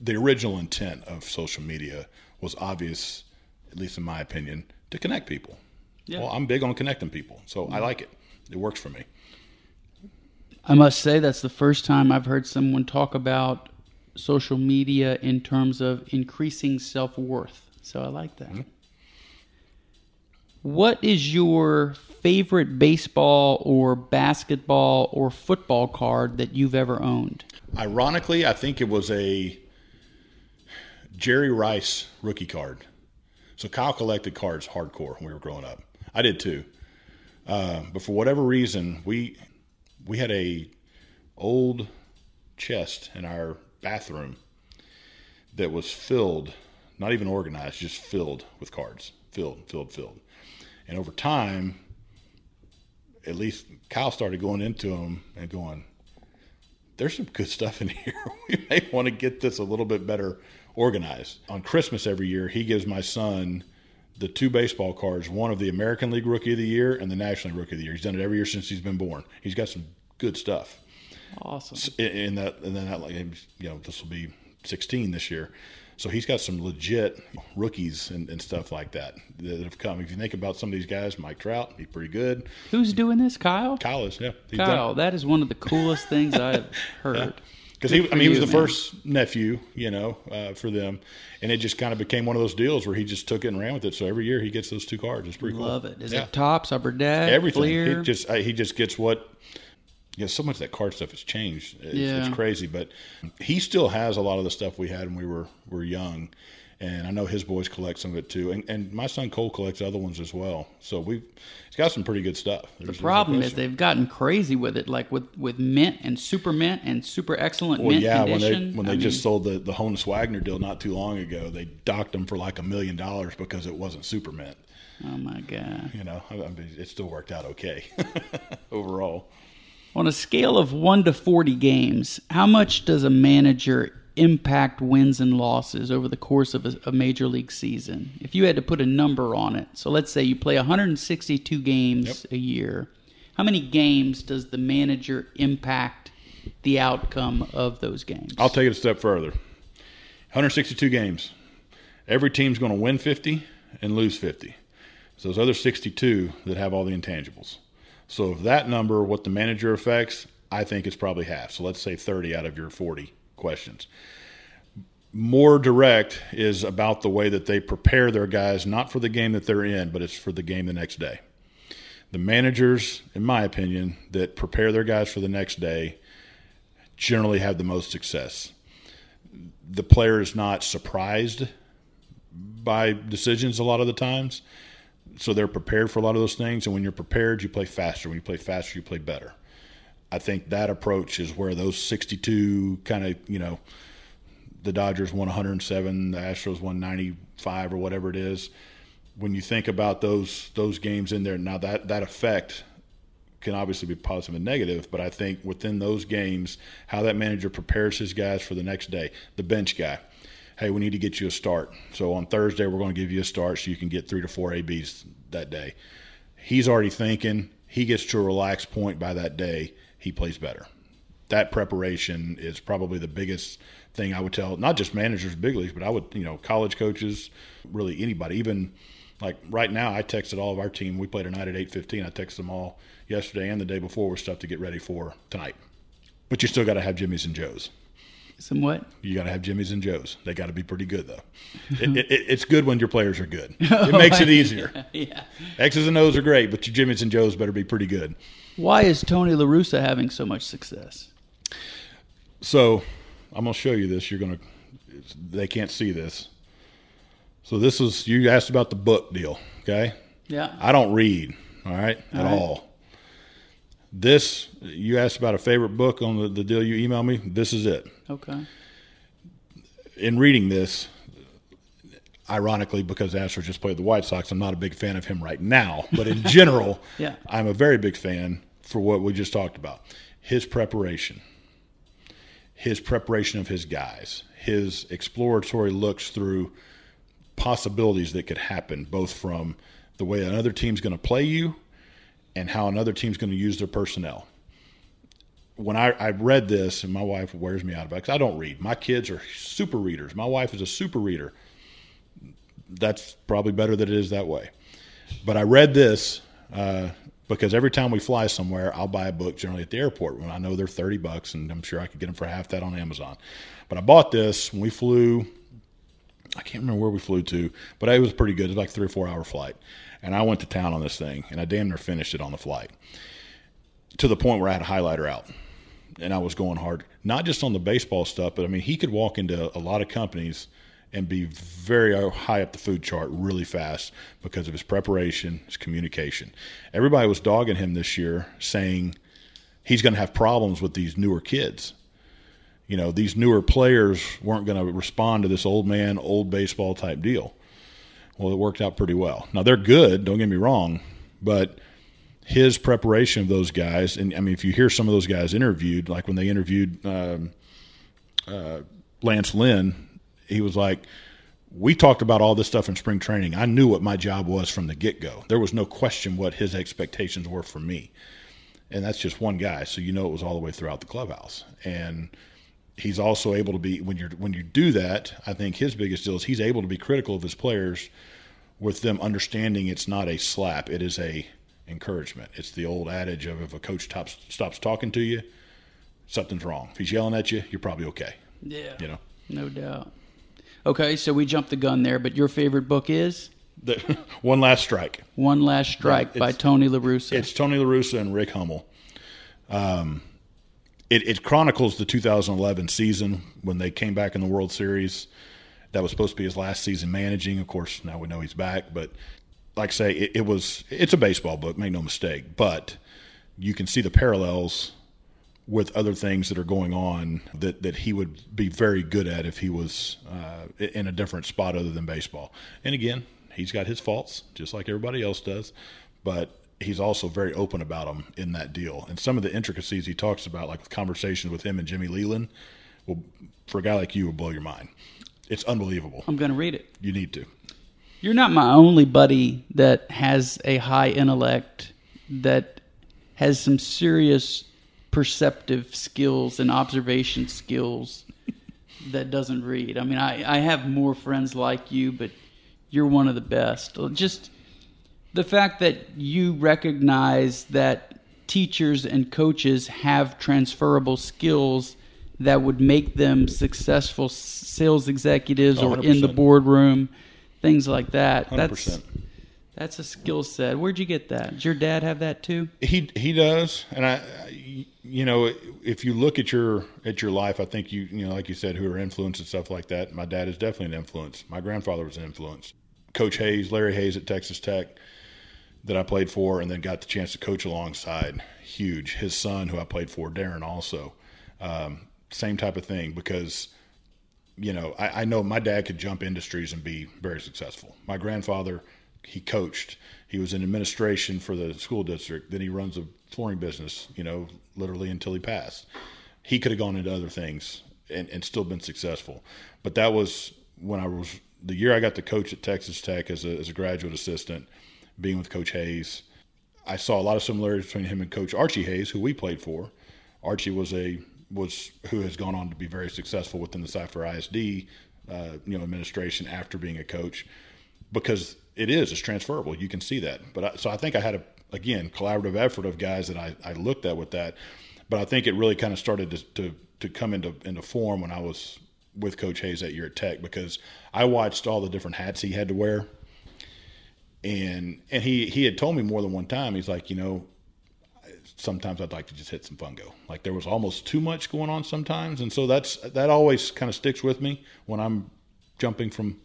The original intent of social media was obvious, at least in my opinion, to connect people. Yeah. Well, I'm big on connecting people, so I like it it works for me. I must say that's the first time I've heard someone talk about social media in terms of increasing self worth. So I like that. Mm-hmm. What is your favorite baseball or basketball or football card that you've ever owned? Ironically, I think it was a Jerry Rice rookie card. So Kyle collected cards hardcore when we were growing up. I did too. Uh, but for whatever reason, we we had a old chest in our bathroom that was filled, not even organized, just filled with cards, filled, filled, filled. And over time, at least Kyle started going into them and going, "There's some good stuff in here. we may want to get this a little bit better organized." On Christmas every year, he gives my son the two baseball cards, one of the American League Rookie of the Year and the National League Rookie of the Year. He's done it every year since he's been born. He's got some good stuff. Awesome. In that, and then that, like, you know, this will be 16 this year. So he's got some legit rookies and, and, stuff like that that have come. If you think about some of these guys, Mike Trout, he's pretty good. Who's doing this? Kyle. Kyle is, yeah. Kyle, that is one of the coolest things I've heard. Yeah because he, I mean, he was the man. first nephew, you know, uh, for them, and it just kind of became one of those deals where he just took it and ran with it. So every year he gets those two cards. It's pretty cool. Love it. Is yeah. it Topps, upper deck, everything? Fleer? He just uh, he just gets what. You know, so much that card stuff has changed. It's, yeah. it's crazy, but he still has a lot of the stuff we had when we were were young and I know his boys collect some of it too. And, and my son Cole collects other ones as well. So we he's got some pretty good stuff. There's, the problem no is they've gotten crazy with it, like with, with mint and super mint and super excellent well, mint yeah, condition. when they when they just sold the the Honus Wagner deal not too long ago, they docked them for like a million dollars because it wasn't super mint. Oh my god! You know, I mean, it still worked out okay overall. On a scale of one to forty games, how much does a manager impact wins and losses over the course of a, a, major league season? If you had to put a number on it, so let's say you play 162 games yep. a year, how many games does the manager impact the outcome of those games? I'll take it a step further 162 games. Every team's going to win 50 and lose 50. So those other 62 that have all the intangibles. So if that number, what the manager affects, I think it's probably half. So let's say 30 out of your 40 questions. More direct is about the way that they prepare their guys, not for the game that they're in, but it's for the game the next day. The managers, in my opinion, that prepare their guys for the next day generally have the most success. The player is not surprised by decisions a lot of the times, so they're prepared for a lot of those things. And when you're prepared, you play faster. When you play faster, you play better. I think that approach is where those 62 kind of, you know, the Dodgers won 107, the Astros won 95 or whatever it is. When you think about those those games in there, now that that effect can obviously be positive and negative, but I think within those games, how that manager prepares his guys for the next day, the bench guy, hey, we need to get you a start. So on Thursday, we're going to give you a start so you can get three to four ABs that day. He's already thinking he gets to a relaxed point by that day, he plays better. That preparation is probably the biggest thing I would tell not just managers, big leagues, but I would, you know, college coaches, really anybody. Even like right now, I texted all of our team. We played tonight at eight fifteen. I texted them all yesterday and the day before with stuff to get ready for tonight. But you still got to have Jimmy's and Joe's. some what You got to have Jimmy's and Joe's. They got to be pretty good though. it, it, it's good when your players are good. It makes it easier. yeah. X's and O's are great, but your Jimmy's and Joe's better be pretty good. Why is Tony La Russa having so much success? So I'm going to show you this. You're going to, they can't see this. So this is, you asked about the book deal, okay? Yeah. I don't read, all right, at right. all. This, you asked about a favorite book on the, the deal you emailed me. This is it. Okay. In reading this, ironically, because Astros just played the White Sox, I'm not a big fan of him right now. But in general, Yeah. I'm a very big fan for what we just talked about. His preparation, his preparation of his guys, his exploratory looks through possibilities that could happen, both from the way another team's going to play you and how another team's going to use their personnel. When I, I read this, and my wife wears me out about it I don't read. My kids are super readers. My wife is a super reader. That's probably better that it is that way. But I read this uh, because every time we fly somewhere, I'll buy a book generally at the airport when I know they're 30 bucks, and I'm sure I could get them for half that on Amazon. But I bought this when we flew I can't remember where we flew to, but it was pretty good. It was like a three or four hour flight. And I went to town on this thing, and I damn near finished it on the flight to the point where I had a highlighter out. And I was going hard, not just on the baseball stuff, but I mean, he could walk into a lot of companies and be very high up the food chart really fast because of his preparation, his communication. Everybody was dogging him this year, saying he's going to have problems with these newer kids you know, these newer players weren't going to respond to this old man, old baseball type deal. Well, it worked out pretty well. Now they're good, don't get me wrong, but his preparation of those guys, and I mean, if you hear some of those guys interviewed, like when they interviewed um, uh, Lance Lynn, he was like, "We talked about all this stuff in spring training. I knew what my job was from the get go. There was no question what his expectations were for me." And that's just one guy, so you know it was all the way throughout the clubhouse. And he's also able to be when you're when you do that. I think his biggest deal is he's able to be critical of his players, with them understanding it's not a slap; it is a encouragement. It's the old adage of if a coach stops stops talking to you, something's wrong. If he's yelling at you, you're probably okay. Yeah. You know, No doubt. Okay, so we jumped the gun there, but your favorite book is the, one last strike. One Last Strike Yeah, by Tony La Russa. It's Tony La Russa and Rick Hummel. Um, it, it chronicles the 2011 season when they came back in the World Series. That was supposed to be his last season managing. Of course, now we know he's back. But like I say, it, it was it's a baseball book, make no mistake. But you can see the parallels with other things that are going on that, that he would be very good at if he was uh, in a different spot other than baseball. And again, he's got his faults, just like everybody else does, but he's also very open about them in that deal. And some of the intricacies he talks about, like conversations with him and Jimmy Leyland, will, for a guy like you, will blow your mind. It's unbelievable. I'm going to read it. You need to. You're not my only buddy that has a high intellect that has some serious perceptive skills and observation skills that doesn't read. I mean, I, I have more friends like you, but you're one of the best. Just the fact that you recognize that teachers and coaches have transferable skills that would make them successful sales executives Oh, or in the boardroom, things like that. Hundred That's percent. That's a skill set. Where'd you get that? Did your dad have that too? He he does, and I, I- you know, if you look at your at your life, I think you you know, like you said, who are influence and stuff like that. My dad is definitely an influence. My grandfather was an influence. Coach Hays, Larry Hays at Texas Tech, that I played for, and then got the chance to coach alongside. Huge. His son, who I played for, Darren, also, um, same type of thing because you know, I, I know my dad could jump industries and be very successful. My grandfather, he coached. He was in administration for the school district. Then he runs a flooring business, you know, literally until he passed. He could have gone into other things and, and still been successful. But that was when I was the year I got to coach at Texas Tech as a, as a graduate assistant, being with Coach Hays. I saw a lot of similarities between him and Coach Archie Hayes, who we played for. Archie was a was who has gone on to be very successful within the Cy-Fair ISD, uh, you know, administration after being a coach, because it is it's transferable. You can see that. But I, so I think I had a again collaborative effort of guys that I, I looked at with that, but I think it really kind of started to, to to come into into form when I was with Coach Hays that year at Tech because I watched all the different hats he had to wear and and he he had told me more than one time he's like you know sometimes i'd like to just hit some fungo like there was almost too much going on sometimes and so that's that always kind of sticks with me when i'm jumping from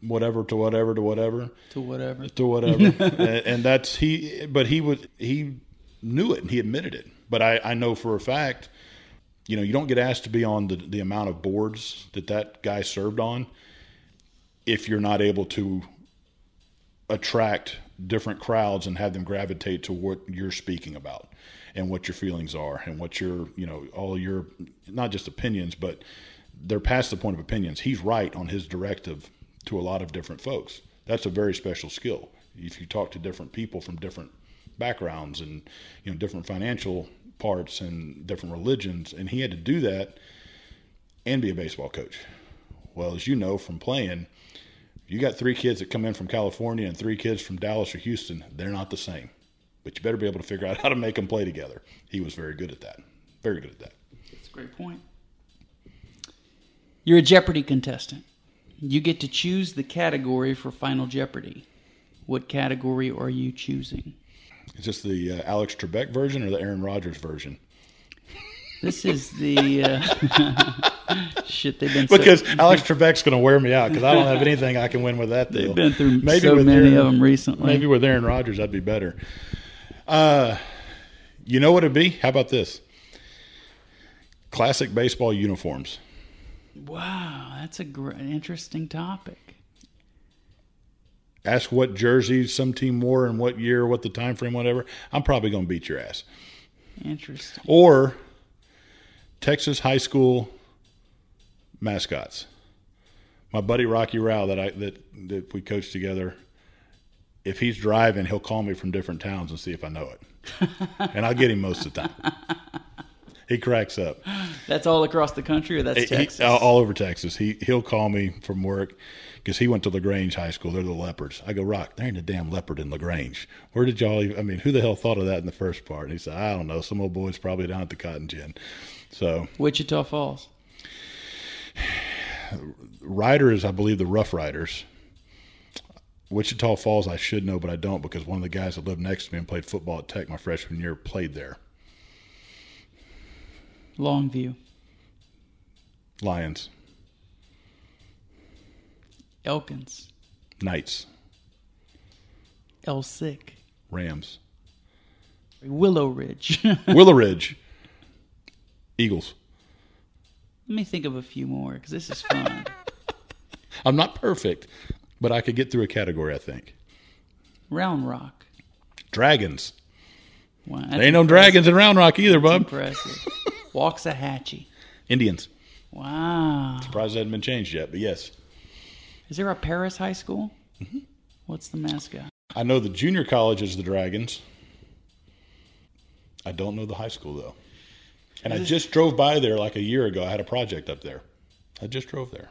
whatever to whatever to whatever. To whatever. to whatever. And, and that's he but he was he knew it and he admitted it. But i i know for a fact you know you don't get asked to be on the the amount of boards that that guy served on if you're not able to attract different crowds and have them gravitate to what you're speaking about and what your feelings are and what your you know all your not just opinions but they're past the point of opinions. He's right on his directive to a lot of different folks that's a very special skill if you talk to different people from different backgrounds and you know different financial parts and different religions and he had to do that and be a baseball coach well as you know from playing you got three kids that come in from California and three kids from Dallas or Houston, they're not the same. But you better be able to figure out how to make them play together. He was very good at that. Very good at that. That's a great point. You're a Jeopardy contestant. You get to choose the category for Final Jeopardy. What category are you choosing? Is this the uh, Alex Trebek version or the Aaron Rodgers version? This is the uh, shit they've been so- Because Alex Trebek's going to wear me out because I don't have anything I can win with that deal. they've been through maybe so with many Aaron, of them recently. Maybe with Aaron Rodgers, I'd be better. Uh, you know what it'd be? How about this? Classic baseball uniforms. Wow, that's a great, interesting topic. ask what jersey some team wore and what year, what the time frame, whatever, I'm probably going to beat your ass. Interesting. Or Texas high school mascots. My buddy Rocky Rao that I that that we coached together. If he's driving, he'll call me from different towns and see if I know it, and I'll get him most of the time. He cracks up. That's all across the country, or that's He- Texas? all, all over Texas. He he'll call me from work because he went to La Grange High School. They're the leopards. I go, Rock, there ain't a damn leopard in La Grange. Where did y'all? Even, I mean, who the hell thought of that in the first part? And he said, I don't know. Some old boys probably down at the cotton gin. So Wichita Falls. Riders, I believe the Rough Riders. Wichita Falls, I should know, but I don't because one of the guys that lived next to me and played football at Tech my freshman year played there. Longview. Lions, Elkins. Knights, Elsik. Rams, Willowridge. Willowridge, Eagles. Let me think of a few more because this is fun. I'm not perfect, but I could get through a category, I think. Round Rock. Dragons. Wow, There ain't no dragons in Round Rock either, bub. Impressive. Waxahachie. Indians. Wow. Surprised that hadn't been changed yet, but yes. Is there a Paris High School? Mm-hmm. What's the mascot? I know the junior college is the Dragons. I don't know the high school, though. And I just drove by there like a year ago. I had a project up there. I just drove there.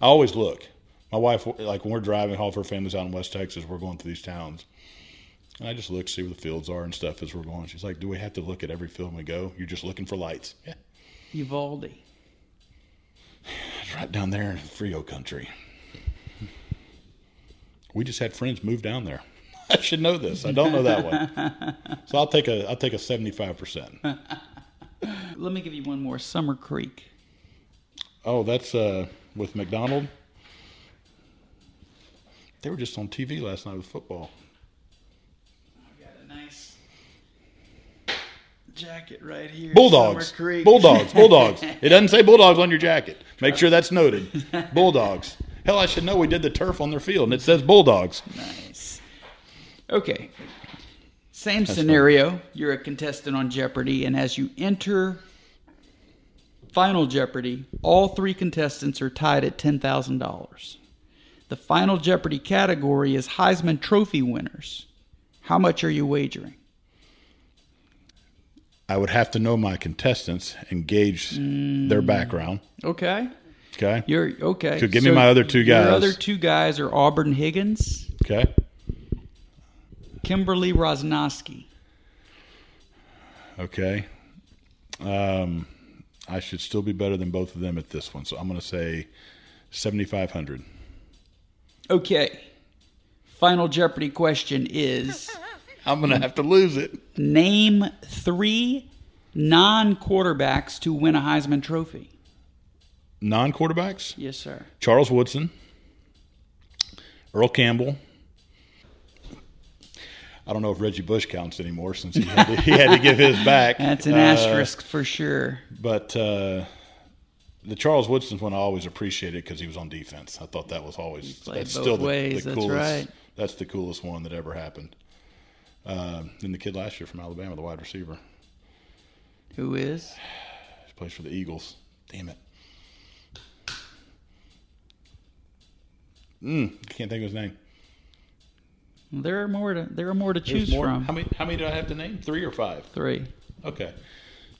I always look. My wife, like when we're driving, all of her family's out in West Texas. We're going through these towns. And I just look, see where the fields are and stuff as we're going. She's like, "Do we have to look at every field we go? You're just looking for lights." Yeah, Uvalde. it's right down there in Frio country. We just had friends move down there. I should know this. I don't know that one, so I'll take a I'll take a seventy five percent. Let me give you one more. Summer Creek. Oh, that's uh, with McDonald. They were just on TV last night with football. I got a nice jacket right here. Bulldogs. Bulldogs. Bulldogs. it doesn't say Bulldogs on your jacket. Make sure that's noted. Bulldogs. Hell, I should know we did the turf on their field, and it says Bulldogs. Nice. Okay. Same scenario. You're a contestant on Jeopardy, and as you enter Final Jeopardy, all three contestants are tied at $10,000. The Final Jeopardy category is Heisman Trophy winners. How much are you wagering? I would have to know my contestants and gauge their background. Okay. Okay. You're okay. So give me my other two guys. Your other two guys are Auburn Higgins, Okay. Kimberly Rosnowski. Okay. Um, I should still be better than both of them at this one, so I'm going to say 7,500. Okay. Final Jeopardy question is I'm going to have to lose it. name three non quarterbacks to win a Heisman Trophy. Non quarterbacks Yes, sir. Charles Woodson, Earl Campbell. I don't know if Reggie Bush counts anymore since he had to, he had to give his back. That's an Uh, asterisk for sure. But uh, the Charles Woodson's one I always appreciated because he was on defense. I thought that was always that's still the, the that's coolest. right. That's the coolest one that ever happened. Uh, then the kid last year from Alabama, the wide receiver, Who is? he plays for the Eagles. Damn it. Mm, I can't think of his name. There are more to there are more to There's choose more. from. How many? How many do I have to name? Three or five? Three. Okay.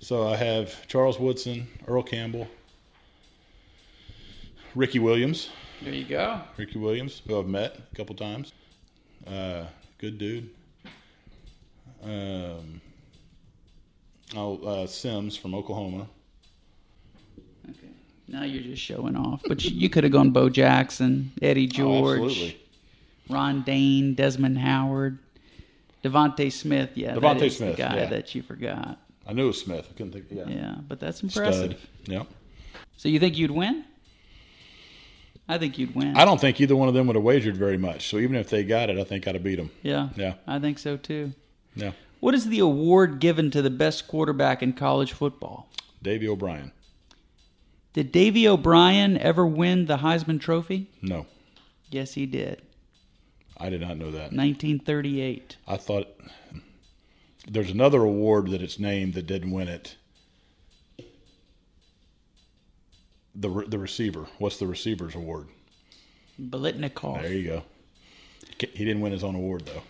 So I have Charles Woodson, Earl Campbell, Ricky Williams. There you go. Ricky Williams, who I've met a couple times. Uh, good dude. Um, oh, uh, Sims from Oklahoma. Okay. Now you're just showing off. But you, you could have gone Bo Jackson, Eddie Oh, George, absolutely. Ron Dayne, Desmond Howard, DeVonta Smith. Yeah, is Smith, the guy yeah. that you forgot. I knew it was Smith. I couldn't think. Yeah. Yeah, but that's Stud. impressive. Yeah. So you think you'd win? I think you'd win. I don't think either one of them would have wagered very much. So even if they got it, I think I'd have beat them. yeah. Yeah. I think so too. Yeah. What is the award given to the best quarterback in college football? Davy O'Brien. Did Davy O'Brien ever win the Heisman Trophy? No, Yes, he did. I did not know that. 1938. I thought there's another award that it's named that didn't win it. The re- the receiver. What's the receiver's award? Biletnikoff. There you go. He didn't win his own award though.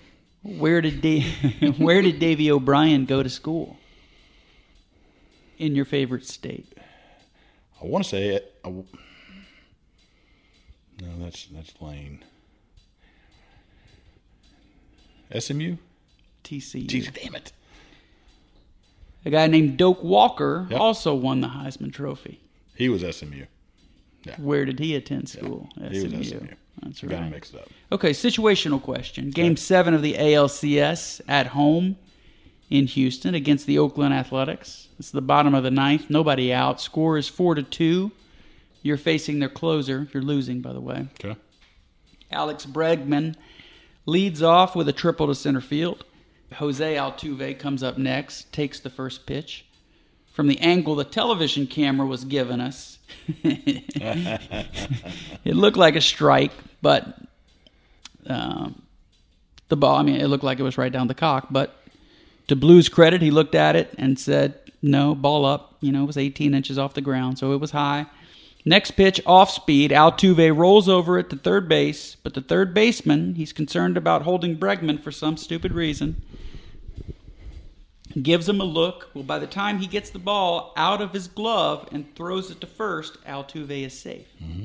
Where did da- Where did Davy O'Brien go to school? In your favorite state? I want to say it. I w- no, that's that's Lane. SMU. TCU. Damn it. A guy named Doak Walker Yep. also won the Heisman Trophy. He was SMU. Where did he attend school? He was SMU. That's You got to right. mix it up. Okay, situational question. Game seven of the ALCS at home in Houston against the Oakland Athletics. It's the bottom of the ninth. Nobody out. Score is four to two. You're facing their closer. You're losing, by the way. Okay. Alex Bregman leads off with a triple to center field. Jose Altuve comes up next, takes the first pitch. From the angle the television camera was giving us, it looked like a strike, but um, the ball, I mean, it looked like it was right down the cock. But to Blue's credit, he looked at it and said, no, ball up. You know, it was 18 inches off the ground, so it was high. Next pitch, off speed. Altuve rolls over it to third base, but the third baseman, he's concerned about holding Bregman for some stupid reason. Gives him a look. Well, by the time he gets the ball out of his glove and throws it to first, Altuve is safe. Mm-hmm.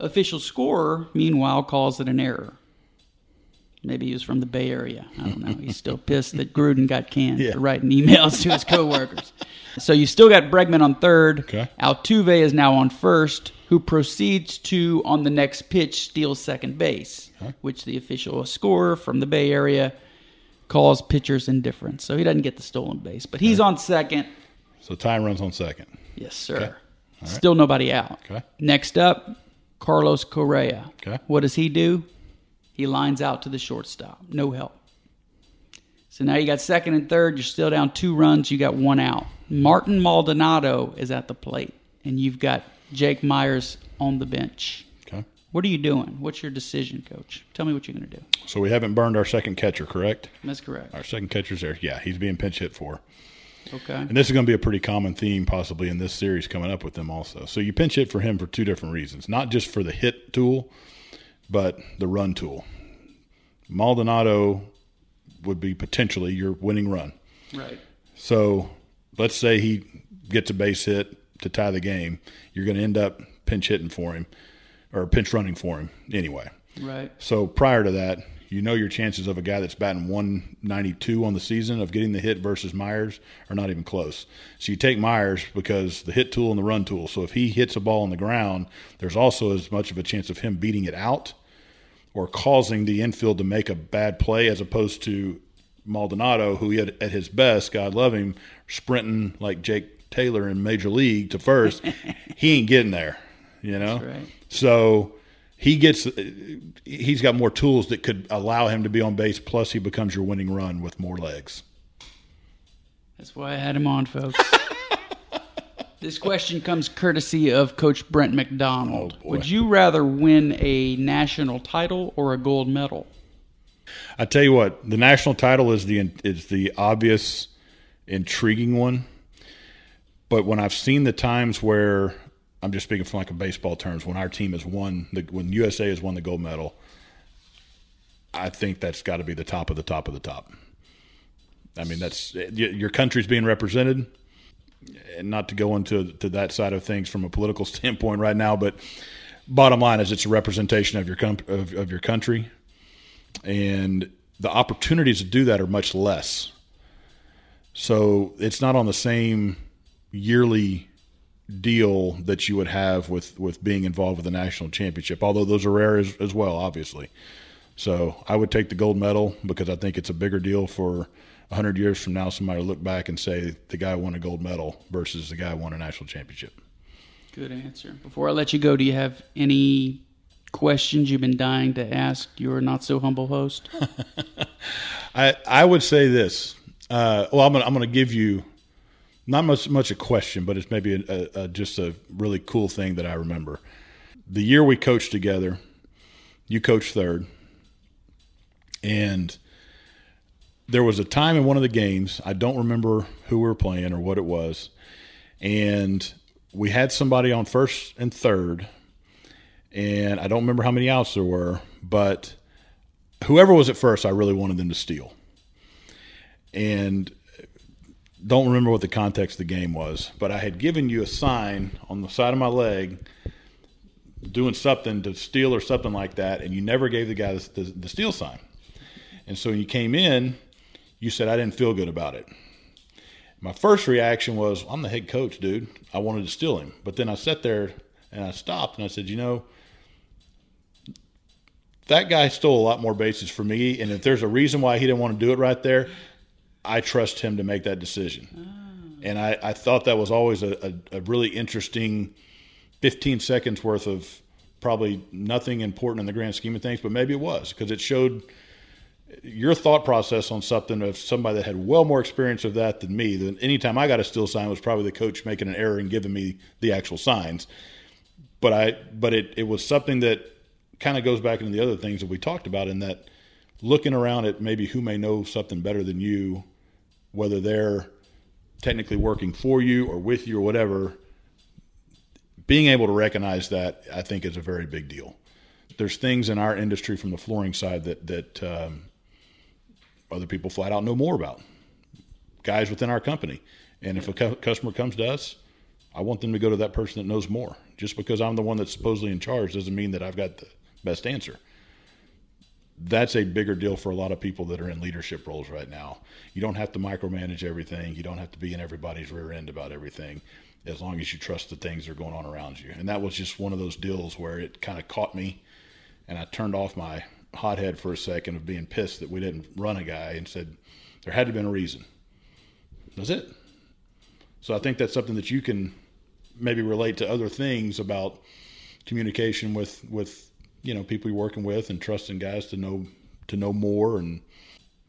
Official scorer, meanwhile, calls it an error. Maybe he was from the Bay Area. I don't know. He's still pissed that Gruden got canned Yeah. for writing emails to his coworkers. so you still got Bregman on third. Okay. Altuve is now on first, who proceeds to, on the next pitch, steal second base, which the official scorer from the Bay Area calls pitcher's indifference. So he doesn't get the stolen base, but he's on second. So Ty runs on second. Yes, sir. Still nobody out. Okay. Next up, Carlos Correa. Okay. What does he do? He lines out to the shortstop. No help. So now you got second and third. You're still down two runs. You got one out. Martin Maldonado is at the plate, and you've got Jake Myers on the bench. Okay. What are you doing? What's your decision, coach? Tell me what you're going to do. So we haven't burned our second catcher, correct? That's correct. Our second catcher's there. Yeah, he's being pinch hit for. Okay. And this is going to be a pretty common theme possibly in this series coming up with them also. So you pinch hit for him for two different reasons. Not just for the hit tool, but the run tool. Maldonado would be potentially your winning run. Right. So let's say he gets a base hit to tie the game. You're going to end up pinch hitting for him or pinch running for him anyway. Right. So prior to that, you know your chances of a guy that's batting 192 on the season of getting the hit versus Myers are not even close. So you take Myers because the hit tool and the run tool. So if he hits a ball on the ground, there's also as much of a chance of him beating it out or causing the infield to make a bad play as opposed to Maldonado, who he had, at his best, God love him, sprinting like Jake Taylor in Major League to first. he ain't getting there, you know? That's right. So he gets he's got more tools that could allow him to be on base. Plus, he becomes your winning run with more legs. That's why I had him on, folks. this question comes courtesy of Coach Brent McDonald. Oh. Would you rather win a national title or a gold medal? I tell you what, the national title is the is the obvious, intriguing one. But when I've seen the times where I'm just speaking from like a baseball terms, when our team has won the when USA has won the gold medal, I think that's got to be the top of the top of the top. I mean, that's your country's being represented. And not to go into to that side of things from a political standpoint right now, but bottom line is it's a representation of your com- of, of your country, and the opportunities to do that are much less. So it's not on the same yearly deal that you would have with with being involved with the national championship, although those are rare as, as well, obviously. So I would take the gold medal because I think it's a bigger deal for 100 years from now, somebody to look back and say the guy won a gold medal versus the guy won a national championship. Good answer. Before I let you go, do you have any questions you've been dying to ask your not so humble host? I I would say this. Uh, well, I'm gonna I'm gonna give you not much much a question, but it's maybe a, a, just a really cool thing that I remember. The year we coached together, you coached third, and there was a time in one of the games. I don't remember who we were playing or what it was, and we had somebody on first and third, and I don't remember how many outs there were, but whoever was at first, I really wanted them to steal. And don't remember what the context of the game was, but I had given you a sign on the side of my leg doing something to steal or something like that, and you never gave the guy the, the, the steal sign. And so when you came in, you said, I didn't feel good about it. My first reaction was, I'm the head coach, dude. I wanted to steal him. But then I sat there and I stopped and I said, you know, that guy stole a lot more bases for me. And if there's a reason why he didn't want to do it right there, I trust him to make that decision. And I, I thought that was always a, a, a really interesting 15 seconds worth of probably nothing important in the grand scheme of things, but maybe it was because it showed your thought process on something of somebody that had well more experience of that than me. Then anytime I got a still sign was probably the coach making an error and giving me the actual signs. But I but it, it was something that kind of goes back into the other things that we talked about in that looking around at maybe who may know something better than you, whether they're technically working for you or with you or whatever, being able to recognize that I think is a very big deal. There's things in our industry from the flooring side that that um, other people flat out know more about. Guys within our company, and if a cu- customer comes to us, I want them to go to that person that knows more. Just because I'm the one that's supposedly in charge doesn't mean that I've got the best answer. That's a bigger deal for a lot of people that are in leadership roles right now. You don't have to micromanage everything. You don't have to be in everybody's rear end about everything as long as you trust the things that are going on around you. And that was just one of those deals where it kind of caught me and I turned off my hothead for a second of being pissed that we didn't run a guy and said there had to have been a reason. That's it. So I think that's something that you can maybe relate to other things about communication with with you know people you're working with and trusting guys to know to know more and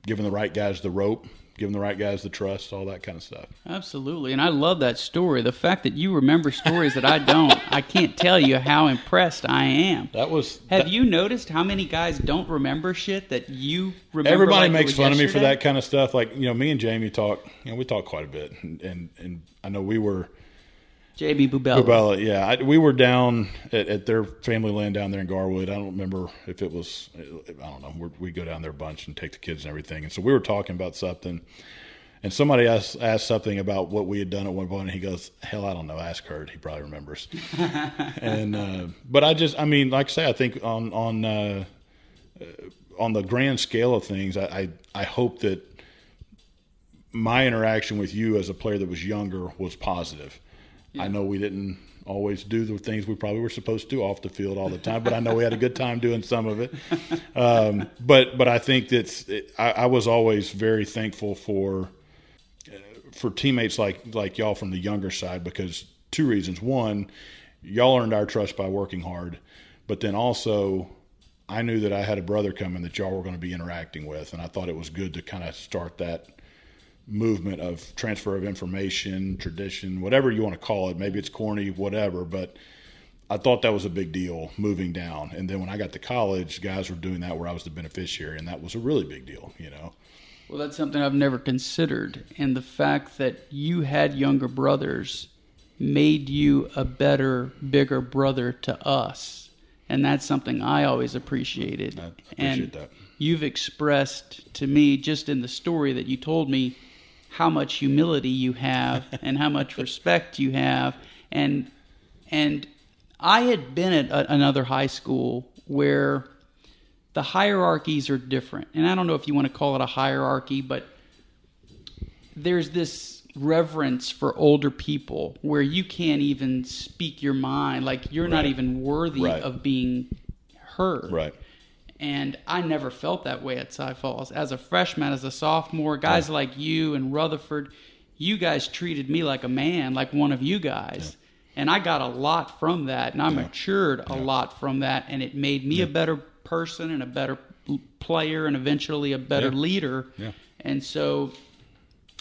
giving the right guys the rope giving the right guys the trust, all that kind of stuff. Absolutely. And I love that story. The fact that you remember stories that I don't, I can't tell you how impressed I am. That was. Have that, you noticed how many guys don't remember shit that you remember? Everybody like makes fun yesterday? of me for that kind of stuff. Like, you know, me and Jamie talk, you know, we talk quite a bit. And, and, and I know we were JB Bubella. Bubella, yeah. I, we were down at, at, their family land down there in Garwood. I don't remember if it was, I don't know. We're, we go down there a bunch and take the kids and everything. And so we were talking about something, and somebody asked, asked something about what we had done at one point, and he goes, "Hell, I don't know. Ask Kurt. He probably remembers." and uh, but I just, I mean, like I say, I think on on uh, on the grand scale of things, I, I I hope that my interaction with you as a player that was younger was positive yeah. I know we didn't always do the things we probably were supposed to off the field all the time, but I know we had a good time doing some of it. Um, but but I think that's it, I, I, was always very thankful for uh, for teammates like like y'all from the younger side because two reasons. One, y'all earned our trust by working hard, but then also I knew that I had a brother coming that y'all were going to be interacting with, and I thought it was good to kind of start that movement of transfer of information, tradition, whatever you want to call it. Maybe it's corny, whatever, but I thought that was a big deal moving down. And then when I got to college, guys were doing that where I was the beneficiary, and that was a really big deal, you know. Well, that's something I've never considered. And the fact that you had younger brothers made you a better, bigger brother to us. And that's something I always appreciated. I appreciate and that. You've expressed to me just in the story that you told me how much humility you have and how much respect you have. And and I had been at a, another high school where the hierarchies are different. And I don't know if you want to call it a hierarchy but there's this reverence for older people where you can't even speak your mind. Like you're right. not even worthy right. of being heard. Right and I never felt that way at Cy Falls. As a freshman, as a sophomore, guys yeah. like you and Rutherford, you guys treated me like a man, like one of you guys. Yeah. And I got a lot from that, and I yeah. matured a lot from that, and it made me a better person and a better player, and eventually a better leader. And so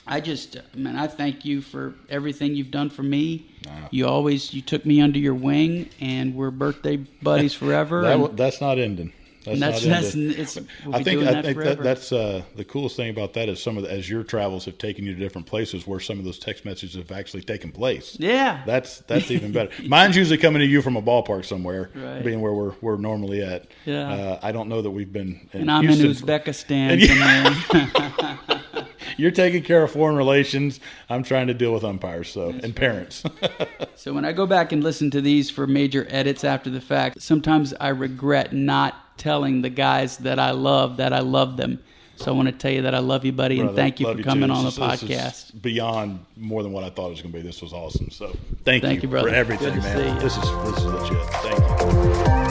I just, man, I thank you for everything you've done for me. You always, you took me under your wing, and we're birthday buddies forever. that, that's not ending. That's, that's, that's it's, we'll I think I think that, that's uh, the coolest thing about that is some of the, as your travels have taken you to different places where some of those text messages have actually taken place. Yeah, that's that's even better. Mine's usually coming to you from a ballpark somewhere, right. being where we're we're normally at. Yeah, uh, I don't know that we've been. In and I'm Houston in Uzbekistan. You're taking care of foreign relations. I'm trying to deal with umpires, so That's and parents. so when I go back and listen to these for major edits after the fact, sometimes I regret not telling the guys that I love that I love them. So I want to tell you that I love you, buddy, Brother, and thank you for coming on the is, podcast. beyond more than what I thought it was going to be. This was awesome. So thank, thank you, you for everything, man. This is this is legit. Thank you.